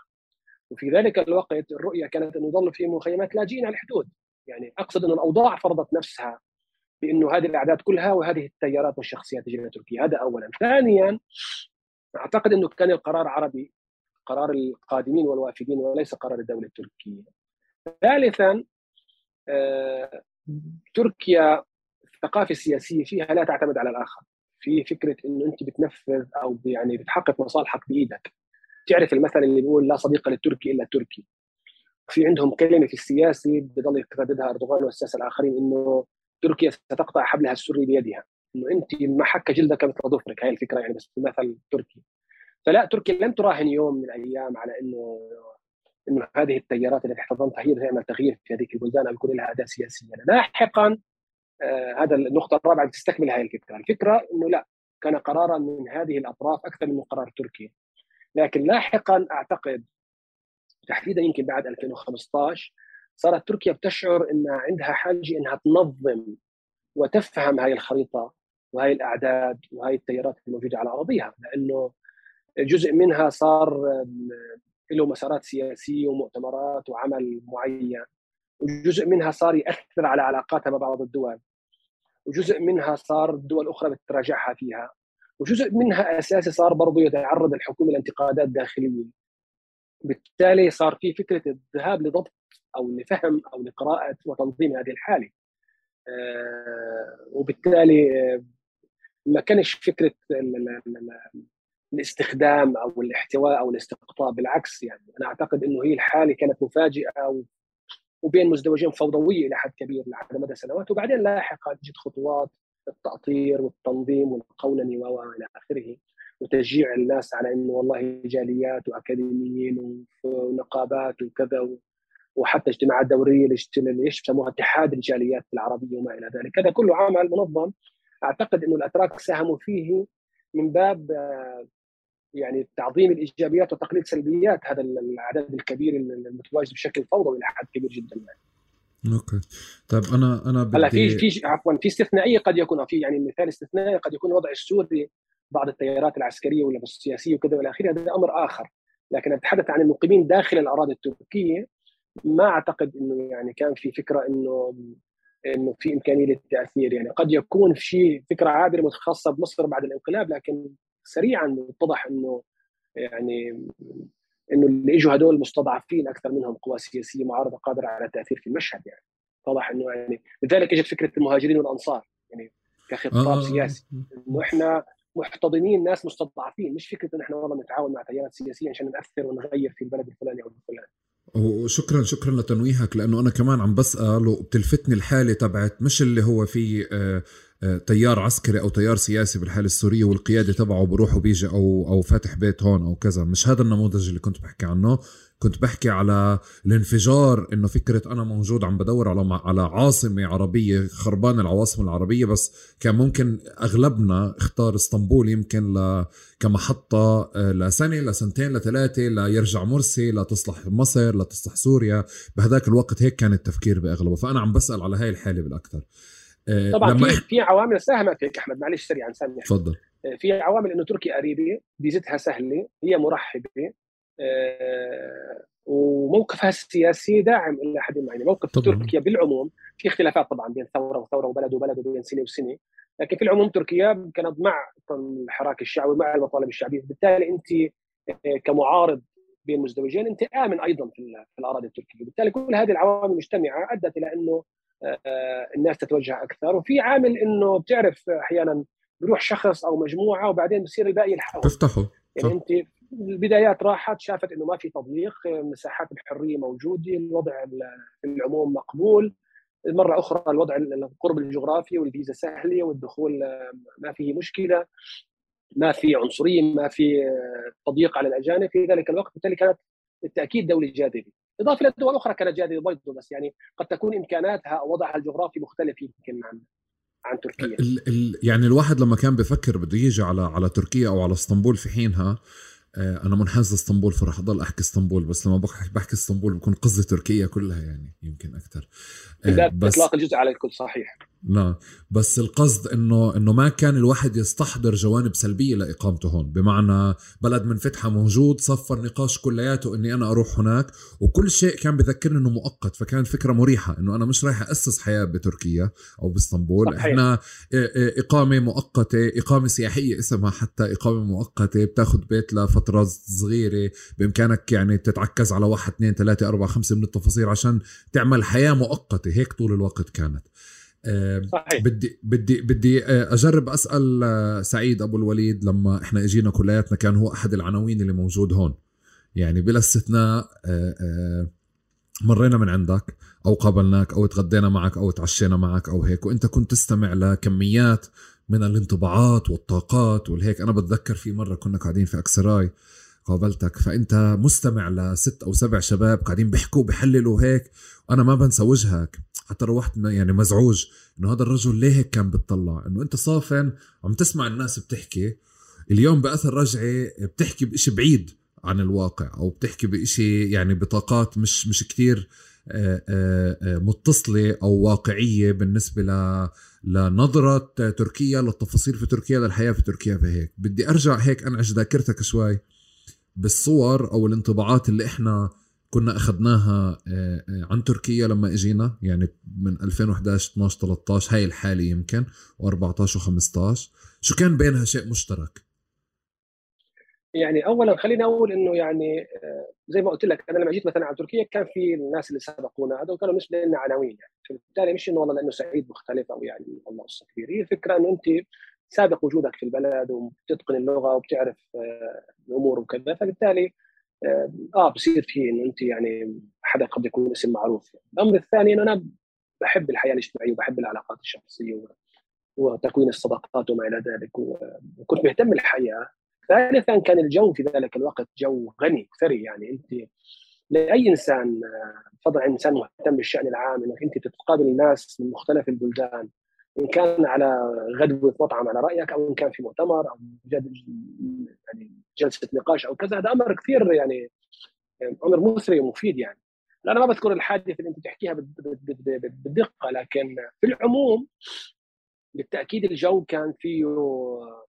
وفي ذلك الوقت الرؤية كانت انه يظل في مخيمات لاجئين على الحدود. يعني أقصد أن الأوضاع فرضت نفسها بانه هذه الأعداد كلها وهذه التيارات والشخصيات تجي تركيا. هذا اولا. ثانيا أعتقد أنه كان القرار عربي قرار القادمين والوافدين وليس قرار الدولة التركية. ثالثا آه، تركيا الثقافة السياسية فيها لا تعتمد على الآخر. في فكرة إنه أنت بتنفذ أو يعني بتحقق مصالحك بإيدك. تعرف المثل اللي بيقول لا صديق للتركي إلا التركي. في عندهم كلمه في السياسي بضل يرددها أردوغان والساسه الآخرين إنه تركيا ستقطع حبلها السري بيدها. إنه أنت ما حك جلدك مثل ظفرك. هاي الفكرة يعني بس مثل تركي. فلا تركيا لم تراهن يوم من الأيام على إنه إنه هذه التيارات التي احتضنتها هي تعمل تغيير في هذه البلدان أو يكون لها اداء سياسي يعني لاحقا هذا النقطة الرابعة اللي تستكمل هذه الفكرة، الفكرة إنه لا كان قرارا من هذه الأطراف أكثر من قرار تركيا. لكن لاحقا أعتقد تحديدا يمكن بعد 2015 صارت تركيا بتشعر انها عندها حاجة إنها تنظم وتفهم هاي الخريطة وهي الأعداد وهي التيارات الموجوده على أراضيها. لأنه جزء منها صار له مسارات سياسية ومؤتمرات وعمل معين وجزء منها صار يأثر على علاقاتها مع بعض الدول. وجزء منها صار الدول الأخرى بتراجعها فيها. وجزء منها أساسي صار برضه يتعرض الحكومة لانتقادات داخليه بالتالي صار في فكرة الذهاب لضبط أو لفهم أو لقراءة وتنظيم هذه الحالة. آه، وبالتالي آه، ما كانش فكرة الاستخدام أو الاحتواء أو الاستقطاب بالعكس يعني أنا أعتقد إنه هي الحالة كانت مفاجئة وبين مزدوجين فوضوية إلى حد كبير على مدى سنوات. وبعدين لاحقا اجت خطوات التأطير والتنظيم والقولنه وإلى آخره وتشجيع الناس على إنه والله جاليات وأكاديميين ونقابات وكذا وحتى اجتماعات دورية اللي يسموها اتحاد الجاليات العربية وما إلى ذلك. هذا كله عمل منظم. أعتقد إنه الأتراك ساهموا فيه من باب يعني تعظيم الإيجابيات وتقليل سلبيات هذا العدد الكبير المتواجد بشكل فوضوي إلى حد كبير جدا يعني. أوكي. طيب أنا أنا بدي هلأ في في عفوا في استثنائية قد يكون في يعني مثال استثنائي قد يكون الوضع السوري بعض التيارات العسكرية ولا السياسية وكذا وإلى آخره هذا أمر آخر. لكن أتحدث عن المقيمين داخل الأراضي التركية ما أعتقد إنه يعني كان في فكرة انه إنه في إمكانية للتأثير يعني. قد يكون في فكرة عابره متخصصه بمصر بعد الانقلاب لكن سريعا اتضح إنه يعني إنه اللي إجوا هدول مستضعفين أكثر منهم قوى سياسية معارضة قادرة على التأثير في المشهد يعني. اتضح إنه يعني لذلك إجت فكرة المهاجرين والأنصار يعني كخطاب آه. سياسي. إنه إحنا محتضنين ناس مستضعفين مش فكرة إن إحنا والله نتعاون مع تيارات سياسية عشان نأثر ونغير في البلد الفلاني أو الفلاني. وشكرا شكرا لتنويهك لأنه أنا كمان عم بسال وبتلفتني الحالة تبعت مش اللي هو في آه، تيار عسكري أو تيار سياسي بالحاله السوريه والقيادة تبعه بروح وبيجي أو أو فاتح بيت هون أو كذا. مش هذا النموذج اللي كنت بحكي عنه. كنت بحكي على الانفجار إنه فكرة أنا موجود عم بدور على على عاصمة عربية خربان العواصم العربية بس كان ممكن أغلبنا اختار إسطنبول يمكن ل كمحطة آه، لسنة لسنتين لثلاثة ليرجع مرسي لتصلح مصر لتصلح سوريا. بهذاك الوقت هيك كان التفكير بأغلبه. فأنا عم بسأل على هاي الحالة بالأكثر. آه، طبعا لما في في عوامل ساهمت هيك أحمد معلش سريعا سامح تفضل آه، في عوامل إنه تركيا قريبة فيزتها سهلة هي مرحبة آه، وموقفها السياسي داعم إلى حد ما يعني موقف طبعا. تركيا بالعموم في اختلافات طبعا بين ثورة وثورة وبلد وبلد وبين سنة وسنة لكن في العموم تركيا كانت مع الحراك الشعبي مع المطالب الشعبية بالتالي أنت كمعارض بين مزدوجين أنت آمن أيضا في الأراضي التركية. بالتالي كل هذه العوامل مجتمعه أدت إلى إنه آه، الناس تتوجه أكثر. وفي عامل إنه بتعرف أحيانا بيروح شخص أو مجموعة وبعدين بصير الباقي يلحقوا تفتحوا يعني أنت البدايات راحت شافت إنه ما في تضييق مساحات الحرية موجودة الوضع في العموم مقبول. مرة أخرى الوضع القرب الجغرافي والفيزا سهلة والدخول ما فيه مشكلة. ما في عنصرية ما في تضييق على الأجانب. في ذلك الوقت بالتالي كانت بالتاكيد دوله جاذبه إضافة إلى دول أخرى كانت جاذبه برضه بس يعني قد تكون إمكاناتها أو وضعها الجغرافي مختلف يمكن عن عن تركيا. ال ال يعني الواحد لما كان بفكر بده يجي على على تركيا أو على إسطنبول في حينها آه، أنا منحاز لإسطنبول فرح أضل أحكي إسطنبول بس لما بحكي, بحكي إسطنبول بكون قصدي تركيا كلها يعني يمكن أكثر بس إطلاق الجزء على الكل صحيح. نعم. بس القصد إنه إنه ما كان الواحد يستحضر جوانب سلبية لإقامته هون. بمعنى بلد منفتحه موجود صفى النقاش كلياته إني أنا أروح هناك وكل شيء كان بذكرني إنه مؤقت فكان فكرة مريحة إنه أنا مش رايح أسس حياة بتركيا أو بإسطنبول. صحيح. إحنا إقامة مؤقتة إقامة سياحية اسمها حتى إقامة مؤقتة بتاخذ بيت لفترة صغيرة. بإمكانك يعني تتعكز على واحد اثنين ثلاثة أربعة خمسة من التفاصيل عشان تعمل حياة مؤقتة. هيك طول الوقت كانت. صحيح. بدي بدي بدي آه، أجرب أسأل آه، سعيد أبو الوليد لما إحنا إجينا كلياتنا كان هو أحد العناوين اللي موجود هون. يعني بلا استثناء آه، مرينا من عندك أو قابلناك أو تغدينا معك أو تعشينا معك أو هيك وإنت كنت تستمع لكميات من الانطباعات والطاقات والهيك. أنا بتذكر في مرة كنا قاعدين في أكسراي قابلتك فإنت مستمع لست أو سبع شباب قاعدين بيحكوا بحللوا هيك وأنا ما بنسى وجهك. حتى روحت يعني مزعوج إنه هذا الرجل ليه هيك كان بتطلع؟ إنه أنت صافن عم تسمع الناس بتحكي. اليوم بأثر رجعي بتحكي بشيء بعيد عن الواقع أو بتحكي بشيء يعني بطاقات مش مش كثير آه، آه، آه، متصلة أو واقعية بالنسبة ل لنظرة تركيا للتفاصيل في تركيا للحياة في تركيا فهيك بدي أرجع هيك أنعش ذاكرتك شوي بالصور أو الانطباعات اللي إحنا كنا أخذناها آه، آه، عن تركيا لما إجينا يعني من 2011 12 13 هاي الحالة يمكن و14 و15 شو كان بينها شيء مشترك؟ يعني اولا خليني أقول إنه يعني آه، زي ما قلت لك أنا لما جيت مثلا على تركيا كان في الناس اللي سبقونا هذول كانوا مش لنا عناوين يعني. فبالتالي مش إنه والله لأنه سعيد مختلف أو يعني والله قصه كبيره هي الفكرة إنه أنت سابق وجودك في البلد وبتتقن اللغة وبتعرف الأمور وكذا. فبالتالي آه بصير في إنه أنت يعني حدا قد يكون اسم معروف. الأمر الثاني إنه أنا بحب الحياة الاجتماعية وبحب العلاقات الشخصية وتكوين الصداقات وما إلى ذلك وكنت مهتم بالحياة. ثالثا كان الجو في ذلك الوقت جو غني ثري يعني. أنت لأي إنسان فضل إنسان مهتم بالشأن العام إنك أنت تتقابل الناس من مختلف البلدان إن كان على غدوه مطعم على رأيك أو إن كان في مؤتمر أو يعني جلسة نقاش أو كذا هذا أمر كثير يعني أمر مثري ومفيد يعني أنا ما بذكر الحادثة اللي أنت تحكيها بالدقة لكن في العموم بالتأكيد الجو كان فيه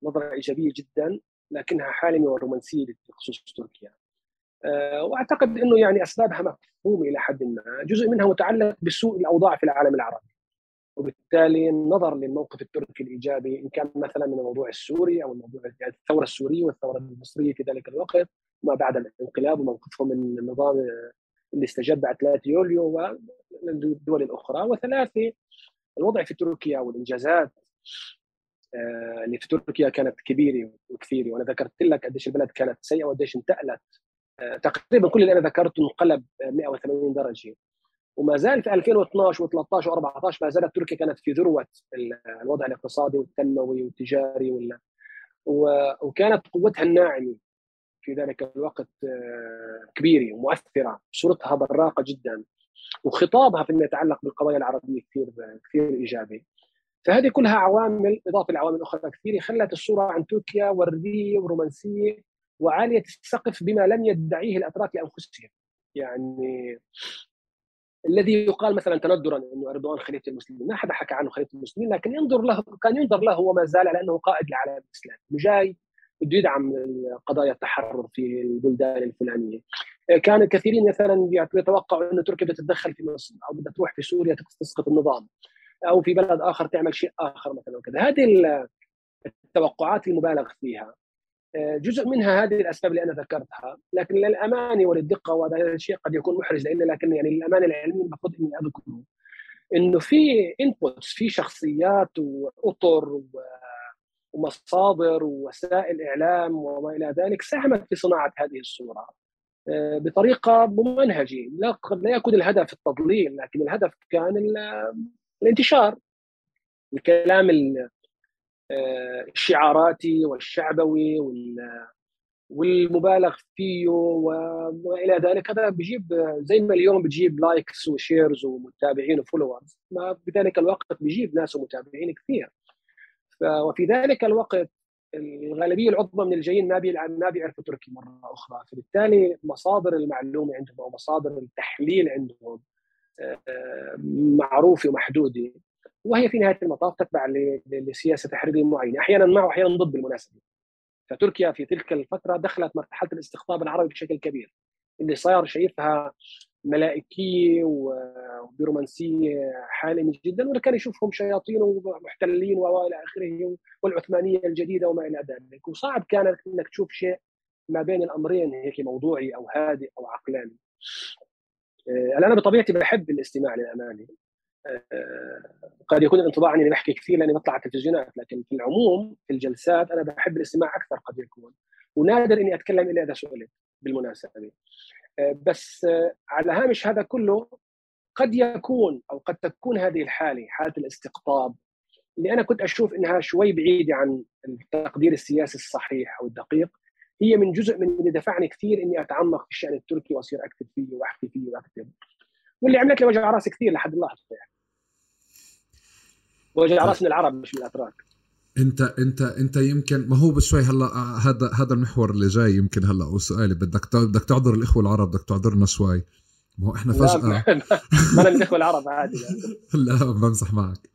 نظرة إيجابية جدا لكنها حالمه ورومانسيه بخصوص تركيا آه، وأعتقد إنه يعني أسبابها مفهومة إلى حد ما، جزء منها متعلق بسوء الأوضاع في العالم العربي. وبالتالي النظر للموقف التركي الإيجابي إن كان مثلا من الموضوع السوري أو الموضوع يعني الثورة السورية والثورة المصرية في ذلك الوقت ما بعد الانقلاب وموقفهم من النظام اللي استجد بعد 3 يوليو والدول الاخرى وثلاثة الوضع في تركيا والإنجازات آه، اللي في تركيا كانت كبيرة وكثيرة. وأنا ذكرت لك قديش البلد كانت سيئة وقديش انتقلت. آه، تقريبا كل اللي أنا ذكرته انقلب 180 درجة. وما زال في 2012 و13 و14 ما زالت تركيا كانت في ذروة الوضع الاقتصادي والتنموي والتجاري وكانت قوتها الناعمة في ذلك الوقت آه، كبيرة ومؤثرة صورتها براقة جدا وخطابها فيما يتعلق بالقضايا العربية كثير كثير إيجابي. فهذه كلها عوامل إضافة لعوامل أخرى كثيرة خلت الصورة عن تركيا وردية ورومانسية وعالية السقف بما لم يدعيه الأتراك لأنفسهم. يعني الذي يقال مثلا تندرا إنه أردوغان خليفة المسلمين، ما حدا حكى عنه خليفة المسلمين لكن ينظر له كان ينظر له وما زال على أنه قائد العالم الاسلامي، جاي بده يدعم قضايا التحرر في البلدان الفلانية. كان الكثيرين مثلا يتوقعوا إنه تركيا بتتدخل في مصر أو بدها تروح في سوريا تسقط النظام أو في بلد آخر تعمل شيء آخر مثلا وكذا، هذه التوقعات المبالغ فيها. جزء منها هذه الأسباب اللي أنا ذكرتها. لكن للامانه وللدقة وهذا الشيء قد يكون محرج لنا لكن يعني للامانه العلميه المفروض إني أذكره. إنه في انبوتس في شخصيات وأطر ومصادر ووسائل إعلام وما إلى ذلك ساهمت في صناعة هذه الصورة آه، بطريقة ممنهجه لا قد لا يكون الهدف التضليل لكن الهدف كان الانتشار. الكلام الشعاراتي والشعبوي والمبالغ فيه وإلى ذلك. هذا بيجيب زي ما اليوم بتجيب likes و shares ومتابعين و followers ما بذلك الوقت بيجيب ناس ومتابعين كثير. وفي ذلك الوقت الغالبية العظمى من الجايين ما ما بيعرفوا تركي مرة أخرى. فبالتالي مصادر المعلومة عندهم أو مصادر التحليل عندهم آه، معروفة ومحدودة. وهي في نهاية المطاف تتبع لسياسة تحريريه معينة. أحيانا مع واحيانا ضد بالمناسبه فتركيا في تلك الفترة دخلت مرحلة الاستقطاب العربي بشكل كبير. اللي صار شايفها ملائكية وبرومانسيه حالمة جدا واللي كان يشوفهم شياطين ومحتلين وإلى آخره والعثمانية الجديدة وما إلى ذلك. وصعب كان إنك تشوف شيء ما بين الأمرين هيك موضوعي أو هادئ أو عقلاني. آه، أنا بطبيعتي بحب الاستماع للامانه آه، قد يكون الانطباع إني بحكي كثير لأني بطلع على التلفزيونات لكن في العموم في الجلسات أنا بحب الاستماع أكثر قد يكون. ونادر إني أتكلم إلا إذا سئلت بالمناسبة. آه، بس آه، على هامش هذا كله قد يكون أو قد تكون هذه الحالة حالة الاستقطاب اللي أنا كنت أشوف إنها شوي بعيدة عن التقدير السياسي الصحيح أو الدقيق هي من جزء من اللي دفعني كثير إني أتعمق في الشأن التركي وأصير أكتب فيه وأحكي فيه وأكتب. واللي عملت لي وجع رأس كثير لحد اللحظه يعني وجع رأس من العرب مش من الأتراك. انت انت انت يمكن ما هو بشوي هلا هذا هذا المحور اللي جاي يمكن هلا وسؤالي بدك بدك تعذر الإخوة العرب بدك تعذرنا شوي. ما هو إحنا فجاه ما أنا الإخوة العرب عادي لا بمزح معك.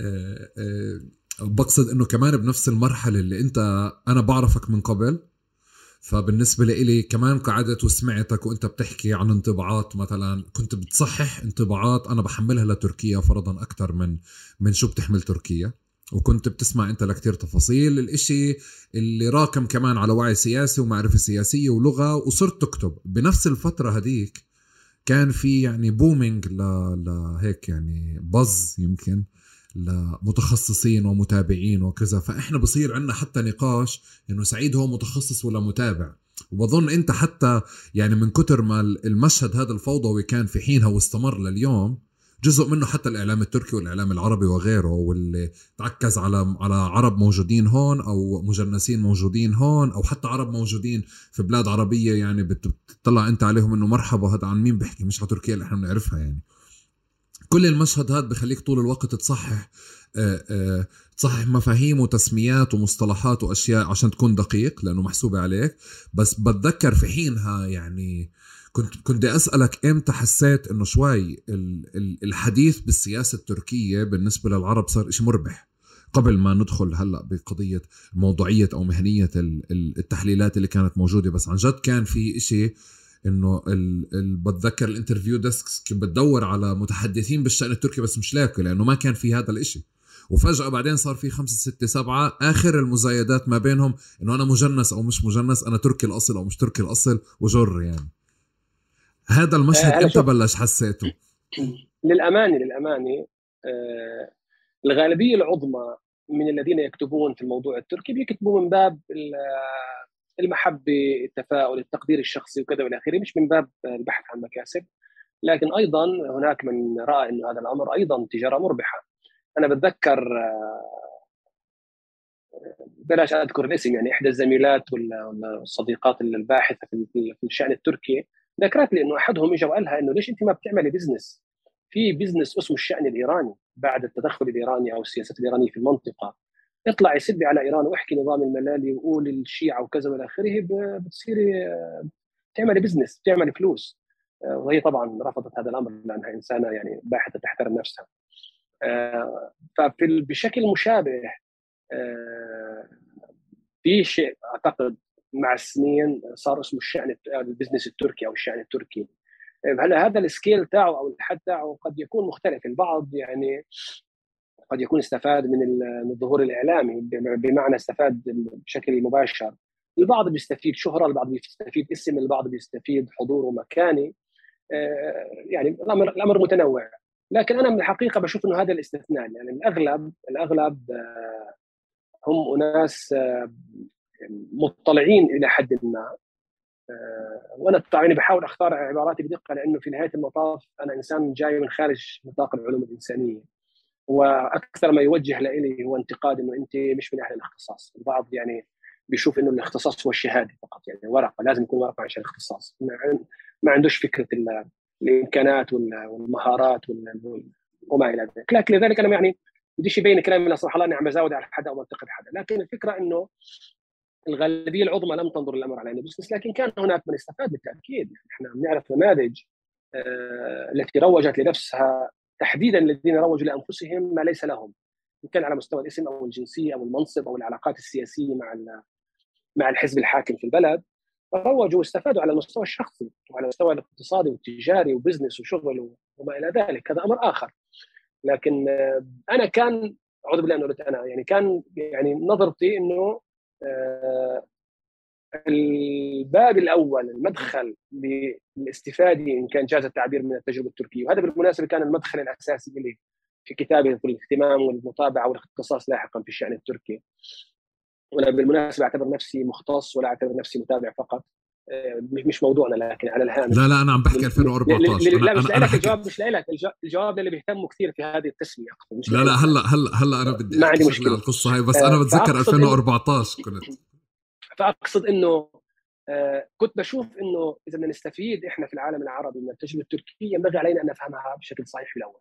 أه أه بقصد إنه كمان بنفس المرحلة اللي أنت أنا بعرفك من قبل فبالنسبة لإلي كمان قعدت وسمعتك وانت بتحكي عن انطباعات مثلا كنت بتصحح انطباعات أنا بحملها لتركيا فرضا أكثر من من شو بتحمل تركيا وكنت بتسمع أنت لكتير تفاصيل الإشي اللي راكم كمان على وعي سياسي ومعرفة سياسية ولغة وصرت تكتب بنفس الفترة هديك كان في يعني بومينج. لهيك يعني بز يمكن لمتخصصين ومتابعين وكذا. فإحنا بصير عندنا حتى نقاش إنه سعيد هو متخصص ولا متابع. وبظن أنت حتى يعني من كتر ما المشهد هذا الفوضوي كان في حينها واستمر لليوم جزء منه حتى الإعلام التركي والإعلام العربي وغيره واللي تركز على على عرب موجودين هون أو مجنسين موجودين هون أو حتى عرب موجودين في بلاد عربية يعني بتطلع أنت عليهم إنه مرحبا هذا عن مين بيحكي؟ مش على تركيا اللي إحنا بنعرفها يعني. كل المشهد هذا بخليك طول الوقت تصحح آه، آه، تصحح مفاهيم وتسميات ومصطلحات وأشياء عشان تكون دقيق لأنه محسوبه عليك. بس بتذكر في حينها يعني كنت كنت بدي أسألك إمتى حسيت إنه شوي الحديث بالسياسة التركية بالنسبة للعرب صار شيء مربح؟ قبل ما ندخل هلأ بقضية موضوعية أو مهنية التحليلات اللي كانت موجودة. بس عن جد كان في شيء إنه بتذكر ال interview desks كنت بدور على متحدثين بالشأن التركي بس مش لاقي لأنه ما كان في هذا الإشي وفجأة بعدين صار في خمسة ستة سبعة آخر المزايدات ما بينهم إنه أنا مجنس أو مش مجنس أنا تركي الأصل أو مش تركي الأصل وجر يعني هذا المشهد آه إمتى بلش حسيته؟ للأمانة للأمانة آه الغالبية العظمى من الذين يكتبون في الموضوع التركي بيكتبوا من باب المحبه، التفاؤل، التقدير الشخصي وكذا والى آخره، مش من باب البحث عن مكاسب. لكن أيضا هناك من رأى إنه هذا الأمر أيضا تجارة مربحة. أنا بتذكر آه، بلاش أذكر الاسم يعني إحدى الزميلات والصديقات الباحثة في الشأن التركي ذكرت لي إنه أحدهم اجى وقالها إنه ليش أنت ما بتعملي business؟ في business اسمه الشأن الإيراني بعد التدخل الإيراني أو السياسات الإيرانية في المنطقة اطلع يسبي على إيران واحكي نظام الملالي وقول الشيعة وكذا وإلى آخره بتصيري تعملي business بتعملي فلوس. آه، وهي طبعا رفضت هذا الأمر لأنها إنسانة يعني باحثة تحترم نفسها. آه، ففي بشكل مشابه آه، في شيء أعتقد مع السنين صار اسمه الشأن ال business التركي أو الشأن التركي. هلا هذا ال scale تاعه أو الحد تاعه قد يكون مختلف؟ البعض يعني قد يكون استفاد من الظهور الإعلامي بمعنى استفاد بشكل مباشر. البعض بيستفيد شهرة البعض بيستفيد اسم البعض بيستفيد حضور ومكاني آه، يعني الامر الأمر متنوع. لكن أنا من الحقيقة بشوف إنه هذا الاستثناء. يعني الاغلب الأغلب آه، هم أناس آه، مطلعين إلى حد ما. وأنا يعني بحاول أختار عباراتي بدقة لأنه في نهاية المطاف أنا إنسان جاي من خارج نطاق العلوم الإنسانية. وأكثر ما يوجه لي هو انتقاد إنه أنت مش من أهل الاختصاص. البعض يعني بيشوف إنه الاختصاص هو الشهادة فقط يعني ورقة لازم يكون ورقة عشان الاختصاص. ما عندوش فكرة الإمكانات والمهارات وما إلى ذلك. لكن لذلك أنا يعني بديش يبين كلامي لا الله إني عم بزود على حدا أو منتقد حدا لكن الفكرة إنه الغالبية العظمى لم تنظر الأمر على انه بزنس لكن كان هناك من استفاد بالتأكيد. يعني إحنا بنعرف نماذج آه، التي روجت لنفسها تحديدا الذين روجوا لأنفسهم ما ليس لهم إن كان على مستوى الاسم أو الجنسية أو المنصب أو العلاقات السياسية مع مع الحزب الحاكم في البلد روجوا واستفادوا على المستوى الشخصي وعلى المستوى الاقتصادي والتجاري وبزنس وشغل وما إلى ذلك. هذا أمر آخر. لكن آه، أنا كان أعوذ بالله من أنا يعني كان يعني نظرتي إنه آه، الباب الأول المدخل للاستفادة إن كان جاز التعبير من التجربة التركية. وهذا بالمناسبة كان المدخل الأساسي لي في كتابي في الاهتمام والمطابعة والاختصاص لاحقا في الشأن التركي. وأنا بالمناسبة أعتبر نفسي مختص ولا أعتبر نفسي متابع فقط. آه، مش موضوعنا لكن على الهامش. لا لا أنا عم بحكي 2014 لا مش لك الجواب مش لك الجواب اللي بيهتموا كثير في هذه التسميه لا لا هلا هلا هلا أنا بدي ما عندي مشكلة. القصة هاي بس أنا بتذكر 2014 كنت. فأقصد إنه آه كنت بشوف إنه إذا بدنا نستفيد إحنا في العالم العربي من التجربة التركية ينبغي علينا أن نفهمها بشكل صحيح في الأول.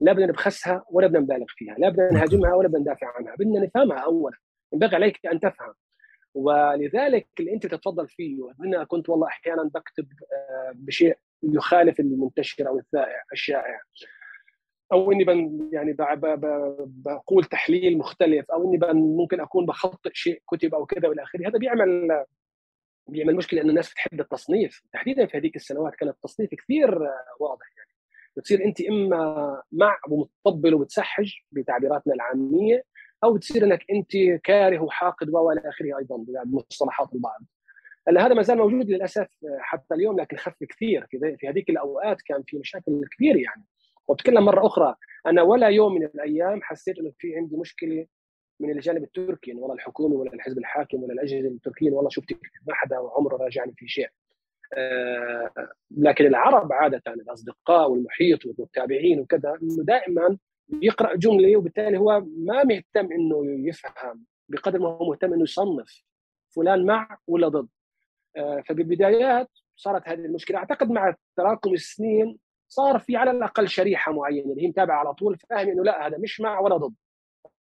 لا بدنا نبخسها ولا بدنا نبالغ فيها لا بدنا نهاجمها ولا بدنا ندافع عنها بدنا نفهمها اولا ينبغي عليك أن تفهم. ولذلك اللي أنت تتفضل فيه أنا كنت والله أحيانا بكتب آه، بشيء يخالف المنتشر أو الشائع الشائع. أو إني بن يعني بقول تحليل مختلف أو إني ممكن أكون بخطئ شيء كتب أو كذا وإلى آخره. هذا بيعمل بيعمل مشكلة ان الناس بتحب التصنيف. تحديدا في هذيك السنوات كان التصنيف كثير واضح يعني. بتصير أنت إما مع ومتطبل وبتسحج بتعبيراتنا العامية أو بتصير إنك أنت كاره وحاقد وإلى آخره أيضا بمصطلحات البعض. هلا هذا ما زال موجود للأسف حتى اليوم لكن خف كثير. في في هذيك الأوقات كان في مشاكل كبيرة يعني. وبتكلم مرة أخرى. أنا ولا يوم من الأيام حسيت إنه في عندي مشكلة من الجانب التركي يعني والله الحكومة ولا الحزب الحاكم ولا الأجهزة التركية والله شفت ما حدا عمره راجعني في شيء. آه لكن العرب عادة الأصدقاء والمحيط والمتابعين وكذا إنه دائما بيقرا جملة وبالتالي هو ما مهتم إنه يفهم بقدر ما هو مهتم إنه يصنف فلان مع ولا ضد. آه فبالبدايات صارت هذه المشكلة. أعتقد مع تراكم السنين صار في على الأقل شريحة معينة اللي هي متابعة على طول فاهم إنه لا هذا مش مع ولا ضد.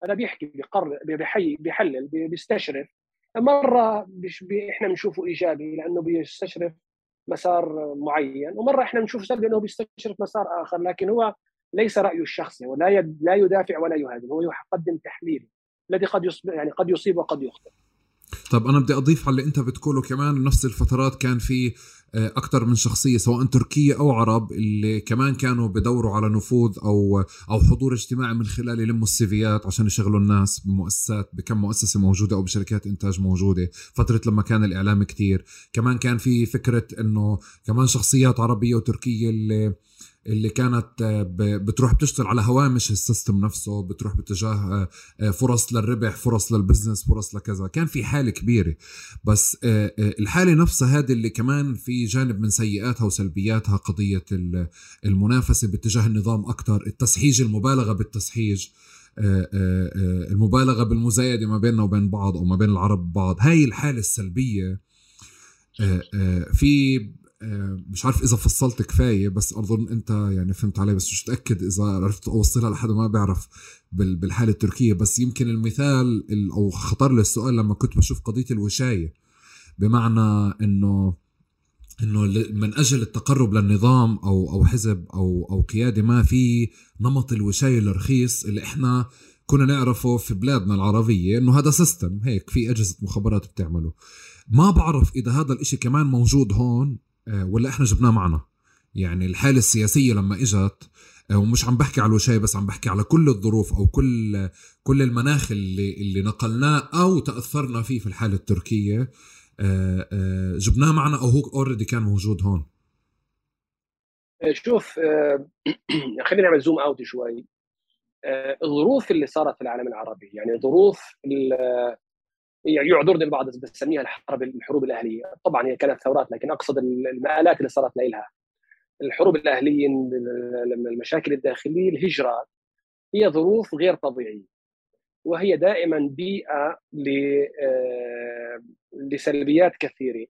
هذا بيحكي بيقرر بيحي بيحلل بيستشرف. مرة بي إحنا بنشوفه إيجابي لأنه بيستشرف مسار معين ومرة إحنا بنشوف سلبي انه بيستشرف مسار آخر لكن هو ليس رأيه الشخصي ولا لا يدافع ولا يهاجم هو يقدم تحليل الذي قد يصيب يعني قد يصيب وقد يخطئ. طب أنا بدي أضيف على اللي أنت بتقوله كمان نفس الفترات كان في آه، أكثر من شخصية سواء تركية أو عرب اللي كمان كانوا بدوروا على نفوذ أو أو حضور اجتماعي من خلال يلموا السيفيات عشان يشغلوا الناس بمؤسسات بكم مؤسسة موجودة أو بشركات إنتاج موجودة فترة لما كان الإعلام كتير. كمان كان في فكرة إنه كمان شخصيات عربية وتركية اللي اللي كانت آه، بتروح بتشتغل على هوامش السيستم نفسه بتروح باتجاه آه، آه، فرص للربح فرص للبزنس فرص لكذا. كان في حالة كبيرة. بس الحالة نفسها هذه اللي كمان في جانب من سيئاتها وسلبياتها قضية المنافسة باتجاه النظام أكثر التسحيج المبالغة بالتسحيج المبالغة بالمزايدة ما بيننا وبين بعض أو ما بين العرب بعض هاي الحالة السلبية في مش عارف إذا فصلت كفاية بس اظن أنت يعني فهمت علي بس مش متأكد إذا عرفت أوصلها لحد ما بيعرف بالحالة التركية. بس يمكن المثال أو خطر لي السؤال لما كنت بشوف قضية الوشاية. بمعنى إنه إنه من أجل التقرب للنظام أو أو حزب أو أو قيادة ما في نمط الوشاية الرخيص اللي إحنا كنا نعرفه في بلادنا العربية إنه هذا سيستم هيك في أجهزة مخابرات بتعمله. ما بعرف إذا هذا الإشي كمان موجود هون آه، ولا إحنا جبناه معنا. يعني الحالة السياسية لما إجت آه، ومش عم بحكي على الوشاية بس عم بحكي على كل الظروف أو كل كل المناخ اللي اللي نقلناه أو تأثرنا فيه في الحالة التركية آه، جبناه معنا أو هو already كان موجود هون. شوف خلينا نعمل zoom out شوي. الظروف اللي صارت في العالم العربي يعني ظروف يعذرني البعض بسميها الحرب الحروب الأهلية. طبعا هي كانت ثورات لكن أقصد المآلات اللي صارت لها الحروب الأهلية المشاكل الداخلية الهجرات هي ظروف غير طبيعية. وهي دائما بيئة آه، لسلبيات كثيرة.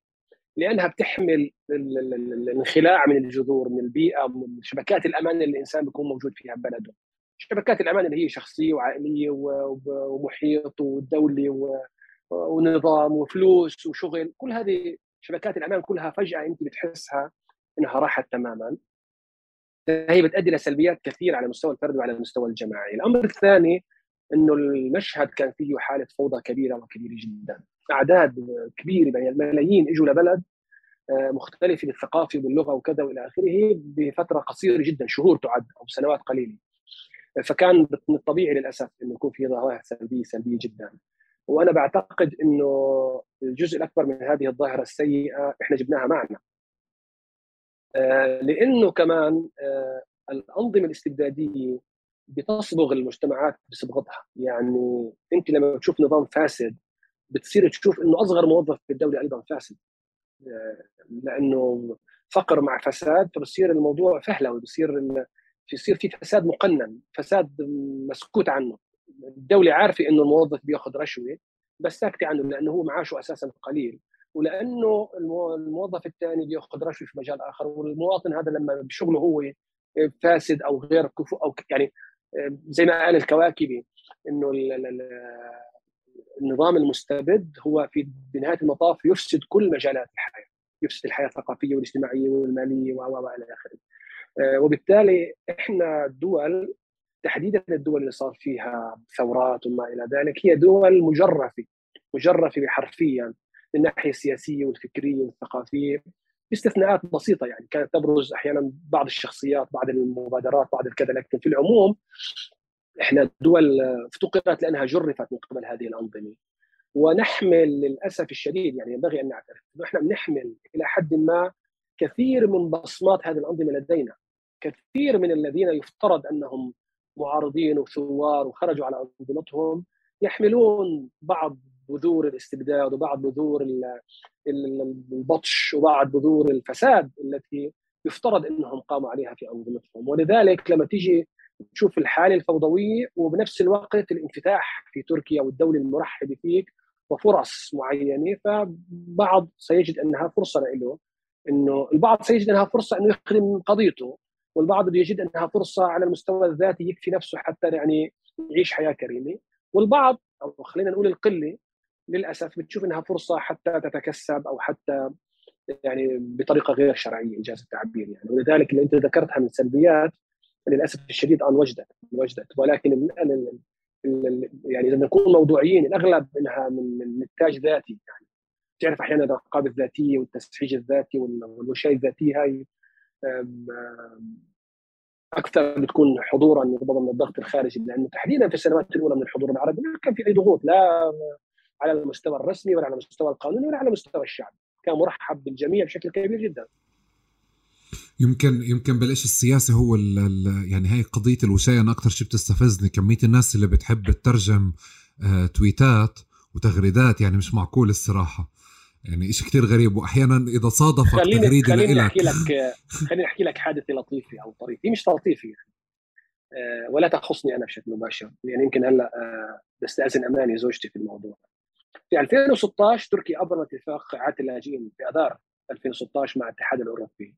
لأنها بتحمل الانخلاع من الجذور من البيئة من شبكات الأمان اللي الإنسان بيكون موجود فيها ببلده شبكات الأمان اللي هي شخصية وعائلية ومحيط ودولي ونظام وفلوس وشغل كل هذه شبكات الامان كلها فجأة انت بتحسها إنها راحت تماما. هي بتؤدي لسلبيات كثيرة على مستوى الفرد وعلى المستوى الجماعي. الأمر الثاني إنه المشهد كان فيه حالة فوضى كبيرة وكبيرة جدا. أعداد كبيرة يعني الملايين إجوا لبلد آه، مختلفة بالثقافه واللغة وكذا وإلى آخره بفترة قصيرة جدا شهور تعد أو سنوات قليلة. فكان من الطبيعي للأسف إنه يكون في ظواهر سلبية سلبية جدا. وأنا بعتقد إنه الجزء الأكبر من هذه الظاهرة السيئة إحنا جبناها معنا. آه، لأنه كمان آه، الأنظمة الاستبدادية بتصبغ المجتمعات بصبغتها. يعني أنت لما بتشوف نظام فاسد بتصير تشوف إنه أصغر موظف في الدولة أيضا فاسد. آه، لأنه فقر مع فساد فبصير الموضوع فهلوي بصير بصير في فساد مقنن فساد مسكوت عنه. الدولة عارفة إنه الموظف بياخذ رشوة بس ساكتة عنه لأنه هو معاشه أساسا قليل ولأنه الموظف الثاني بياخذ رشوة في مجال آخر والمواطن هذا لما بشغله هو فاسد أو غير كفو أو يعني زي ما قال الكواكبي إنه النظام المستبد هو في بنهاية المطاف يفسد كل مجالات الحياة يفسد الحياة الثقافية والاجتماعية والمالية والى آخره. آه، وبالتالي إحنا دول تحديدا الدول اللي صار فيها ثورات وما إلى ذلك هي دول مجرفة مجرفة حرفيا من الناحيه السياسيه والفكريه والثقافيه باستثناءات بسيطة يعني. كانت تبرز أحيانا بعض الشخصيات بعض المبادرات بعض الكذا لكن في العموم إحنا دول افتقرت لأنها جرفت من قبل هذه الأنظمة. ونحمل للأسف الشديد يعني ينبغي أن نعترف إنه إحنا بنحمل إلى حد ما كثير من بصمات هذه الأنظمة لدينا. كثير من الذين يفترض أنهم معارضين وثوار وخرجوا على أنظمتهم يحملون بعض بذور الاستبداد وبعض بذور البطش وبعض بذور الفساد التي يفترض إنهم قاموا عليها في أنظمتهم. ولذلك لما تيجي تشوف الحالة الفوضوية وبنفس الوقت الانفتاح في تركيا والدولة المرحبة فيك وفرص معينة فبعض سيجد أنها فرصة له إنه البعض سيجد أنها فرصة إنه يخدم قضيته. والبعض يجد أنها فرصة على المستوى الذاتي يكفي نفسه حتى يعني يعيش حياة كريمة. والبعض أو خلينا نقول القلة للأسف بتشوف إنها فرصة حتى تتكسب أو حتى يعني بطريقة غير شرعية انجاز التعبير يعني. ولذلك اللي أنت ذكرتها من سلبيات للأسف الشديد أن وجدت وجدت. ولكن يعني إذا نكون موضوعيين الأغلب انها من من نتاج ذاتي يعني. تعرف أحيانا الرقابة الذاتية والتسحيج الذاتي والوشايه الذاتيه هاي أكثر بتكون حضورا ربما من الضغط الخارجي لأنه تحديدا في السنوات الأولى من الحضور العربي ما كان في أي ضغوط لا على المستوى الرسمي ولا على المستوى القانوني ولا على مستوى الشعب كان مرحب بالجميع بشكل كبير جدا. يمكن يمكن بالإشي السياسي هو ال ال يعني هي قضية الوشاية أنا أكثر شيء بتستفزني. كمية الناس اللي بتحب تترجم آه تويتات وتغريدات يعني مش معقول الصراحة. يعني شيء كتير غريب. وأحيانا إذا صادفت تغريدة خليني أحكي لك خليني أحكي لك حادثة لطيفة أو طريفة. هي مش لطيفة يعني. آه ولا تخصني أنا بشكل مباشر. يعني يمكن هلأ آه بستأذن أماني زوجتي في الموضوع. في 2016 تركيا ابرم اتفاق اعاده اللاجئين في آذار 2016 مع الاتحاد الأوروبي.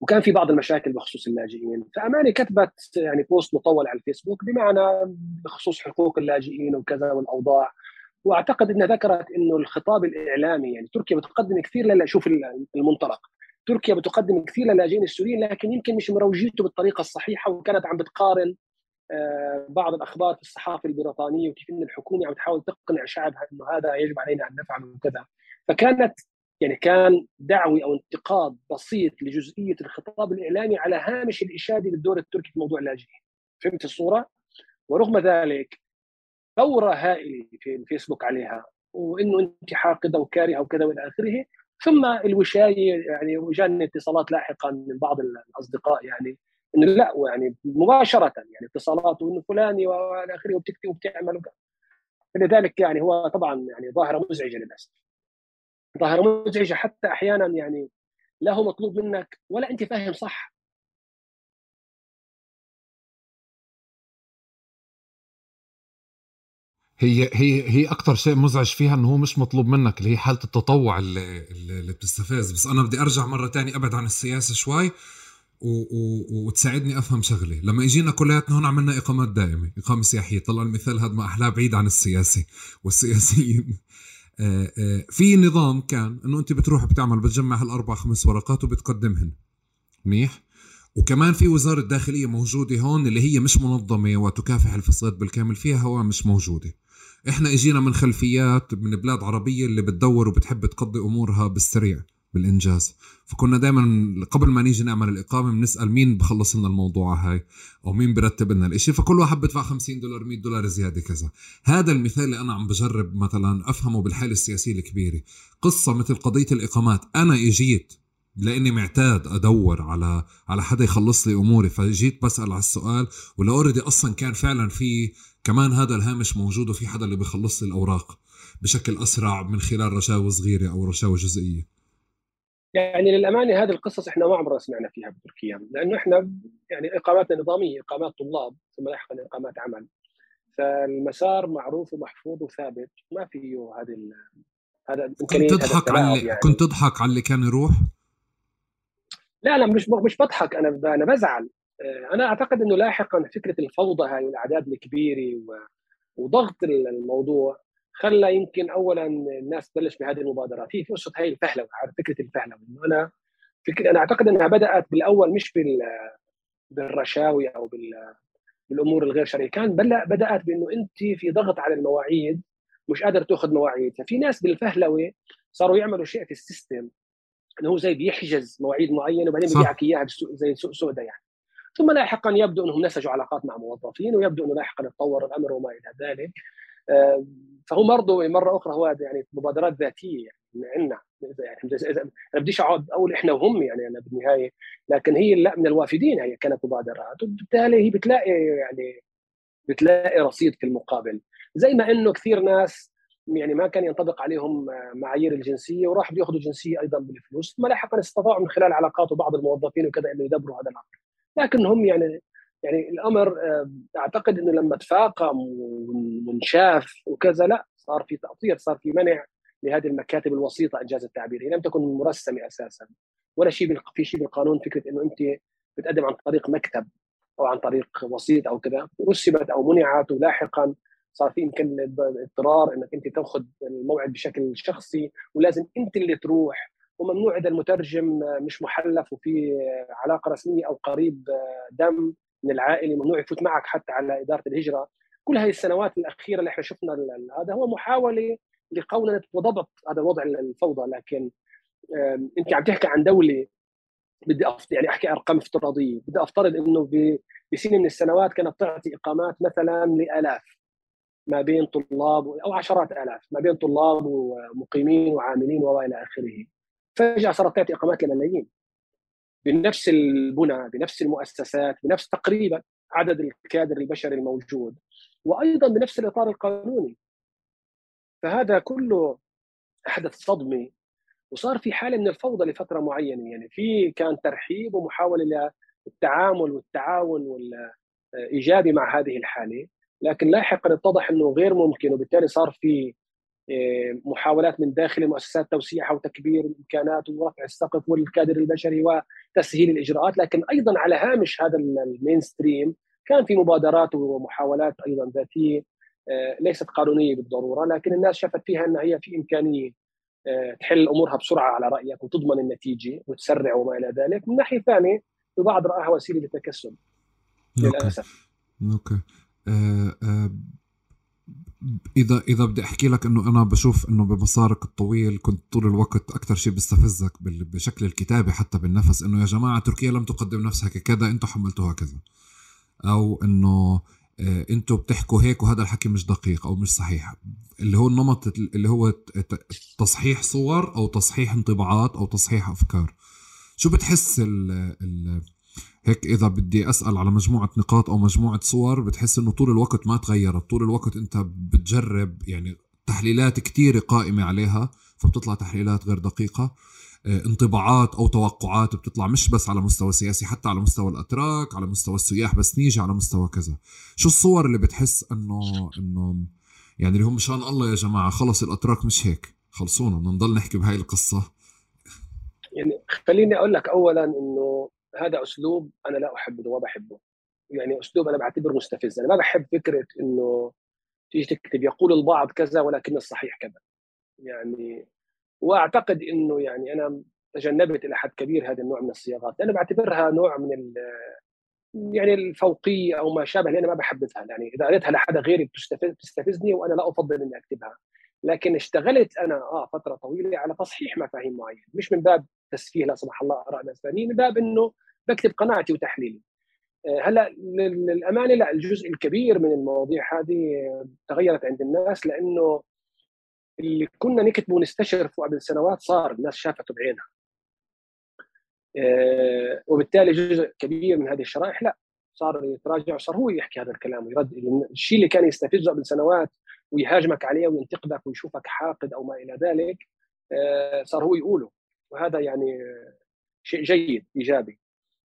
وكان في بعض المشاكل بخصوص اللاجئين. فأماني كتبت يعني بوست مطول على الفيسبوك بمعنى بخصوص حقوق اللاجئين وكذا والأوضاع. وأعتقد إنها ذكرت إنه الخطاب الإعلامي يعني تركيا بتقدم كثير للا شوف المنطلق. تركيا بتقدم كثير للاجئين السوريين لكن يمكن مش مروجيته بالطريقة الصحيحة وكانت عم بتقارن آه، بعض الأخبار في الصحافة البريطانية وكيف إن الحكومة عم تحاول تقنع شعبها إنه هذا يجب علينا أن نفعل وكذا. فكانت يعني كان دعوي أو انتقاد بسيط لجزئية الخطاب الإعلامي على هامش الإشادة بالدور التركي في موضوع اللاجئين. فهمت الصورة؟ ورغم ذلك ثورة هائلة في الفيسبوك عليها وإنه انت حاقدة وكارهة وكذا وإلى آخره. ثم الوشاية يعني وجاني اتصالات لاحقا من بعض الأصدقاء يعني إنه لا يعني مباشرة يعني اتصالات وإنه فلاني وإلى آخره وبتكتب وبتعمل فلذلك يعني هو طبعا يعني ظاهرة مزعجة للأسف. ظاهرة مزعجة حتى أحيانا يعني لا هو مطلوب منك ولا انت فاهم صح. هي هي هي أكثر شيء مزعج فيها إنه هو مش مطلوب منك اللي هي حالة التطوع اللي, اللي بتستفز. بس أنا بدي أرجع مرة تانية أبعد عن السياسة شوي و و وتساعدني أفهم شغلة. لما اجينا كلياتنا هون عملنا إقامات دائمة إقامة سياحية. طلع المثال هذا ما أحلاه بعيد عن السياسي والسياسيين. آه، آه، في نظام كان إنه أنت بتروح بتعمل بتجمع هالأربع خمس ورقات وبتقدمهن. منيح؟ وكمان في وزارة داخلية موجودة هون اللي هي مش منظمة وتكافح الفساد بالكامل فيها هوامش موجودة. إحنا إجينا من خلفيات من بلاد عربية اللي بتدور وبتحب تقضي أمورها بالسريع بالإنجاز. فكنا دائما قبل ما نيجي نعمل الإقامة بنسأل مين بخلص لنا الموضوع هاي أو مين برتب لنا الإشي. فكل واحد بدفع 50 دولار 100 دولار زيادة كذا. هذا المثال اللي أنا عم بجرب مثلا أفهمه بالحاله السياسيه الكبيرة. قصة مثل قضية الإقامات. أنا إجيت لأني معتاد أدور على على حدا يخلص لي أموري فجيت بسأل على السؤال ولا اوريدي أصلا كان فعلا في كمان هذا الهامش موجود وفي حدا اللي بيخلص لي الأوراق بشكل أسرع من خلال رشاوى صغيرة أو رشاوى جزئية يعني للأمانة هذه القصص إحنا ما عمرنا سمعنا فيها بتركيا لأنه إحنا يعني إقاماتنا نظامية إقامات طلاب ثم لاحقا إقامات عمل فالمسار معروف ومحفوظ وثابت ما فيه هذه هذا كنت تضحك على اللي يعني. كنت تضحك على اللي كان يروح؟ لا لا مش مش بضحك أنا أنا بزعل أنا أعتقد إنه لاحقا فكرة الفوضى هاي والأعداد الكبيرة وضغط الموضوع خلى يمكن اولا الناس تبلش بهذه المبادرات. هي في قصه هي الفهلوة عارف فكرة الفهلوة. إنه أنا فكرة أنا أعتقد إنها بدأت بالأول مش بال بالرشاوي أو بال بالأمور الغير شرعية كان بدأت بإنه أنت في ضغط على المواعيد مش قادر تأخذ مواعيد. ففي ناس بالفهلوة صاروا يعملوا شيء في السيستم إنه هو زي بيحجز مواعيد معينة وبعدين بيبيعك إياها زي سوق سوداء يعني. ثم لاحقا يبدو أنهم نسجوا علاقات مع موظفين ويبدو أنه لاحقا تطور الأمر وما إلى ذلك. فهو برضه مرة أخرى هو يعني مبادرات ذاتية يعني عندنا. يعني أنا بديش اقعد أقول إحنا وهم يعني أنا بالنهاية لكن هي لا من الوافدين هي كانت مبادرات. وبالتالي هي بتلاقي يعني بتلاقي رصيد في المقابل. زي ما إنه كثير ناس يعني ما كان ينطبق عليهم معايير الجنسية وراح بيأخذوا جنسية أيضا بالفلوس ثم لاحقا استطاعوا من خلال علاقات بعض الموظفين وكذا إنه يدبروا هذا الأمر. لكن هم يعني يعني الأمر أعتقد إنه لما تفاقم وانشاف وكذا لا صار في تاطير صار في منع لهذه المكاتب الوسيطة إنجاز التعبير. هي لم تكن مرسمة أساسا ولا شيء في شيء بالقانون فكرة إنه أنت بتقدم عن طريق مكتب أو عن طريق وسيط أو كذا رسبت أو منعت ولاحقا صار في يمكن اضطرار إنك أنت تأخذ الموعد بشكل شخصي ولازم أنت اللي تروح وممنوع إذا المترجم مش محلف وفي علاقة رسمية أو قريب دم من العائلة ممنوع يفوت معك حتى على إدارة الهجرة. كل هذه السنوات الأخيرة اللي إحنا شفنا هذا هو محاولة لقوننه وضبط هذا الوضع الفوضى. لكن أنت عم تحكي عن دولة بدي أفت... يعني أحكي أرقام افتراضية. بدي أفترض إنه بسنة من السنوات كانت تعطي إقامات مثلا لآلاف ما بين طلاب أو عشرات آلاف ما بين طلاب ومقيمين وعاملين وإلى آخره. فجأة صارت تعطي إقامات لملايين بنفس البنى بنفس المؤسسات بنفس تقريبا عدد الكادر البشري الموجود وأيضا بنفس الإطار القانوني. فهذا كله أحدث صدمة وصار في حالة من الفوضى لفترة معينة. يعني في كان ترحيب ومحاولة للتعامل والتعاون والإيجابي مع هذه الحالة لكن لاحقا اتضح إنه غير ممكن وبالتالي صار في محاولات من داخل المؤسسات توسيعها وتكبير الامكانات ورفع السقف والكادر البشري وتسهيل الإجراءات لكن أيضا على هامش هذا المين ستريم كان في مبادرات ومحاولات أيضا ذاتية آه، ليست قانونية بالضرورة لكن الناس شافت فيها ان هي في إمكانية آه، تحل أمورها بسرعة على رأيك وتضمن النتيجة وتسرع وما إلى ذلك، من ناحية ثانية البعض راها وسيله للتكسب للأسف. أوكي. آه آه إذا إذا بدي أحكي لك إنه أنا بشوف إنه بمسارك الطويل كنت طول الوقت أكثر شيء بيستفزك بشكل الكتابة حتى بالنفس إنه يا جماعة تركيا لم تقدم نفسها كذا أنتم حملتوها كذا. أو إنه آه، أنتم بتحكوا هيك وهذا الحكي مش دقيق أو مش صحيح. اللي هو النمط اللي هو تصحيح صور أو تصحيح انطباعات أو تصحيح أفكار. شو بتحس ال ال هيك إذا بدي أسأل على مجموعة نقاط أو مجموعة صور بتحس إنه طول الوقت ما تغيرت. طول الوقت أنت بتجرب يعني تحليلات كتير قائمة عليها فبتطلع تحليلات غير دقيقة. آه، انطباعات أو توقعات بتطلع مش بس على مستوى سياسي حتى على مستوى الأتراك على مستوى السياح بس نيجي على مستوى كذا. شو الصور اللي بتحس إنه إنه يعني اللي هم مشان الله يا جماعة خلص الأتراك مش هيك. خلصونا بدنا نضل نحكي بهاي القصة. يعني خليني أقول لك اولا إنه هذا أسلوب أنا لا أحبه وما بحبه. يعني أسلوب أنا بعتبره مستفز. أنا ما بحب فكرة إنه تيجي تكتب يقول البعض كذا ولكن الصحيح كذا. يعني وأعتقد إنه يعني أنا تجنبت إلى حد كبير هذا النوع من الصياغات. أنا بعتبرها نوع من يعني الفوقية أو ما شابه لأن ما بحبذها يعني إذا قريتها لحدا غيري بتستفزني وأنا لا أفضل إني أكتبها. لكن اشتغلت أنا آه فترة طويلة على تصحيح مفاهيم معينة. مش من باب تسفيه لا سمح الله أراء ناس ثانيين من باب إنه بكتب قناعتي وتحليلي. آه، هلأ للأمانة لا الجزء الكبير من المواضيع هذه تغيرت عند الناس لأنه اللي كنا نكتبه ونستشرفه قبل سنوات صار الناس شافته بعينها. آه، وبالتالي جزء كبير من هذه الشرائح لا صار يتراجع وصار هو يحكي هذا الكلام ويرد الشيء اللي كان يستفزه قبل سنوات ويهاجمك عليه وينتقدك ويشوفك حاقد أو ما إلى ذلك آه، صار هو يقوله. وهذا يعني شيء جيد إيجابي.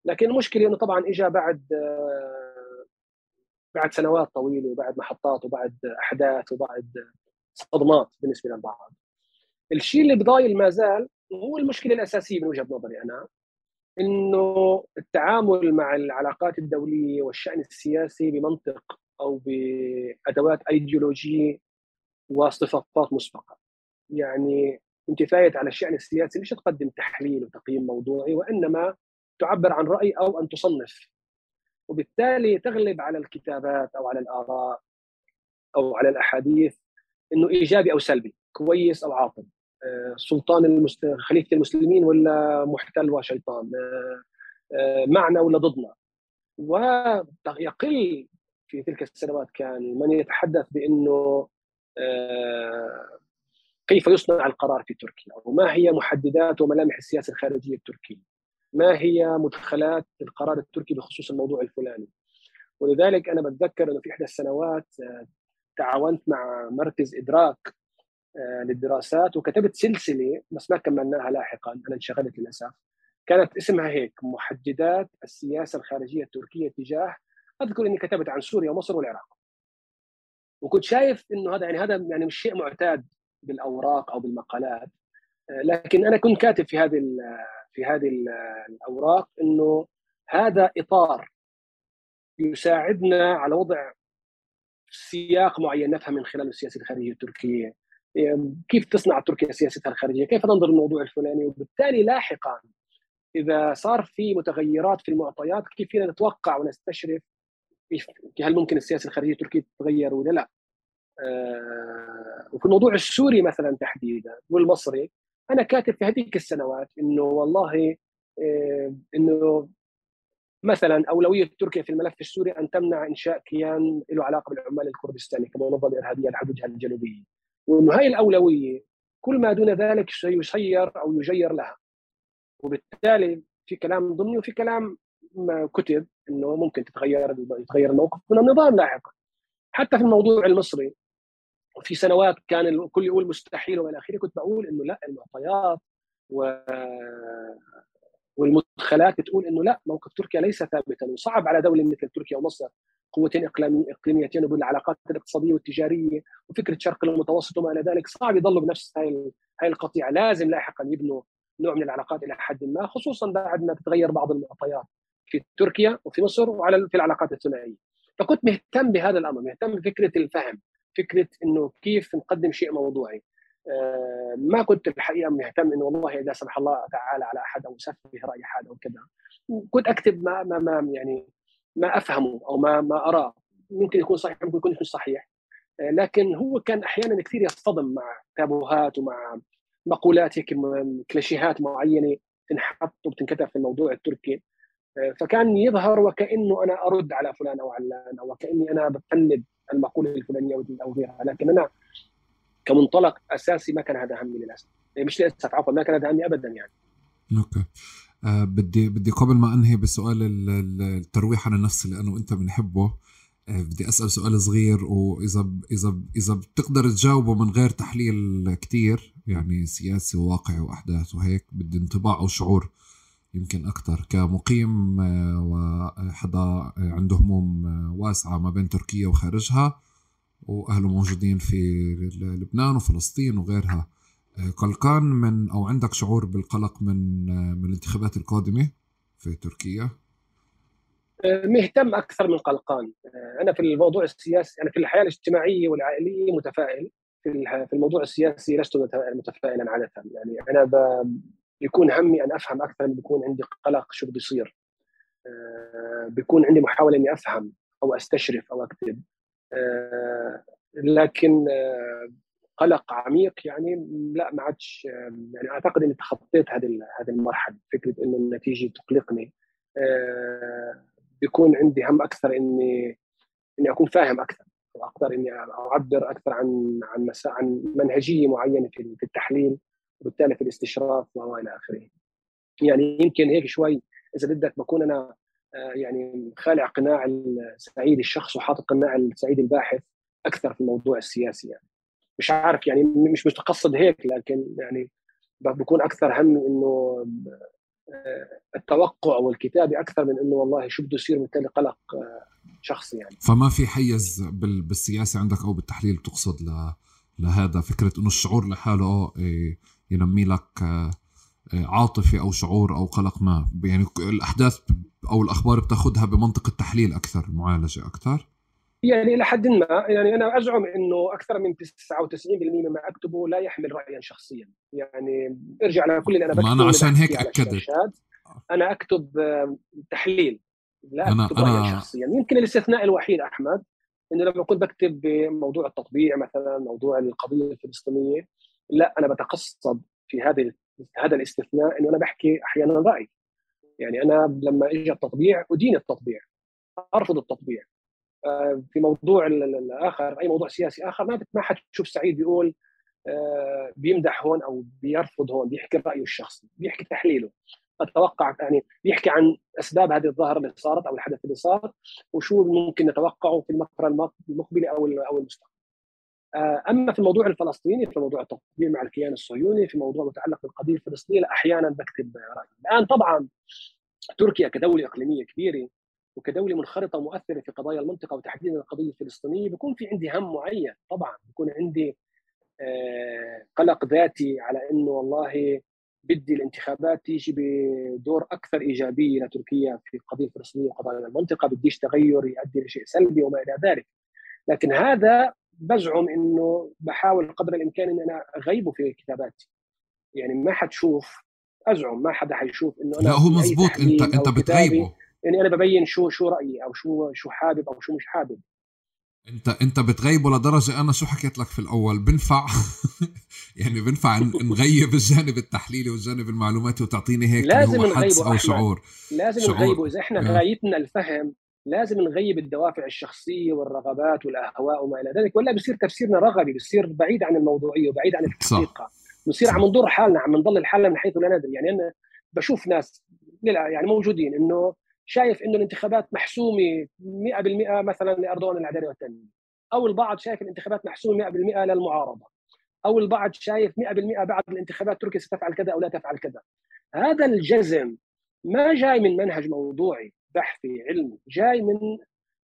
لكن المشكلة إنه طبعا اجى بعد آه، بعد سنوات طويلة وبعد محطات وبعد أحداث وبعد صدمات بالنسبة للبعض. الشيء اللي بضايل ما زال هو المشكلة الأساسية من وجهة نظري أنا إنه التعامل مع العلاقات الدولية والشأن السياسي بمنطق أو بأدوات أيديولوجية واصطفافات مسبقة. يعني انت فايت على الشأن السياسي مش تقدم تحليل وتقييم موضوعي؟ وإنما تعبر عن رأي أو أن تصنف. وبالتالي تغلب على الكتابات أو على الآراء أو على الأحاديث إنه إيجابي أو سلبي كويس أو عاطل. آه، سلطان المست... خليفة المسلمين ولا محتل وشيطان؟ آه، آه، معنا ولا ضدنا؟ ويقل في تلك السنوات كان من يتحدث بإنه كيف يصنع القرار في تركيا؟ وما هي محددات وملامح السياسة الخارجية التركية؟ ما هي مدخلات القرار التركي بخصوص الموضوع الفلاني؟ ولذلك أنا بتذكر إنه في إحدى السنوات تعاونت مع مركز إدراك للدراسات وكتبت سلسلة بس ما كملناها لاحقا أنا انشغلت للأسف. كانت اسمها هيك محددات السياسة الخارجية التركية تجاه أذكر إني كتبت عن سوريا ومصر والعراق. وكنت شايف إنه هذا يعني هذا يعني مش شيء معتاد. بالأوراق أو بالمقالات. لكن أنا كنت كاتب في هذه في هذه الأوراق إنه هذا إطار يساعدنا على وضع سياق معين نفهم من خلاله السياسة الخارجية التركية. كيف تصنع تركيا سياستها الخارجية؟ كيف تنظر الموضوع الفلاني؟ وبالتالي لاحقا إذا صار في متغيرات في المعطيات كيف فينا نتوقع ونستشرف هل ممكن السياسة الخارجية التركية تتغير ولا لا؟ آه وفي الموضوع السوري مثلا تحديدا والمصري أنا كاتب في هذيك السنوات إنه والله آه إنه مثلا أولوية تركيا في الملف السوري أن تمنع إنشاء كيان له علاقة بالعمال الكردستاني كمنظمه ارهابيه على الوجهه الجنوبية. وإنه هاي الأولوية كل ما دون ذلك سيسير أو يجير لها. وبالتالي في كلام ضمني وفي كلام كتب إنه ممكن تتغير يتغير الموقف من النظام لاحقا. حتى في الموضوع المصري في سنوات كان الكل يقول مستحيل وما إلى آخره كنت بقول إنه لأ المعطيات و والمدخلات بتقول إنه لأ موقف تركيا ليس ثابتا. وصعب على دولة مثل تركيا ومصر قوتين إقليميتين وبالعلاقات الاقتصادية والتجارية وفكرة شرق المتوسط وما إلى ذلك. صعب يضلوا بنفس هاي هاي القطيعة. لازم لاحقا يبنوا نوع من العلاقات إلى حد ما خصوصا بعد ما تتغير بعض المعطيات في تركيا وفي مصر وعلى في العلاقات الثنائية. فكنت مهتم بهذا الأمر مهتم بفكرة الفهم. فكرة إنه كيف نقدم شيء موضوعي. آه ما كنت الحقيقة مهتم إنه والله إذا سمح الله تعالى على أحد أو سفه رأي احد أو كذا. كنت أكتب ما ما, ما يعني ما أفهمه أو ما ما أراه. ممكن يكون صحيح ممكن يكون مش صحيح. آه لكن هو كان أحيانا كثير يصطدم مع تابوهات ومع مقولات هيك كليشيهات معينة تنحط وبتنكتب في الموضوع التركي. فكان يظهر وكأنه أنا أرد على فلان أو علان أو وكأني أنا بفند المقولة الفلانية أو غيرها لكن أنا كمنطلق أساسي ما كان هذا همي للأسف. مش للأسف عفوا ما كان هذا همي ابدا يعني. أوكي. آه بدي بدي قبل ما أنهي بسؤال الترويح عن النفس لأنه أنت بنحبه آه بدي أسأل سؤال صغير وإذا إذا إذا بتقدر تجاوبه من غير تحليل كتير يعني سياسي وواقعي وأحداث وهيك بدي انطباع أو شعور يمكن أكثر كمقيم آه، وحدا آه، عنده هموم آه، واسعة ما بين تركيا وخارجها وأهله موجودين في لبنان وفلسطين وغيرها. قلقان من أو عندك شعور بالقلق من من الانتخابات القادمة في تركيا؟ مهتم أكثر من قلقان. أنا في الموضوع السياسي أنا في الحياة الاجتماعية والعائلية متفائل. في الموضوع السياسي لست متفائلا عادة. يعني أنا بيكون همي أن أفهم أكثر بيكون عندي قلق شو بده يصير. آه، بيكون عندي محاولة إني أفهم أو أستشرف أو أكتب. آه، لكن آه، قلق عميق يعني لا ما عادش يعني أعتقد إني تخطيت هذه هذه المرحلة فكرة إنه النتيجة تقلقني. بيكون عندي هم أكثر إني إني أكون فاهم أكثر واقدر إني أعبر أكثر عن عن عن منهجية معينة في التحليل. وبالتالي في الاستشراف والى آخره. يعني يمكن هيك شوي إذا بدك بكون أنا آه، يعني خالع قناع السعيد الشخص وحاطط قناع السعيد الباحث أكثر في الموضوع السياسي يعني. مش عارف يعني مش متقصد هيك لكن يعني بكون أكثر همي إنه آه، التوقع والكتابه أكثر من إنه والله شو بده يصير بالتالي قلق آه، شخصي يعني فما في حيز بالسياسة عندك أو بالتحليل تقصد لهذا فكرة إنه الشعور لحاله ينمي لك آه، عاطفة أو شعور أو قلق ما. يعني الأحداث أو الأخبار بتاخذها بمنطق التحليل أكثر المعالجة أكثر. يعني إلى حد ما يعني أنا أزعم إنه أكثر من 99% مما أكتبه لا يحمل رايا شخصيا. يعني ارجع على كل اللي أنا بكتبه ما أنا عشان هيك أكدت. أنا أكتب تحليل لا أنا أكتب رايا أنا... شخصيا. يمكن الاستثناء الوحيد أحمد إنه لما كنت بكتب بموضوع التطبيع مثلا موضوع القضية الفلسطينية لا أنا بتقصد في هذه هذا الاستثناء إنه أنا بحكي أحيانا رأي. يعني أنا لما اجى التطبيع أدين التطبيع أرفض التطبيع. آه، في موضوع الآخر أي موضوع سياسي آخر ما ما حتشوف سعيد بيقول آه، بيمدح هون أو بيرفض هون بيحكي رأيه الشخصي بيحكي تحليله. أتوقع يعني بيحكي عن أسباب هذه الظاهرة اللي صارت أو الحدث اللي صار وشو ممكن نتوقعه في المقبلة أو أو المستقبل. آه، أما في الموضوع الفلسطيني في موضوع التطبيع مع الكيان الصهيوني في موضوع متعلق بالقضية الفلسطينية أحيانا بكتب رأيي. الآن طبعا تركيا كدولة إقليمية كبيرة وكدولة منخرطة ومؤثرة في قضايا المنطقة وتحديدا القضية الفلسطينية بيكون في عندي هم معين طبعا بيكون عندي آه، قلق ذاتي على إنه والله بدي الانتخابات تيجي بدور أكثر إيجابية لتركيا في القضية الفلسطينية وقضايا المنطقة بديش تغير يؤدي لشيء سلبي وما إلى ذلك لكن هذا بزعم إنه بحاول قدر الإمكان اني أنا أغيبه في كتاباتي. يعني ما حتشوف أزعم ما حدا حيشوف إنه أنا لا هو مزبوط انت أنت بتغيبه. يعني أنا ببين شو شو رأيي أو شو شو حابب أو شو مش حابب. انت أنت بتغيبه لدرجه أنا شو حكيت لك في الأول؟ بنفع. يعني بنفع نغيب الجانب التحليلي والجانب المعلوماتي وتعطيني هيك لازم هو حدس أو شعور. لازم شعور. نغيبه. إذا إحنا آه. غايتنا الفهم لازم نغيب الدوافع الشخصية والرغبات والأهواء وما إلى ذلك ولا بصير تفسيرنا رغبي بصير بعيد عن الموضوعية وبعيد عن الحقيقة بصير عم نضر حالنا عم نضل حالنا من حيث لا ندري. يعني أنا بشوف ناس يعني موجودين إنه شايف إنه الانتخابات محسومة 100% مثلا لأردوغان العدالي والتنميه أو البعض شايف الانتخابات محسومة 100% للمعارضة أو البعض شايف 100% بعد الانتخابات تركيا ستفعل كذا أو لا تفعل كذا. هذا الجزم ما جاي من منهج موضوعي. بحثي علمي جاي من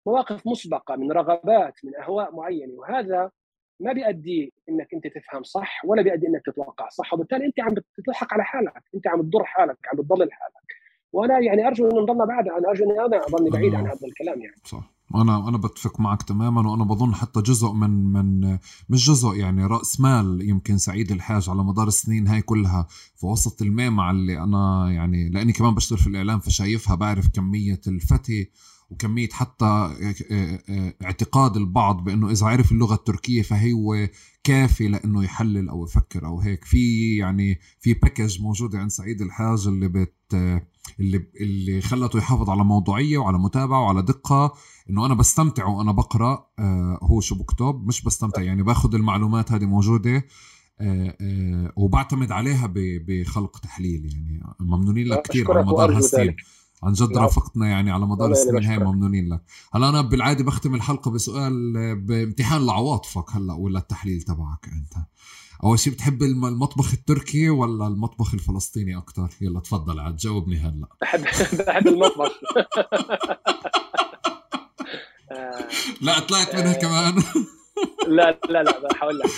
مواقف مسبقة من رغبات من أهواء معينة. وهذا ما بيؤدي إنك أنت تفهم صح ولا بيؤدي إنك تتوقع صح. وبالتالي أنت عم بتضحك على حالك أنت عم تضر حالك عم بتضلل حالك. وأنا يعني أرجو انه نضلنا بعد أنا ارجو اني أنا اضلني بعيد عن هذا الكلام يعني. صح. أنا أنا بتفق معك تماما وأنا بظن حتى جزء من من مش جزء يعني رأس مال يمكن سعيد الحاج على مدار السنين هاي كلها في وسط المعمعة اللي أنا يعني لأني كمان بشتغل في الإعلام فشايفها بعرف كمية الفتي وكمية حتى آه، آه، آه، اعتقاد البعض بأنه إذا عرف اللغة التركية فهو كافي لأنه يحلل أو يفكر أو هيك. في يعني في package موجودة عند سعيد الحاج اللي بت اللي اللي خلته يحافظ على موضوعية وعلى متابعة وعلى دقة إنه أنا بستمتع وأنا بقرأ هو شو بكتب مش بستمتع. يعني باخذ المعلومات هذه موجودة وبعتمد عليها بخلق تحليل. يعني ممنونين لك كثير على مدار هالسنين. عن جد رافقتنا يعني على مدار السنين هاي ممنونين لك. هلا أنا بالعادة بختم الحلقة بسؤال بامتحان لعواطفك هلا ولا التحليل تبعك أنت. أول شيء بتحب المطبخ التركي ولا المطبخ الفلسطيني أكثر يلا تفضل عاد جاوبني هلا. بحب بحب المطبخ. لا طلعت منها كمان. لا لا لا بحاول لك.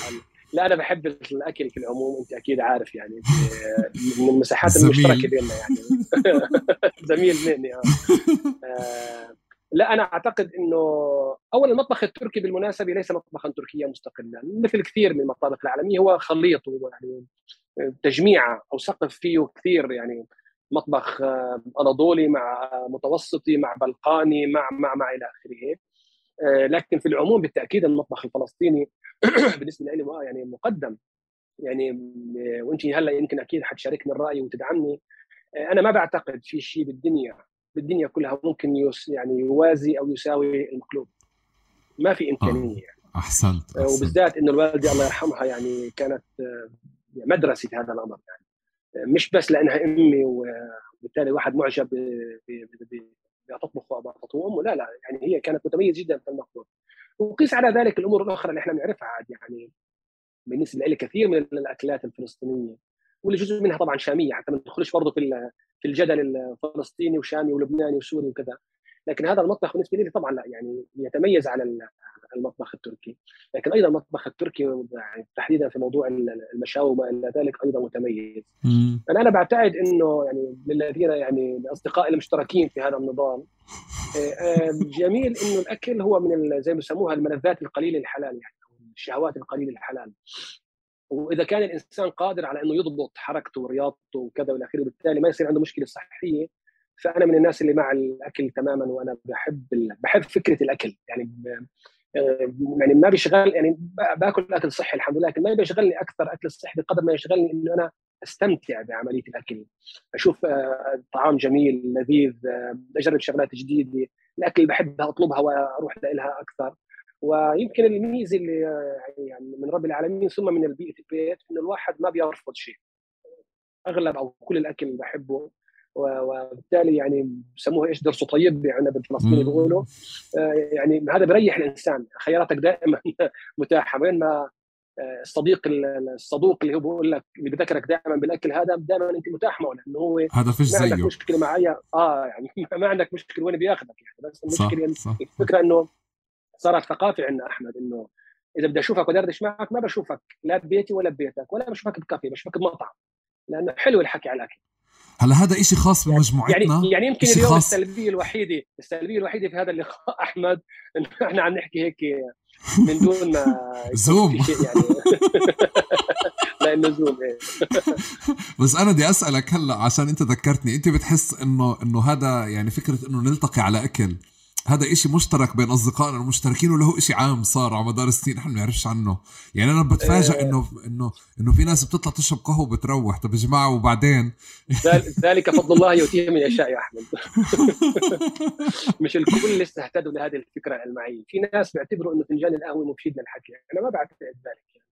لا أنا بحب الأكل في العموم أنت أكيد عارف يعني من المساحات المشتركة بيننا يعني زميل مني آه. آه. لا أنا أعتقد إنه اولا المطبخ التركي بالمناسبة ليس مطبخا تركيا مستقلا مثل كثير من المطابخ العالمية هو خليط يعني تجميعه أو سقف فيه كثير يعني مطبخ آه، أناضولي مع متوسطي مع بلقاني مع مع مع إلى آخره لكن في العموم بالتأكيد المطبخ الفلسطيني بالنسبة لي يعني مقدم يعني آه، وانت هلأ يمكن أكيد حتشاركني الرأي وتدعمني آه، أنا ما بعتقد في شيء بالدنيا بالدنيا كلها ممكن يس يعني يوازي أو يساوي المقلوب ما في إمكانية يعني. أحسنت, أحسنت. وبالذات إنه الوالدة الله يرحمها يعني كانت مدرسة في هذا الأمر يعني مش بس لأنها أمي وبالتالي واحد معجب تطبخ وأبا امه لا لا يعني هي كانت متميزة جدا في المطبخ وقيس على ذلك الأمور الأخرى اللي إحنا بنعرفها عاد يعني بالنسبة لي كثير من الأكلات الفلسطينية واللي جزء منها طبعا شامية حتى ما ندخلش برضه في في الجدل الفلسطيني وشامي ولبناني وسوري وكذا. لكن هذا المطبخ بالنسبة لي طبعا لا يعني يتميز على المطبخ التركي. لكن أيضا المطبخ التركي يعني تحديدا في موضوع المشاوي وما إلى ذلك أيضا متميز. أنا أنا بعتقد إنه يعني للذين يعني الأصدقاء المشتركين في هذا النظام آه، آه، جميل إنه الأكل هو من زي ما يسموها الملذات القليله الحلال يعني الشهوات القليله الحلال. وإذا كان الإنسان قادر على إنه يضبط حركته ورياضته وكذا والى آخره وبالتالي ما يصير عنده مشكلة صحية. فأنا من الناس اللي مع الأكل تماما وأنا بحب بحب فكرة الأكل. يعني آه، يعني ما بيشغل يعني باكل أكل صحي الحمد لله لكن ما بيشغلني أكثر أكل الصحي بقدر ما يشغلني إنه أنا أستمتع بعملية الأكل. أشوف آه، طعام جميل لذيذ آه، أجرب شغلات جديدة الأكل اللي بحبها أطلبها وأروح لها أكثر. ويمكن الميزة اللي آه، يعني من رب العالمين ثم من البيئة البيت إنه الواحد ما بيرفض شيء. أغلب أو كل الأكل اللي بحبه وبالتالي يعني بسموها إيش درس طيب يعني بالفلسطيني بيقولوا. يعني هذا بريح الإنسان خياراتك دائما متاحة. وين ما الصديق الصدوق اللي هو بيقول لك اللي بذكرك دائما بالأكل هذا دائما أنت متاح معه لأنه هو هذا فيش زيه ما عندك مشكلة معي آه يعني ما عندك مشكلة وين بياخذك يعني. بس المشكلة صح صح. الفكرة إنه صارت ثقافة عندنا أحمد إنه إذا بدي أشوفك ودردش معك ما بشوفك لا ببيتي ولا ببيتك ولا بشوفك بكافي بشوفك بمطعم. لأنه حلو الحكي على الأكل. هلا هذا إشي خاص يعني بمجموعتنا يعني يعني يمكن اليوم خاص. السلبية الوحيده السلبية الوحيدة في هذا اللقاء أحمد إنه إحنا عم نحكي هيك من دون ما زوم يعني لأنه زوم إيه. بس أنا بدي أسألك هلا عشان أنت ذكرتني أنت بتحس انه إنه هذا يعني فكرة إنه نلتقي على أكل هذا إشي مشترك بين أصدقائنا المشتركين ولا هو إشي عام صار على مدار السنين نحن ما بنعرفش عنه. يعني أنا بتفاجئ إيه. إنه إنه إنه في ناس بتطلع تشرب قهوة وبتروح. طب يا جماعة وبعدين؟ ذلك فضل الله يؤتيه من يشاء يا أحمد. مش الكل لسه اهتدوا لهذه الفكرة المعية. في ناس بيعتبروا إنه فنجان القهوة مفيد للحكي. أنا ما بعتقد ذلك. يعني.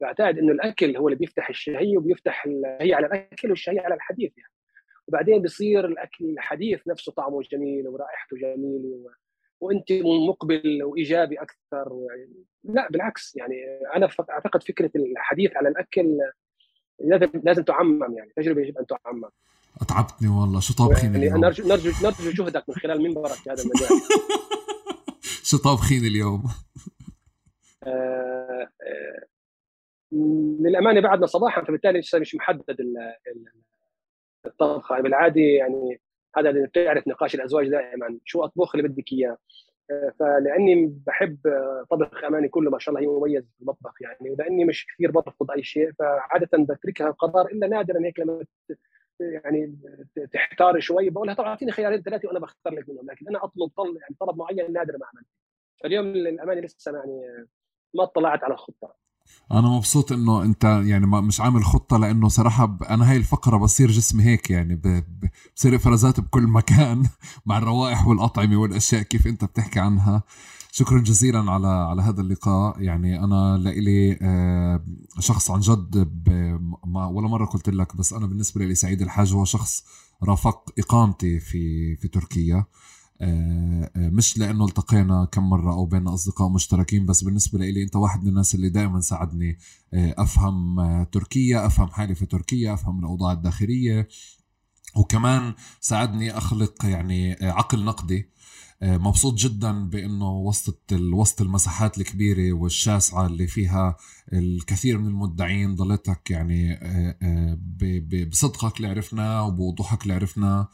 بعتقد إنه الأكل هو اللي بيفتح الشهية وبيفتح الشهية على الأكل والشهية على الحديث يعني. وبعدين بصير الأكل الحديث نفسه طعمه جميل ورائحته جميله و... وأنت مقبل وإيجابي أكثر يعني لا بالعكس يعني أنا أعتقد فكرة الحديث على الأكل لازم لازم تعمم يعني تجربة يجب أن تعمم اتعبتني والله شو طابخين يعني اليوم؟ نرجو نرجو نرجو جهدك من خلال منبرك في هذا المجال شو طابخين اليوم؟ آه آه للأمانة بعدنا صباحا فبالتالي لسه مش محدد الطبخة. بالعاده يعني هذا اللي بتعرف نقاش الأزواج دائما. شو أطبخ اللي بدك إياه. آه، فلأني بحب طبخ أماني كله ما شاء الله هي مميز في المطبخ يعني ولاني مش كثير برفض أي شيء فعادة بتركها القرار إلا نادرا هيك لما يعني تحتار شوي بقولها طبعا أعطيني خيارين ثلاثة وأنا بختار لك منهم لكن أنا أطلب طلب يعني طلب معين نادر ما عملت فاليوم للامانه لسه يعني ما اطلعت على الخطة. أنا مبسوط إنه أنت يعني مش عامل خطة لأنه صراحة أنا هاي الفقرة بصير جسمي هيك يعني بصير إفرازات بكل مكان مع الروائح والأطعمة والأشياء كيف أنت بتحكي عنها. شكرا جزيلا على على هذا اللقاء. يعني أنا لإلي آه، شخص عن جد ولا مرة قلت لك بس أنا بالنسبة لي سعيد الحاج. هو شخص رافق إقامتي في في تركيا. مش لأنه التقينا كم مرة أو بين أصدقاء مشتركين بس بالنسبة لي أنت واحد من الناس اللي دائما ساعدني آه، أفهم تركيا أفهم حالي في تركيا أفهم الأوضاع الداخلية وكمان ساعدني أخلق يعني عقل نقدي. مبسوط جدا بأنه وسط وسط المساحات الكبيرة والشاسعة اللي فيها الكثير من المدعين ضلتك يعني بصدقك اللي عرفناه وبوضوحك اللي عرفناه. آه، آه،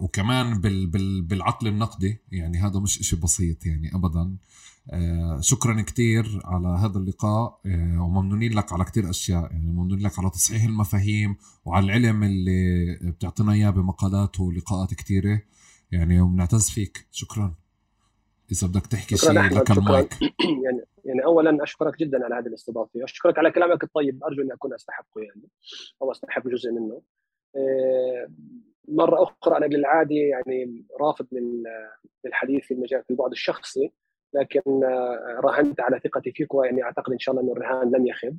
وكمان بالعقل النقدي يعني هذا مش إشي بسيط يعني أبدا. آه، شكرا كتير على هذا اللقاء. وممنونين لك على كتير أشياء يعني ممنونين لك على تصحيح المفاهيم وعلى العلم اللي بتعطينا إياه بمقالات ولقاءات كتيرة. يعني وبنعتز فيك. شكرا. إذا بدك تحكي شيء لك المايك يعني يعني اولا أشكرك جدا على هذه الاستضافة. أشكرك على كلامك الطيب. أرجو أني أكون استحقه يعني أو أستحق جزء منه. مرة أخرى أنا بالعادة يعني رافض للحديث في المجال في البعد الشخصي لكن آه، راهنت على ثقتي فيك ويعني أعتقد إن شاء الله إنه الرهان لن يخب.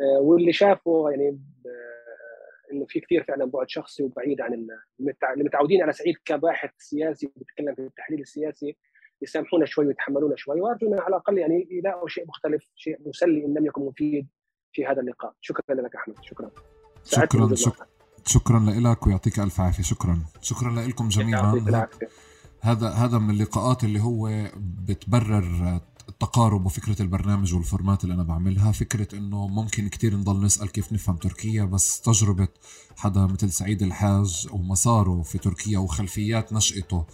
آه، واللي شافه يعني آه، إنه في كثير فعلا بعد شخصي وبعيد عن المتعودين على سعيد كباحث سياسي بيتكلم في التحليل السياسي يسامحونا شوي ويتحملونا شوي وارجو على الأقل يعني يلاقوا شيء مختلف شيء مسلي إن لم يكن مفيد في هذا اللقاء. شكرا لك أحمد. شكرا. شكرا شكرا. شكرا لك ويعطيك ألف عافية. شكرا. شكرا لكم جميعا. هذا هذا من اللقاءات اللي هو بتبرر التقارب وفكرة البرنامج والفورمات اللي أنا بعملها. فكرة إنه ممكن كتير نضل نسأل كيف نفهم تركيا بس تجربة حدا مثل سعيد الحاج ومساره في تركيا وخلفيات نشأته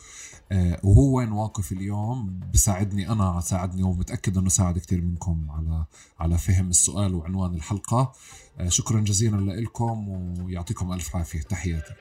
وهو وين واقف اليوم بساعدني أنا ساعدني ومتأكد إنه ساعد كثير منكم على على فهم السؤال وعنوان الحلقة. آه، شكرا جزيلا لكم ويعطيكم ألف عافية. تحياتي.